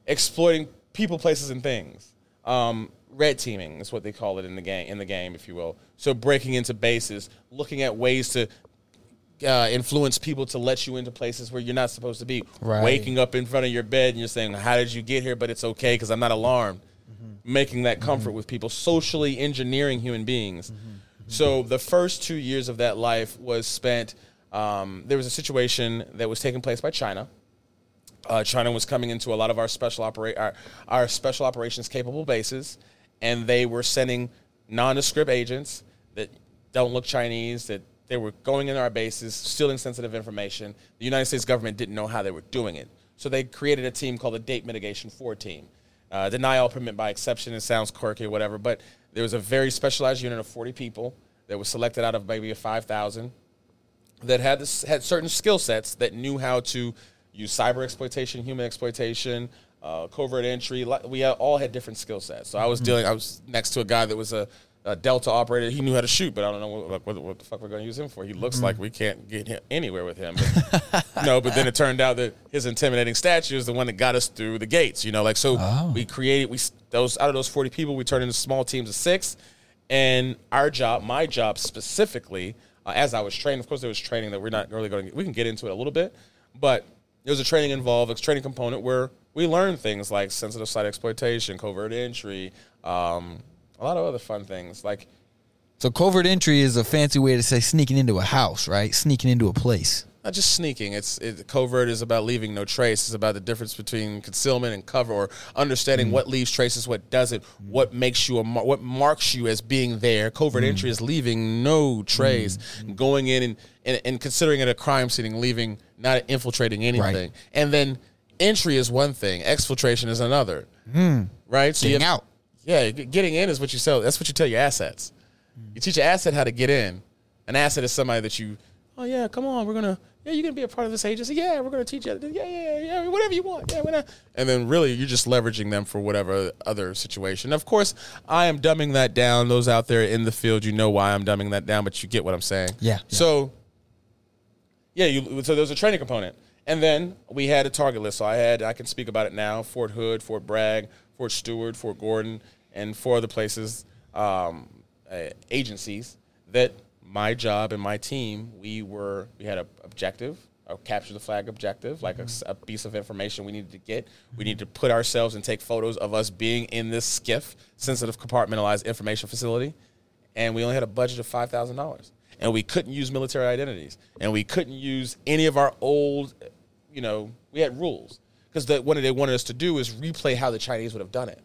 exploiting people, places, and things. Um, red teaming is what they call it in the game. In the game, if you will. So breaking into bases, looking at ways to uh, influence people to let you into places where you're not supposed to be. Right. Waking up in front of your bed and you're saying, "How did you get here?" But it's okay because I'm not alarmed. Making that comfort with people, socially engineering human beings. So the first two years of that life was spent. Um, there was a situation that was taking place by China. Uh, China was coming into a lot of our special operate our, our special operations capable bases, and they were sending nondescript agents that don't look Chinese. That they were going in our bases, stealing sensitive information. The United States government didn't know how they were doing it, so they created a team called the Date Mitigation Four Team. Uh, all permit by exception. It sounds quirky or whatever, but there was a very specialized unit of 40 people that was selected out of maybe 5,000 that had this, had certain skill sets that knew how to use cyber exploitation, human exploitation, uh, covert entry. We all had different skill sets. So I was dealing. I was next to a guy that was a, a Delta operator. He knew how to shoot, but I don't know what, what, what the fuck we're going to use him for. He looks like we can't get him anywhere with him. But, no, but then it turned out that his intimidating stature is the one that got us through the gates. You know, like so we created we those out of those forty people, we turned into small teams of six. And our job, my job specifically, uh, as I was trained, of course, there was training that we're not really going to, we can get into it a little bit, but there was a training involved, a training component where we learn things like sensitive site exploitation, covert entry, um, a lot of other fun things. Like, So covert entry is a fancy way to say sneaking into a house, right? Sneaking into a place. not just sneaking. It's it, covert is about leaving no trace. It's about the difference between concealment and cover, or understanding mm. what leaves traces, what doesn't, what makes you a mar- what marks you as being there. Covert mm. entry is leaving no trace, mm. going in and, and and considering it a crime scene, leaving not infiltrating anything, and then entry is one thing, exfiltration is another, hmm. right? So Getting have- out. yeah, getting in is what you sell. That's what you tell your assets. You teach an asset how to get in. An asset is somebody that you, oh yeah, come on, we're gonna, yeah, you're gonna be a part of this agency. Yeah, we're gonna teach you. Yeah, yeah, yeah, whatever you want. Yeah, we're not. And then really, you're just leveraging them for whatever other situation. Of course, I am dumbing that down. Those out there in the field, you know why I'm dumbing that down, but you get what I'm saying. Yeah, yeah. So yeah, you, so there's a training component, and then we had a target list. So I had I can speak about it now: Fort Hood, Fort Bragg, Fort Stewart, Fort Gordon, and four other places, um, uh, agencies that my job and my team we were we had a objective. A capture the flag objective, like a piece of information we needed to get. We needed to put ourselves and take photos of us being in this SCIF, sensitive compartmentalized information facility, and we only had a budget of five thousand dollars, and we couldn't use military identities, and we couldn't use any of our old, you know, we had rules because the, what they wanted us to do is replay how the Chinese would have done it.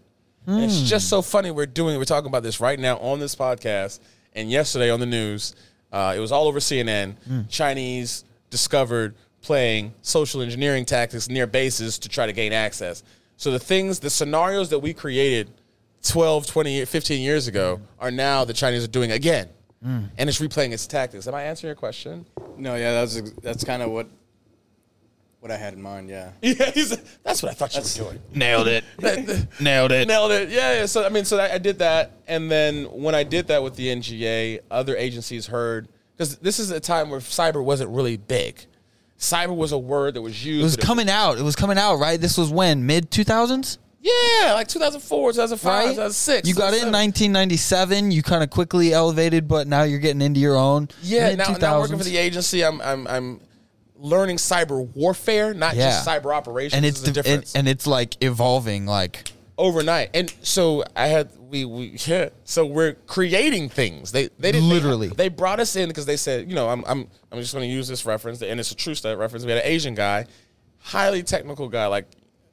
And it's just so funny we're doing we're talking about this right now on this podcast, and yesterday on the news, uh, it was all over CNN. Chinese discovered playing social engineering tactics near bases to try to gain access. So the things, the scenarios that we created 12, 20, 15 years ago are now the Chinese are doing again. And it's replaying its tactics. Am I answering your question? No, yeah, that's that's kind of what what I had in mind. Yeah. Yeah, he's, that's what I thought you were doing. Nailed it. Nailed it. Nailed it. Yeah, yeah. So I mean, so I, I did that, and then when I did that with the NGA, other agencies heard because this is a time where cyber wasn't really big. Cyber was a word that was used. It was but coming out. It was coming out, right? This was when mid 2000s, Yeah, like 2004, 2005, right? 2006. You got in 1997. You kind of quickly elevated, but now you're getting into your own. Yeah, mid now, now working for the agency, I'm I'm I'm learning cyber warfare, not Yeah. just cyber operations. and it's the, and, difference. and it's like evolving. Like overnight. And so I had we we yeah. So we're creating things. They they didn't Literally. They, they brought us in because they said, you know, I'm I'm I'm just going to use this reference, and it's a true stat reference. We had an Asian guy, highly technical guy. Like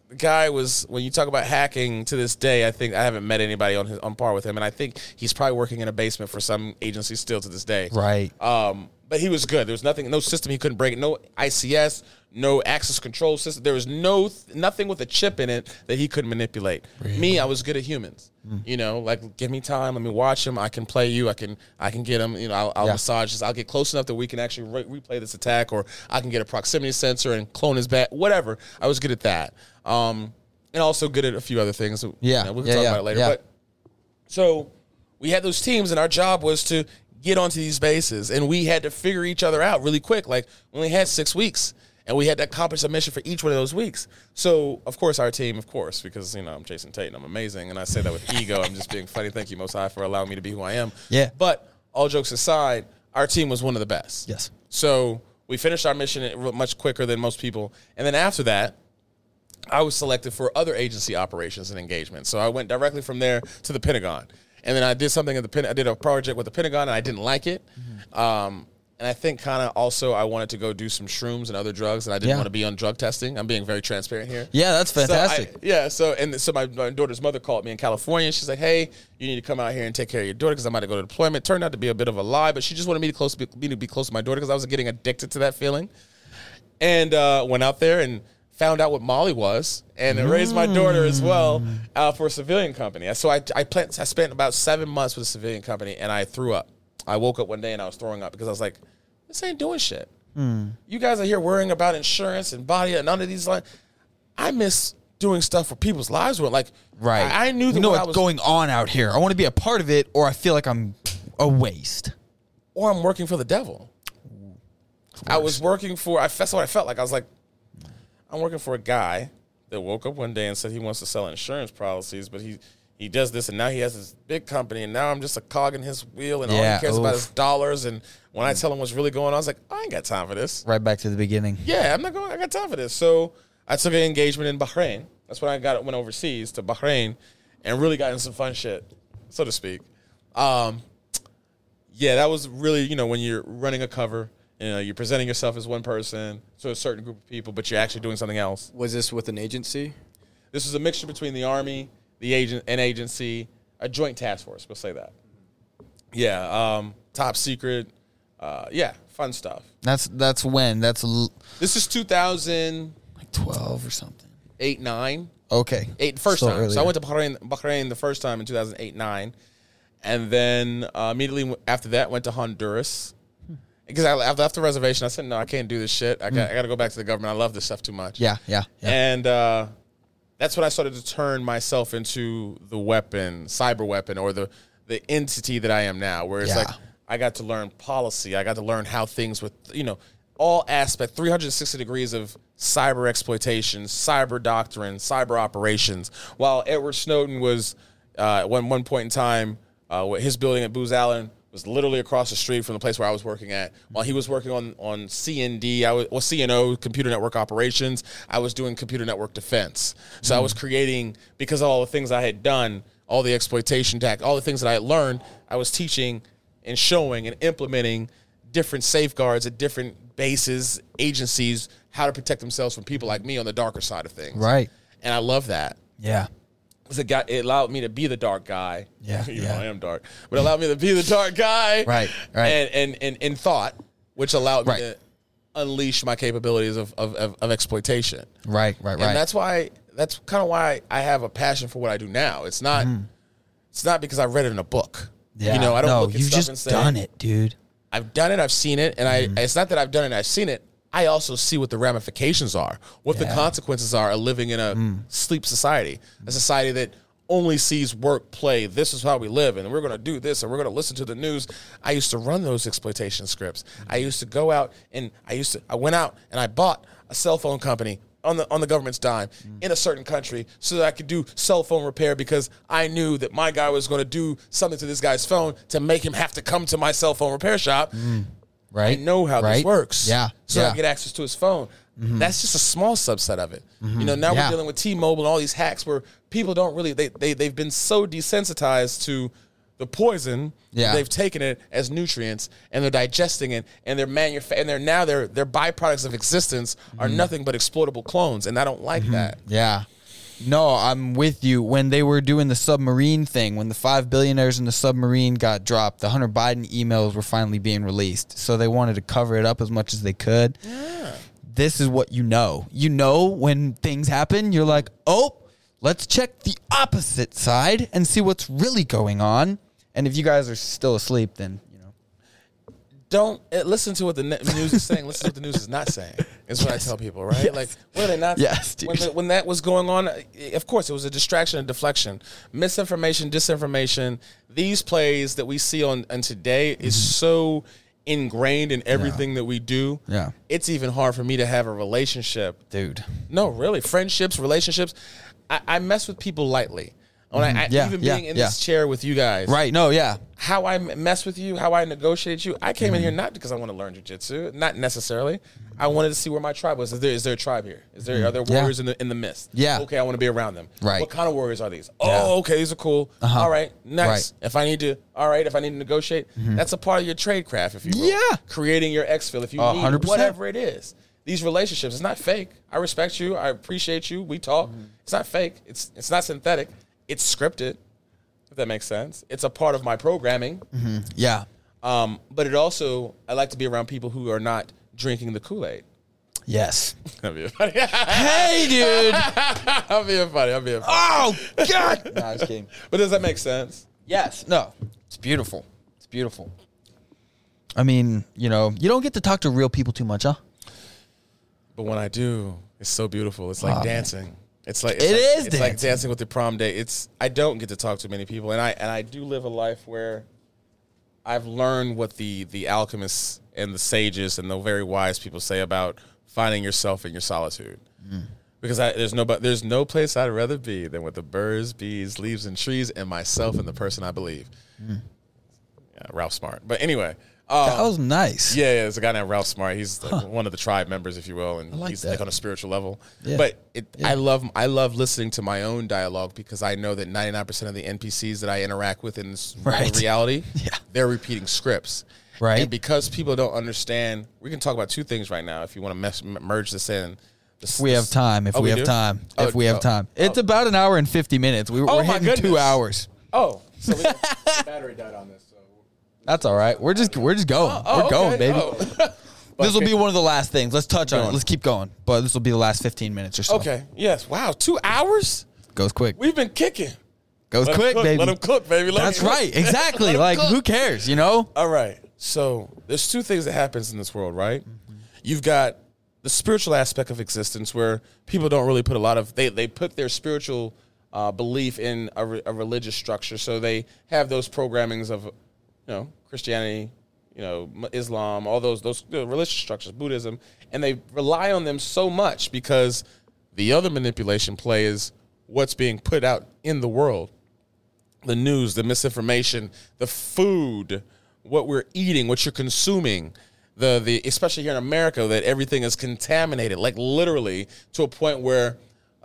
the guy was when you talk about hacking to this day. I think I haven't met anybody on his on par with him, and I think he's probably working in a basement for some agency still to this day. right. Um, but he was good. There was nothing, no system he couldn't break. No ICS, no access control system. There was no nothing with a chip in it that he couldn't manipulate. Me, I was good at humans. Hmm. You know, like give me time, let me watch him. I can play you. I can I can get him. You know, I'll, I'll Yeah. massage this. I'll get close enough that we can actually re- replay this attack, or I can get a proximity sensor and clone his back. Whatever. I was good at that. Um, and also good at a few other things. You Yeah. know, we can Yeah, talk yeah, about it later. But so we had those teams, and our job was to get onto these bases, and we had to figure each other out really quick. Like we only had six weeks, and we had to accomplish a mission for each one of those weeks. So of course our team, of course, because you know I'm Jasun Tate and I'm amazing, and I say that with ego. I'm just being funny. Thank you, Most High, for allowing me to be who I am. Yeah. But all jokes aside, our team was one of the best. Yes. So We finished our mission much quicker than most people, and then after that, I was selected for other agency operations and engagements. So I went directly from there to the Pentagon, and then I did something at the Pen- I did a project with the Pentagon, and I didn't like it. Um, and I think kind of also I wanted to go do some shrooms and other drugs, and I didn't Yeah. want to be on drug testing. I'm being very transparent here. Yeah, that's So I- fantastic. yeah. So and so my, my daughter's mother called me in California. She's like, "Hey, you need to come out here and take care of your daughter because I'm about to go to deployment." Turned out to be a bit of a lie, but she just wanted me to close be, me to be close to my daughter because I was getting addicted to that feeling. And uh, went out there and found out what Molly was, and raised my daughter as well uh, for a civilian company. So I I, I spent about seven months with a civilian company, and I threw up. I woke up one day and I was throwing up because I was like, "This ain't doing shit." You guys are here worrying about insurance and body and none of these lines. I miss doing stuff where people's lives were like Right. I, I knew that you know what's was going on out here. I want to be a part of it, or I feel like I'm a waste. or I'm working for the devil. I was working for I that's what I felt like. I was like, I'm working for a guy that woke up one day and said he wants to sell insurance policies, but he he does this and now he has this big company and now I'm just a cog in his wheel and all he cares about is dollars and when I tell him what's really going on, I was like, I ain't got time for this. Right back to the beginning. Yeah, I'm not going. I got time for this. So I took an engagement in Bahrain. That's when I got went overseas to Bahrain, and really got in some fun shit, so to speak. Um, yeah, that was really you know when you're running a cover, you know, you're presenting yourself as one person to a certain group of people, but you're actually doing something else. Was this with an agency? This was a mixture between the army, the agent, an agency, a joint task force. We'll say that. Yeah, um, top secret. Uh, yeah, fun stuff. That's that's when. That's l- This is 2008, like twelve or something. Eight nine. Okay. eight first Still time. So I went to Bahrain, Bahrain the first time in 2008 9, and then uh, immediately after that went to Honduras. Because I I left the reservation, I said, "No, I can't do this shit. I got, I got to go back to the government. I love this stuff too much." Yeah, yeah, yeah. And uh, that's when I started to turn myself into the weapon, cyber weapon, or the the entity that I am now. Where it's Yeah. like I got to learn policy. I got to learn how things with you know all aspect 360 degrees of cyber exploitation, cyber doctrine, cyber operations. While Edward Snowden was uh, at one one point in time, uh, with his building at Booz Allen was literally across the street from the place where I was working at. While he was working on on CND, I was well CNO, computer network operations. I was doing computer network defense. So I was mm. creating because of all the things I had done, all the exploitation tech, all the things that I had learned. I was teaching and showing and implementing different safeguards at different bases, agencies, how to protect themselves from people like me on the darker side of things. Right. And I love that Yeah. It got it allowed me to be the dark guy. Yeah, you yeah. know I am dark, but it allowed me to be the dark guy. Right, right. And and and in thought, which allowed me Right. to unleash my capabilities of of, of, of exploitation. Right, right, right. And that's why that's kind of why I have a passion for what I do now. It's not it's not because I read it in a book. Mm-hmm. yeah. You know, I don't no, look at you've stuff just and say done it, dude. I've done it, I've seen it, and Mm-hmm. I it's not that I've done it, I've seen it. I also see what the ramifications are, what the Yeah. Mm. consequences are of living in a mm. sleep society, a society that only sees work, play. This is how we live, and we're going to do this, and we're going to listen to the news. I used to run those exploitation scripts. I mm. used to go out and I used to I went out and I bought a cell phone company on the on the government's dime mm. in a certain country so that I could do cell phone repair because I knew that my guy was going to do something to this guy's phone to make him have to come to my cell phone repair shop. Right. I know how right? this works. Yeah. So yeah. Mm-hmm. I get access to his phone. That's just a small subset of it. You know, now Yeah. we're dealing with T-Mobile and all these hacks where people don't really they they they've been so desensitized to the poison. Yeah. They've taken it as nutrients and they're digesting it and they're manufa- and they're now their their byproducts of existence are Mm-hmm. nothing but exploitable clones and I don't like that. Yeah. No, I'm with you. When they were doing the submarine thing, when the five billionaires in the submarine got dropped, the Hunter Biden emails were finally being released. So they wanted to cover it up as much as they could. Yeah. This is what you know. You know when things happen, you're like, oh, let's check the opposite side and see what's really going on. And if you guys are still asleep, then, you know. don't uh, listen to what the ne- news is saying. listen to what the news is not saying. Is what I tell people, right? Like, what are they not? Yes, dude. When, the- when that was going on, of course, it was a distraction and deflection, misinformation, disinformation. These plays that we see on, on today is mm-hmm. so ingrained in everything that we do. Yeah. it's even hard for me to have a relationship Dude. no, really. Friendships, relationships. I, I mess with people lightly. When I, I- Yeah, even yeah, being in yeah. this chair with you guys, Right. No. Yeah. how I mess with you, how I negotiate you. I came in Mm-hmm. here not because I want to learn jujitsu, not necessarily. I wanted to see where my tribe was. Is there is there a tribe here? Is there are there Mm-hmm. Warriors in the in the midst? Yeah. Okay, I want to be around them. Right. What kind of warriors are these? Oh, okay, these are cool. Uh-huh. All right, nice. Right. Mm-hmm. If I need to, all right. If I need to negotiate, that's a part of your trade craft, if you will. Yeah. Creating your exfil if you A need hundred percent. whatever it is. These relationships, it's not fake. I respect you. I appreciate you. We talk. Mm-hmm. It's not fake. It's it's not synthetic. It's scripted. If that makes sense. It's a part of my programming. Yeah. Um, but it also, I like to be around people who are not drinking the Kool Aid. Yes. I'm being funny. Hey, dude. I'm being funny. I'm being funny. oh God. no, I was kidding. But does that make sense? Yes. No. It's beautiful. It's beautiful. I mean, you know, you don't get to talk to real people too much, huh? But when I do, it's so beautiful. It's like Oh, man. Dancing. It's like it's It like, is It's like dancing. dancing with the prom date. It's I don't get to talk to many people, and I and I do live a life where I've learned what the the alchemists and the sages and the very wise people say about finding yourself in your solitude. Mm. Because I, there's no but there's no place I'd rather be than with the birds, bees, leaves, and trees, and myself and the person I believe. Yeah, Ralph Smart. But anyway, um, That was nice. yeah, yeah, there's a guy named Ralph Smart. He's like one of the tribe members, if you will, and like he's that. like on a spiritual level. Yeah. But it, I love I love listening to my own dialogue because I know that 99% of the NPCs that I interact with in this Right. reality, Yeah. they're repeating scripts. Right. And because people don't understand, we can talk about two things right now if you want to mes- merge this in. If we have time. If Oh, we, have do? time. Oh, if we have oh, time. oh. It's about an hour and 50 minutes. We, Oh, we're my hitting two hours. Oh, so we, battery died on this. That's all right. We're just we're just going. oh, we're going, okay. baby. Oh. This will be one of the last things. Let's touch on it. Let's keep going. But this will be the last 15 minutes or so. okay. Yes. Wow. Two hours. Goes quick. We've been kicking. Goes Let quick, cook, baby. Let them cook, baby. Let That's cook. right. Exactly. Like cook. who cares, you know? All right. So there's two things that happens in this world, right? You've got the spiritual aspect of existence where people don't really put a lot of they they put their spiritual uh, belief in a, re- a religious structure. So they have those programmings of you know Christianity, you know Islam, all those those religious structures, Buddhism, and they rely on them so much because the other manipulation play is what's being put out in the world. The news, the misinformation, the food, what we're eating, what you're consuming, the the especially here in America that everything is contaminated, like literally to a point where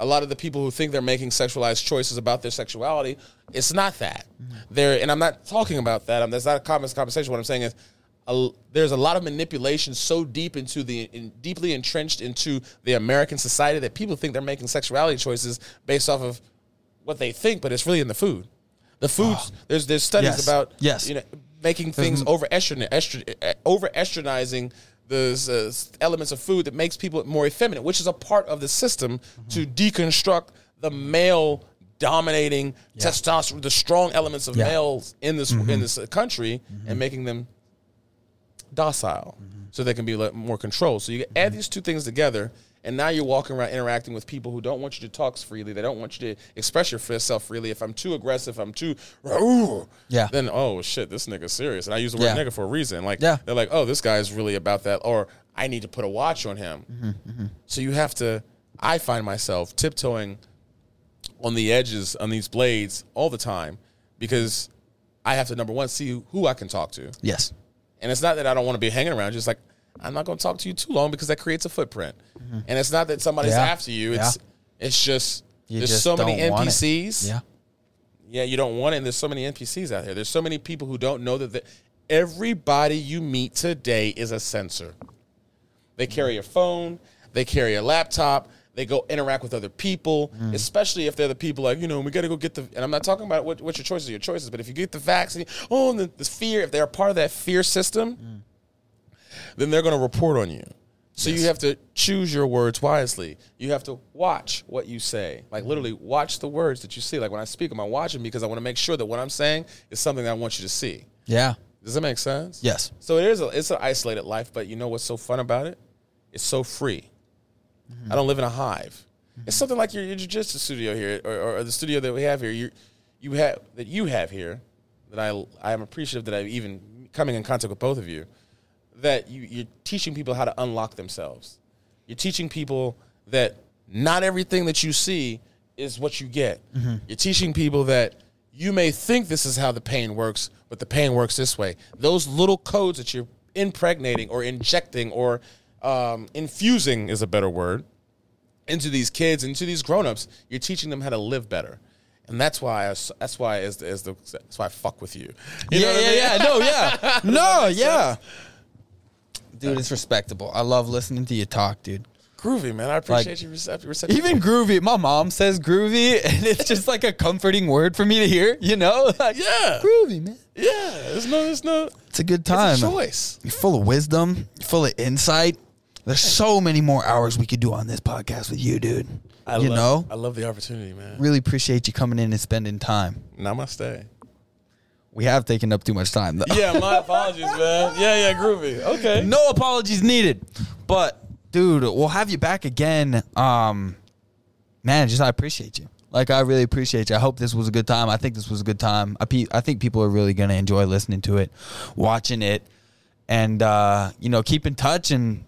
a lot of the people who think they're making sexualized choices about their sexuality, it's not that. They're and I'm not talking about that. Um, that's not a common conversation. What I'm saying is. A, there's a lot of manipulation so deep into the in, deeply entrenched into the American society that people think they're making sexuality choices based off of what they think, but it's really in the food. The foods there's there's studies Yes. about Yes. you know making things over estrogen, estro, over estronizing the uh, elements of food that makes people more effeminate, which is a part of the system to mm-hmm. deconstruct the male dominating testosterone, the strong elements of Yeah. males in this in mm-hmm. this uh, country, mm-hmm. and making them docile so they can be more controlled. So you add these two things together, and now you're walking around interacting with people who don't want you to talk freely. They don't want you to express yourself freely. If I'm too aggressive, I'm too, Yeah. then oh shit, this nigga's serious. And I use the word Yeah. nigga for a reason. Like Yeah. they're like, oh, this guy's really about that, or I need to put a watch on him. Mm-hmm, So you have to. I find myself tiptoeing on the edges on these blades all the time because I have to number one see who I can talk to. Yes. And it's not that I don't want to be hanging around. Just like I'm not going to talk to you too long because that creates a footprint. Mm-hmm. And it's not that somebody's Yeah. after you. It's it's just You there's just so many don't want it. NPCs. Yeah. Yeah, you don't want it. And there's so many NPCs out there. There's so many people who don't know that the, everybody you meet today is a sensor. They mm-hmm. carry a phone. They carry a laptop. They go interact with other people, mm. especially if they're the people like, you know, we got to go get the, and I'm not talking about what, what your choices are, your choices, but if you get the vaccine, oh, and the, the fear, if they're a part of that fear system, mm. Then they're going to report on you. So you have to choose your words wisely. You have to watch what you say. Like literally watch the words that you see. Like when I speak, am I'm watching because I want to make sure that what I'm saying is something that I want you to see. Yeah. Does that make sense? Yes. So it is a, it's an isolated life, but you know what's so fun about it? It's so free. Mm-hmm. I don't live in a hive. It's something like your, your jiu-jitsu studio here, or, or the studio that we have here. You you have that you have here that I I am appreciative that I've even coming in contact with both of you. That you, you're teaching people how to unlock themselves. You're teaching people that not everything that you see is what you get. Mm-hmm. You're teaching people that you may think this is how the pain works, but the pain works this way. Those little codes that you're impregnating or injecting or um, infusing is a better word into these kids, into these grown-ups, you're teaching them how to live better. And that's why I, that's why as the, as the that's why I fuck with you. You know yeah, I yeah, mean? yeah. No, yeah. no, yeah. Dude, it's respectable. I love listening to you talk, dude. Groovy, man. I appreciate you recept- receptive. Even groovy. My mom says groovy, and it's just like a comforting word for me to hear, you know? Like, Yeah. Groovy, man. Yeah, there's no, there's no. It's a good time. It's a choice. You're full of wisdom, you're full of insight. There's so many more hours we could do on this podcast with you, dude. I you love, know? I love the opportunity, man. Really appreciate you coming in and spending time. Namaste. We have taken up too much time, though. Yeah, my apologies, man. Yeah, yeah, groovy. Okay. no apologies needed. But dude, we'll have you back again. Um, man, just I appreciate you. Like I really appreciate you. I hope this was a good time. I think this was a good time. I pe- I think people are really gonna enjoy listening to it, watching it, and uh, you know, keep in touch and.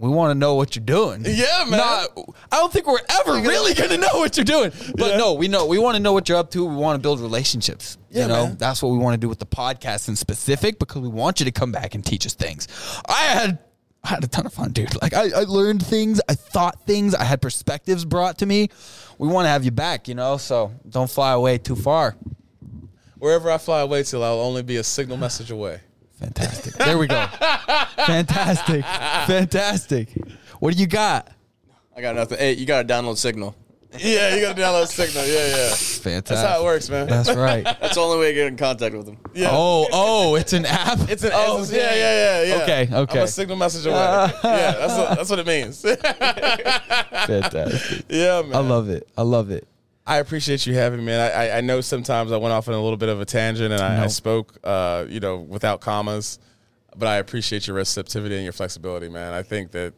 We want to know what you're doing. Yeah, man. Not, I don't think we're ever really going to know what you're doing. But Yeah. no, we know. We want to know what you're up to. We want to build relationships. Yeah, you know, man. that's what we want to do with the podcast in specific because we want you to come back and teach us things. I had I had a ton of fun, dude. Like I, I learned things, I thought things, I had perspectives brought to me. We want to have you back, you know, so don't fly away too far. Wherever I fly away till, I'll only be a signal message away. Fantastic. There we go. Fantastic. Fantastic. What do you got? I got nothing. Hey, you got to download Signal. Yeah, you gotta download signal. Yeah, yeah. Fantastic. That's how it works, man. That's right. That's the only way to get in contact with them. Yeah. Oh, oh, it's an app. It's an oh, it's- yeah, yeah, yeah, yeah. Okay, I'm okay. a signal message away. yeah, that's what, that's what it means. Fantastic. yeah, man. I love it. I love it. I appreciate you having me, man. I, I, know sometimes I went off on a little bit of a tangent and I, I spoke, uh, you know, without commas, but I appreciate your receptivity and your flexibility, man. I think that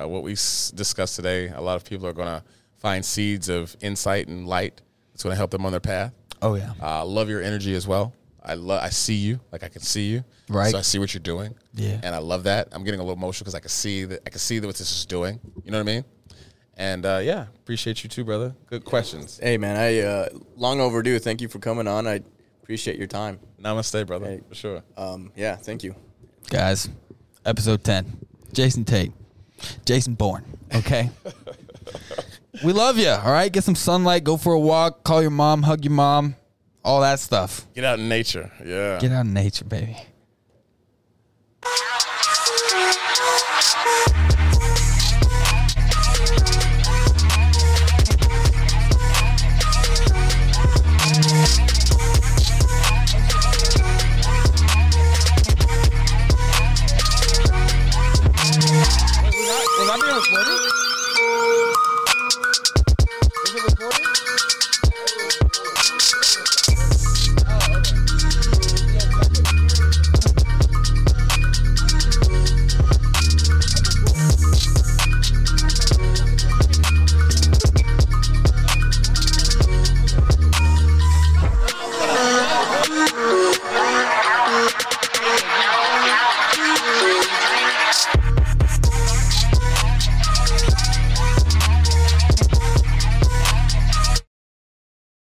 uh, what we s- discussed today, a lot of people are going to find seeds of insight and light. It's going to help them on their path. Oh yeah. I uh, love your energy as well. I love. I see you. Like I can see you. Right. So I see what you're doing. Yeah. And I love that. I'm getting a little emotional because I can see that. I can see that what this is doing. You know what I mean? And uh, yeah, appreciate you too, brother. Good questions. Hey, man, I uh, long overdue. Thank you for coming on. I appreciate your time. Namaste, brother. Hey. For sure. Um, yeah, thank you. Guys, episode 10. Jasun Tate. Jason Bourne. Okay. we love you. All right. Get some sunlight. Go for a walk. Call your mom. Hug your mom. All that stuff. Get out in nature. Yeah. Get out in nature, baby. Recorded? Is it recorded?